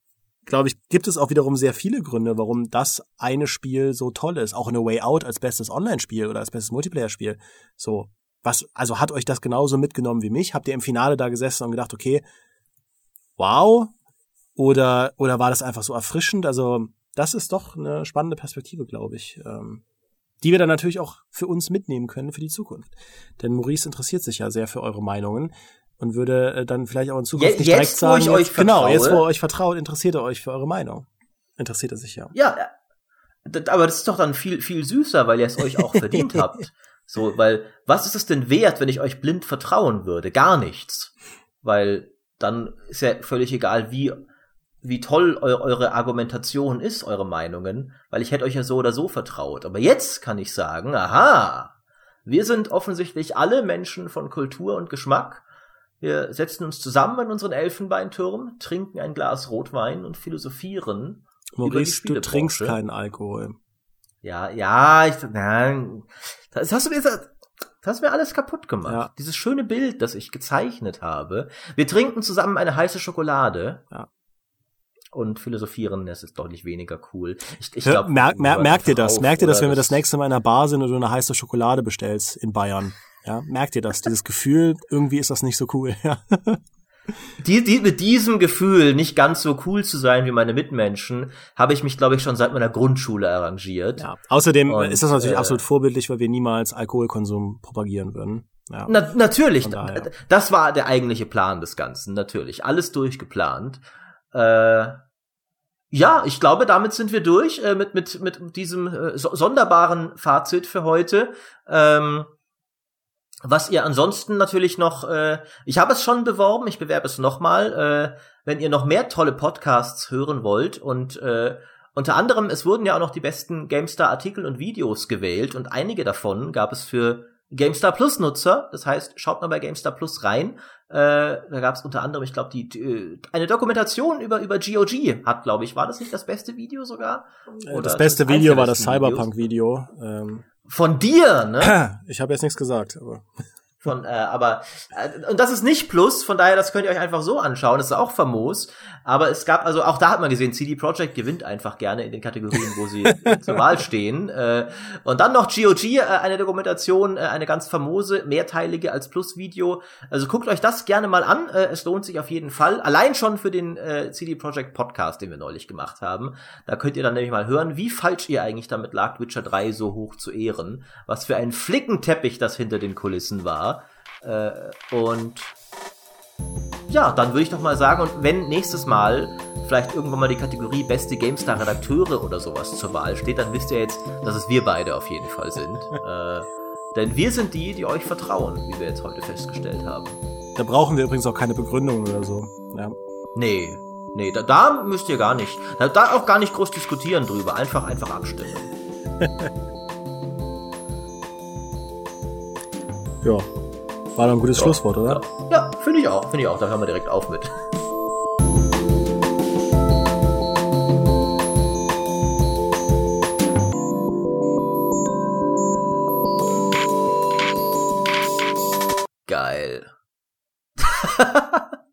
glaube ich, gibt es auch wiederum sehr viele Gründe, warum das eine Spiel so toll ist. Auch in A Way Out als bestes Online-Spiel oder als bestes Multiplayer-Spiel. So, was, also hat euch das genauso mitgenommen wie mich? Habt ihr im Finale da gesessen und gedacht, okay, wow? Oder, oder war das einfach so erfrischend? Also, das ist doch eine spannende Perspektive, glaube ich. Ähm, die wir dann natürlich auch für uns mitnehmen können für die Zukunft. Denn Maurice interessiert sich ja sehr für eure Meinungen und würde äh, dann vielleicht auch in Zukunft Je nicht jetzt, direkt sagen, wo ich jetzt, euch genau, vertraue. jetzt wo er euch vertraut, interessiert er euch für eure Meinung. Interessiert er sich ja. Ja, aber das ist doch dann viel, viel süßer, weil ihr es euch auch verdient [laughs] habt. So, weil, was ist es denn wert, wenn ich euch blind vertrauen würde? Gar nichts. Weil dann ist ja völlig egal, wie, wie toll eu eure Argumentation ist, eure Meinungen, weil ich hätte euch ja so oder so vertraut. Aber jetzt kann ich sagen, aha, wir sind offensichtlich alle Menschen von Kultur und Geschmack. Wir setzen uns zusammen in unseren Elfenbeinturm, trinken ein Glas Rotwein und philosophieren Maurice, du trinkst keinen Alkohol. Ja, ja, ich, nein, das hast du mir, das hast mir alles kaputt gemacht. Ja. Dieses schöne Bild, das ich gezeichnet habe. Wir trinken zusammen eine heiße Schokolade. Ja. Und philosophieren, das ist deutlich weniger cool. Ich, ich glaub, merk, wir mer, hören merkt ihr einfach das? auf, Merkt ihr das, wenn wir das nächste Mal in einer Bar sind und du eine heiße Schokolade bestellst in Bayern? Ja, merkt ihr das? Dieses Gefühl, irgendwie ist das nicht so cool. [laughs] Ja. Die, die, mit diesem Gefühl, nicht ganz so cool zu sein wie meine Mitmenschen, habe ich mich, glaube ich, schon seit meiner Grundschule arrangiert. ja. Außerdem Und, ist das natürlich äh, absolut vorbildlich, weil wir niemals Alkoholkonsum propagieren würden. Ja. Na, natürlich, das war der eigentliche Plan des Ganzen, natürlich. Alles durchgeplant. Äh, ja, ich glaube, damit sind wir durch äh, mit, mit, mit diesem äh, so sonderbaren Fazit für heute. Ähm, was ihr ansonsten natürlich noch, äh, ich habe es schon beworben, ich bewerbe es nochmal, äh, wenn ihr noch mehr tolle Podcasts hören wollt und äh, unter anderem, es wurden ja auch noch die besten GameStar-Artikel und Videos gewählt und einige davon gab es für GameStar Plus Nutzer. Das heißt, schaut mal bei GameStar Plus rein. Äh, da gab es unter anderem, ich glaube, die, äh, eine Dokumentation über über GOG hat, glaube ich, war das nicht das beste Video sogar? Äh, Oder das beste Video war das besten Videos? Cyberpunk-Video. Ähm, Von dir, ne? ich habe jetzt nichts gesagt, aber Von, äh, aber äh, und das ist nicht Plus, von daher, das könnt ihr euch einfach so anschauen. Das ist auch famos. Aber es gab, also auch da hat man gesehen, CD Projekt gewinnt einfach gerne in den Kategorien, wo sie [laughs] zur Wahl stehen. Äh, und dann noch GOG, äh, eine Dokumentation, äh, eine ganz famose, mehrteilige als Plus-Video. Also guckt euch das gerne mal an. Äh, es lohnt sich auf jeden Fall. Allein schon für den äh, CD Projekt Podcast, den wir neulich gemacht haben. Da könnt ihr dann nämlich mal hören, wie falsch ihr eigentlich damit lag, Witcher 3 so hoch zu ehren. Was für ein Flickenteppich das hinter den Kulissen war. Äh, und ja, dann würde ich doch mal sagen, und wenn nächstes Mal vielleicht irgendwann mal die Kategorie beste GameStar-Redakteure oder sowas zur Wahl steht, dann wisst ihr jetzt, dass es wir beide auf jeden Fall sind. [laughs] äh, denn wir sind die, die euch vertrauen, wie wir jetzt heute festgestellt haben. da brauchen wir übrigens auch keine Begründung oder so. Ja. Nee, nee, da, da müsst ihr gar nicht, da, da auch gar nicht groß diskutieren drüber, einfach, einfach abstimmen. [laughs] ja. War doch ein gutes ja. Schlusswort, oder? Ja, ja finde ich auch. Finde ich auch. Da hören wir direkt auf mit. Geil. [laughs]